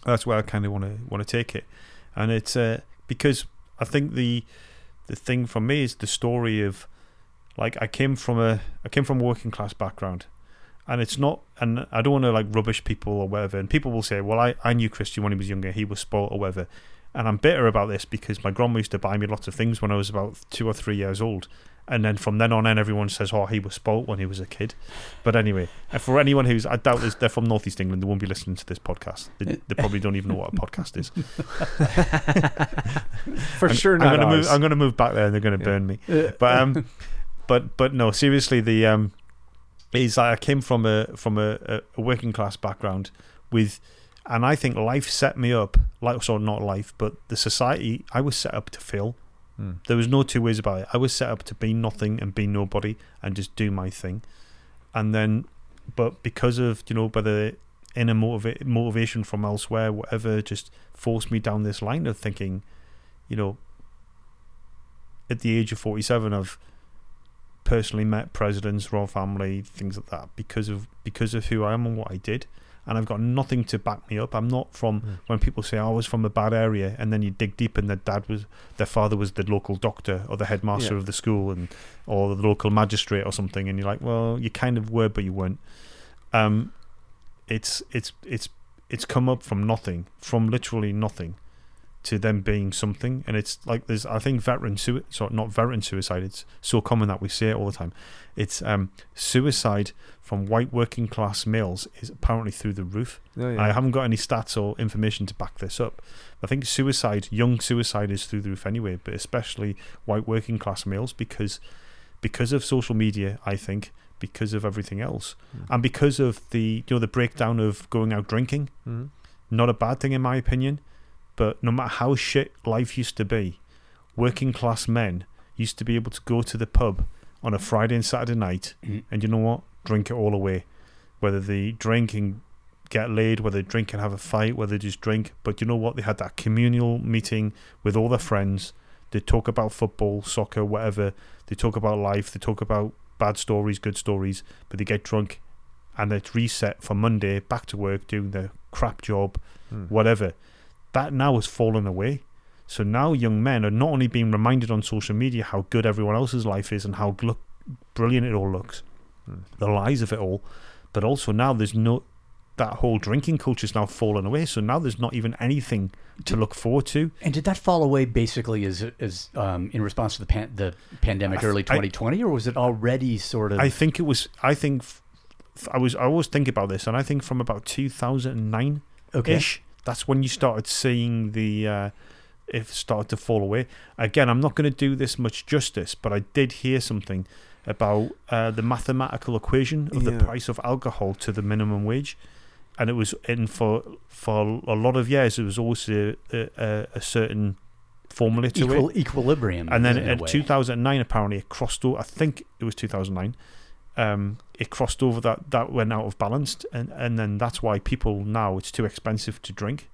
that's where I kind of want to want to take it and it's uh, because I think the the thing for me is the story of like I came from a I came from a working class background, and it's not and I don't want to like rubbish people or whatever. And people will say, well, I I knew Christian when he was younger, he was spoilt or whatever. And I'm bitter about this because my grandma used to buy me lots of things when I was about two or three years old. And then from then on in, everyone says, oh, he was spoilt when he was a kid. But anyway, for anyone who's, I doubt they're from Northeast England, they won't be listening to this podcast. They, they probably don't even know what a podcast is. [LAUGHS] For I'm, sure, I'm gonna move. I'm gonna move back there, and they're gonna burn me. Uh, But um, [LAUGHS] but but no, seriously, the um, is I came from a from a, a, a working class background with, and I think life set me up. Like, so not life, but the society I was set up to fail. Hmm. There was no two ways about it. I was set up to be nothing and be nobody and just do my thing, and then, but because of you know whether inner motiva- motivation from elsewhere, whatever, just forced me down this line of thinking, you know, at the age of forty seven, I've personally met presidents, royal family, things like that because of because of who I am and what I did. And I've got nothing to back me up. I'm not from Mm. when people say "Oh, I was from a bad area, and then you dig deep, and their dad was, their father was the local doctor or the headmaster Yeah. of the school, and or the local magistrate or something, and you're like, well, you kind of were, but you weren't. Um, it's it's it's it's come up from nothing, from literally nothing, to them being something, and it's like there's I think veteran suicide, sorry, not veteran suicide. It's so common that we see it all the time. It's um, suicide from white working class males is apparently through the roof. Oh, yeah. I haven't got any stats or information to back this up. I think suicide, young suicide, is through the roof anyway, but especially white working class males because because of social media. I think because of everything else, Mm. and because of the you know the breakdown of going out drinking. Mhm. Not a bad thing in my opinion, but no matter how shit life used to be, working class men used to be able to go to the pub on a Friday and Saturday night, Mhm. and you know what, drink it all away. Whether they drink and get laid, whether they drink and have a fight, whether they just drink. But you know what? They had that communal meeting with all their friends. They talk about football, soccer, whatever. They talk about life. They talk about bad stories, good stories. But they get drunk and it's reset for Monday, back to work, doing their crap job, Mm. whatever. That now has fallen away. So now young men are not only being reminded on social media how good everyone else's life is and how look, brilliant it all looks, Mm. the lies of it all, but also now there's no that whole drinking culture's now fallen away. So now there's not even anything to look forward to. And did that fall away basically as as um, in response to the pan- the pandemic th- early I- 2020, or was it already sort of? I think it was. I think f- I was. I always think about this, and I think from about 2009 okay. ish. That's when you started seeing the uh, it started to fall away. Again, I'm not going to do this much justice, but I did hear something about uh, the mathematical equation of the price of alcohol to the minimum wage, and it was in for for a lot of years. It was always a, a, a certain formula to it. Equal, equilibrium. And then in in 2009, apparently, it crossed over. I think it was 2009. Um, it crossed over that that went out of balance, and and then that's why people now it's too expensive to drink.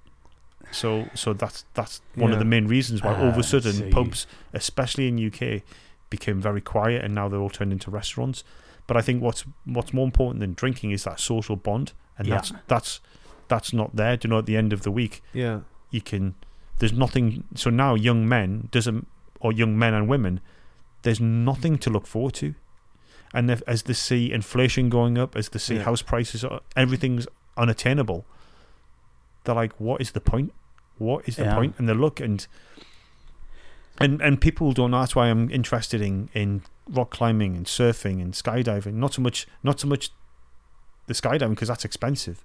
So so that's that's one of the main reasons why all of Ah, a sudden see. pubs, especially in UK, became very quiet, and now they're all turned into restaurants. But I think what's what's more important than drinking is that social bond, and Yeah. that's that's that's not there. Do you know at the end of the week Yeah. you can there's nothing so now young men doesn't or young men and women there's nothing to look forward to and if, as they see inflation going up as they see Yeah. house prices everything's unattainable they're like what is the point what is the Yeah. point? and they look and and and people don't know that's why i'm interested in in rock climbing and surfing and skydiving not so much not so much the skydiving because that's expensive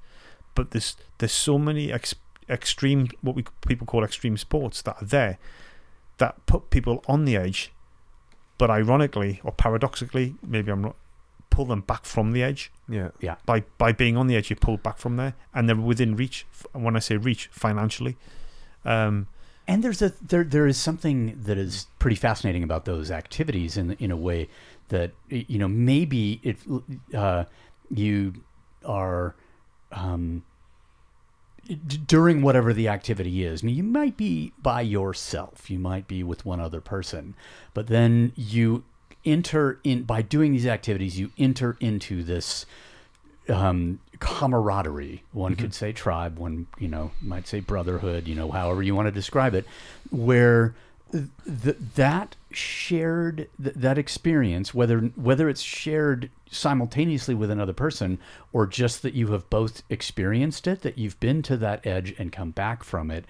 but there's there's so many ex- extreme what we people call extreme sports that are there that put people on the edge but ironically or paradoxically maybe i'm not pull them back from the edge Yeah. Yeah. By by being on the edge you pull back from there and they're within reach when i say reach financially um And there's a there there is something that is pretty fascinating about those activities in in a way that you know maybe if uh, you are um, d- during whatever the activity is. Now, you might be by yourself, you might be with one other person, but then you enter in by doing these activities. You enter into this um, camaraderie. One could say tribe. One, you know, might say brotherhood. You know, however you want to describe it, where th- that shared th- that experience whether whether it's shared simultaneously with another person or just that you have both experienced it that you've been to that edge and come back from it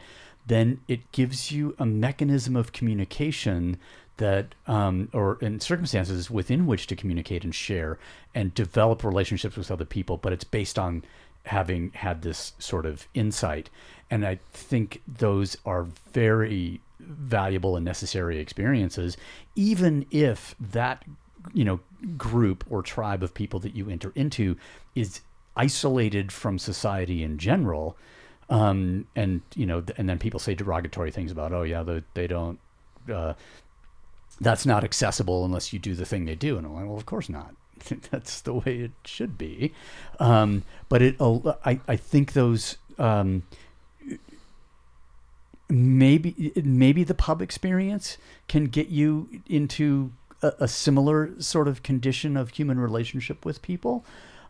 then it gives you a mechanism of communication that um, or in circumstances within which to communicate and share and develop relationships with other people but it's based on having had this sort of insight. And i think those are very valuable and necessary experiences even if that you know group or tribe of people that you enter into is isolated from society in general um, and you know and then people say derogatory things about oh yeah they, they don't uh, that's not accessible unless you do the thing they do. And i'm like well of course not. [LAUGHS] That's the way it should be. Um, but it I, I think those um, maybe maybe the pub experience can get you into a, a similar sort of condition of human relationship with people.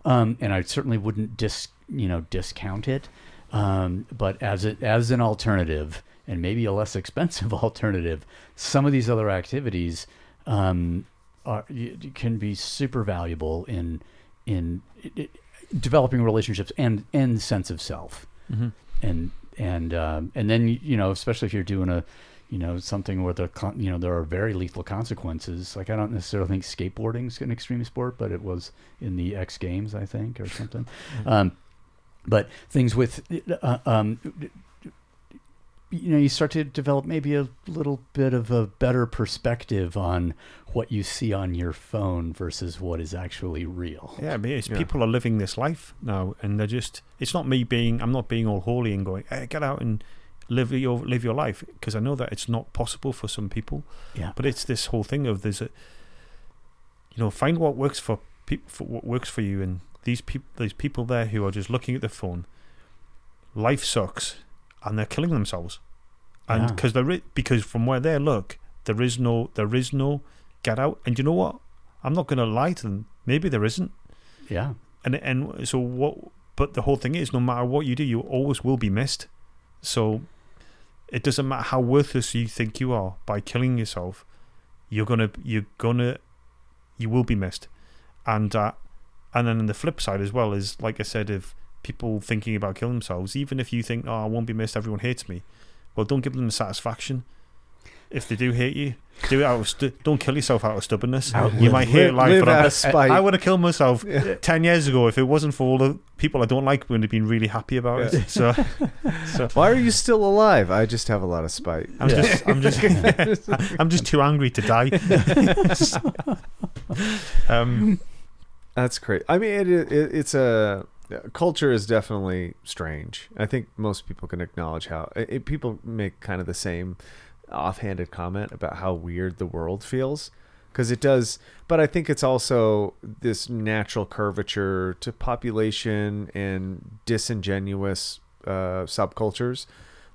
Um, and I certainly wouldn't dis you know discount it. Um, but as it as an alternative and maybe a less [LAUGHS] expensive alternative some of these other activities um, are, can be super valuable in in developing relationships and and sense of self. And and um, and then you know especially if you're doing a you know something where the con- you know there are very lethal consequences. Like i don't necessarily think skateboarding's an extreme sport but it was in the x games i think or something. [LAUGHS] Um, but things with uh, um, you know you start to develop maybe a little bit of a better perspective on what you see on your phone versus what is actually real Yeah, I mean, it's Yeah. people are living this life now, and they're just. It's not me being. I'm not being all holy and going, hey, get out and live your live your life, because I know that it's not possible for some people. yeah But it's this whole thing of there's a. You know, find what works for people. For what works for you, and these people, these people there who are just looking at their phone. Life sucks, and they're killing themselves, and Yeah. because they're because from where they look, there is no there is no get out. And you know what? I'm not going to lie to them. Maybe there isn't yeah and and so what but the whole thing is no matter what you do you always will be missed so it doesn't matter how worthless you think you are by killing yourself you're gonna you're gonna you will be missed and uh, and then the flip side as well is like i said if people thinking about killing themselves even if you think oh i won't be missed everyone hates me well don't give them the satisfaction if they do hate you do it out of stu- don't kill yourself out of stubbornness you might hate life live but of spite. I would have killed myself ten years ago if it wasn't for all the people I don't like. Would have been really happy about it. So, [LAUGHS] so Why are you still alive? I just have a lot of spite. I'm just, I'm just, [LAUGHS] I'm just too angry to die. [LAUGHS] um, That's great. I mean, it, it, it's a culture is definitely strange. I think most people can acknowledge how it, people make kind of the same offhanded comment about how weird the world feels because it does. But I think it's also this natural curvature to population and disingenuous uh, subcultures.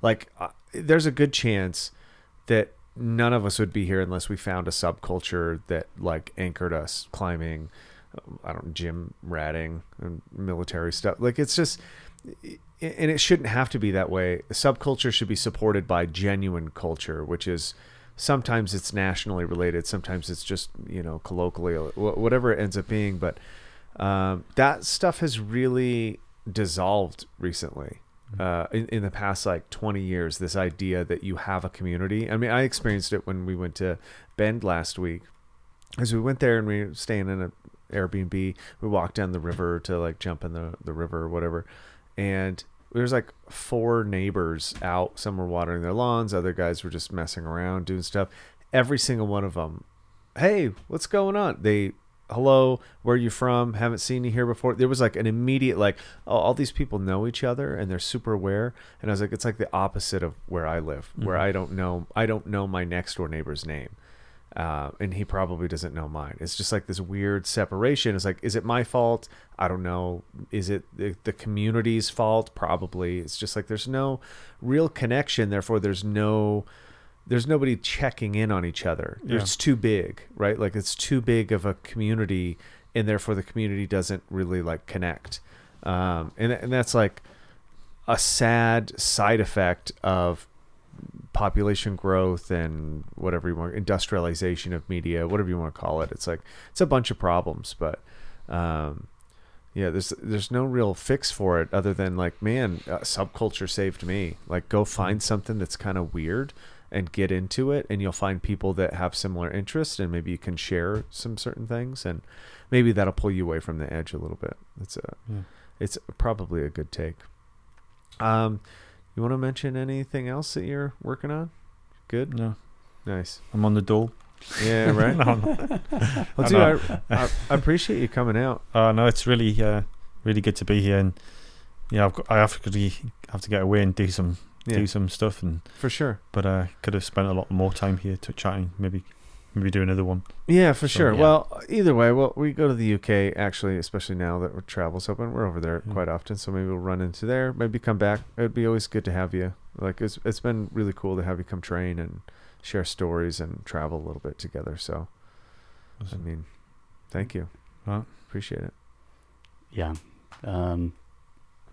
Like, uh, there's a good chance that none of us would be here unless we found a subculture that like anchored us climbing I don't gym ratting and military stuff. Like it's just, and it shouldn't have to be that way. Subculture should be supported by genuine culture, which is sometimes it's nationally related, sometimes it's just you know colloquially, whatever it ends up being. But um, that stuff has really dissolved recently. Uh, in, in the past like 20 years, this idea that you have a community. I mean, I experienced it when we went to Bend last week as we went there and we were staying in a Airbnb, we walked down the river to like jump in the, the river or whatever. And there was like four neighbors out. Some were watering their lawns, other guys were just messing around, doing stuff. Every single one of them, hey, what's going on? They, hello, where are you from? Haven't seen you here before. There was like an immediate, like, oh, all these people know each other and they're super aware. And I was like, it's like the opposite of where I live, where mm-hmm. I don't know, I don't know my next door neighbor's name uh, and he probably doesn't know mine. It's just like this weird separation. It's like, is it my fault? I don't know. Is it the, the community's fault? Probably. It's just like there's no real connection. Therefore, there's no, there's nobody checking in on each other. Yeah. It's too big, right? Like it's too big of a community, and therefore the community doesn't really like connect. Um, and and that's like a sad side effect of population growth and whatever you want, industrialization of media, whatever you want to call it. It's like it's a bunch of problems, but um, yeah, there's there's no real fix for it other than like, man, uh, subculture saved me. Like, go find something that's kind of weird and get into it, and you'll find people that have similar interests, and maybe you can share some certain things, and maybe that'll pull you away from the edge a little bit. It's a, Yeah. it's probably a good take. Um, you want to mention anything else that you're working on? Good, No, nice. I'm on the dole. Yeah, [LAUGHS] right. no. Well, [LAUGHS] I dude. I, I, I appreciate you coming out. [LAUGHS] Uh, no, it's really, uh, really good to be here, and yeah, I've got, I have to have to get away and do some Yeah, do some stuff, and for sure. but I could have spent a lot more time here to chatting. Maybe, maybe do another one. Yeah, for So, sure. yeah. Well, either way, well, we go to the UK actually, especially now that travel's open. We're over there Yeah. quite often, so maybe we'll run into there. Maybe come back. It'd be always good to have you. Like it's it's been really cool to have you come train and share stories and travel a little bit together. So, I mean, thank you. Right. Appreciate it. Yeah. Um,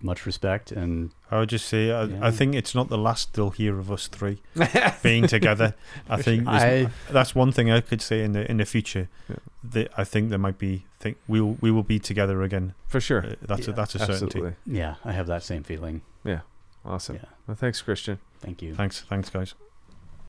much respect and I would just say I, Yeah. I think it's not the last they'll hear of us three [LAUGHS] being together. I think I that's one thing I could say in the in the future. Yeah. That I think there might be think we will we will be together again. For sure. Uh, that's a, that's a certainty. Yeah, I have that same feeling. Yeah, awesome. Yeah. Well, thanks, Christian. Thank you. Thanks, thanks, guys.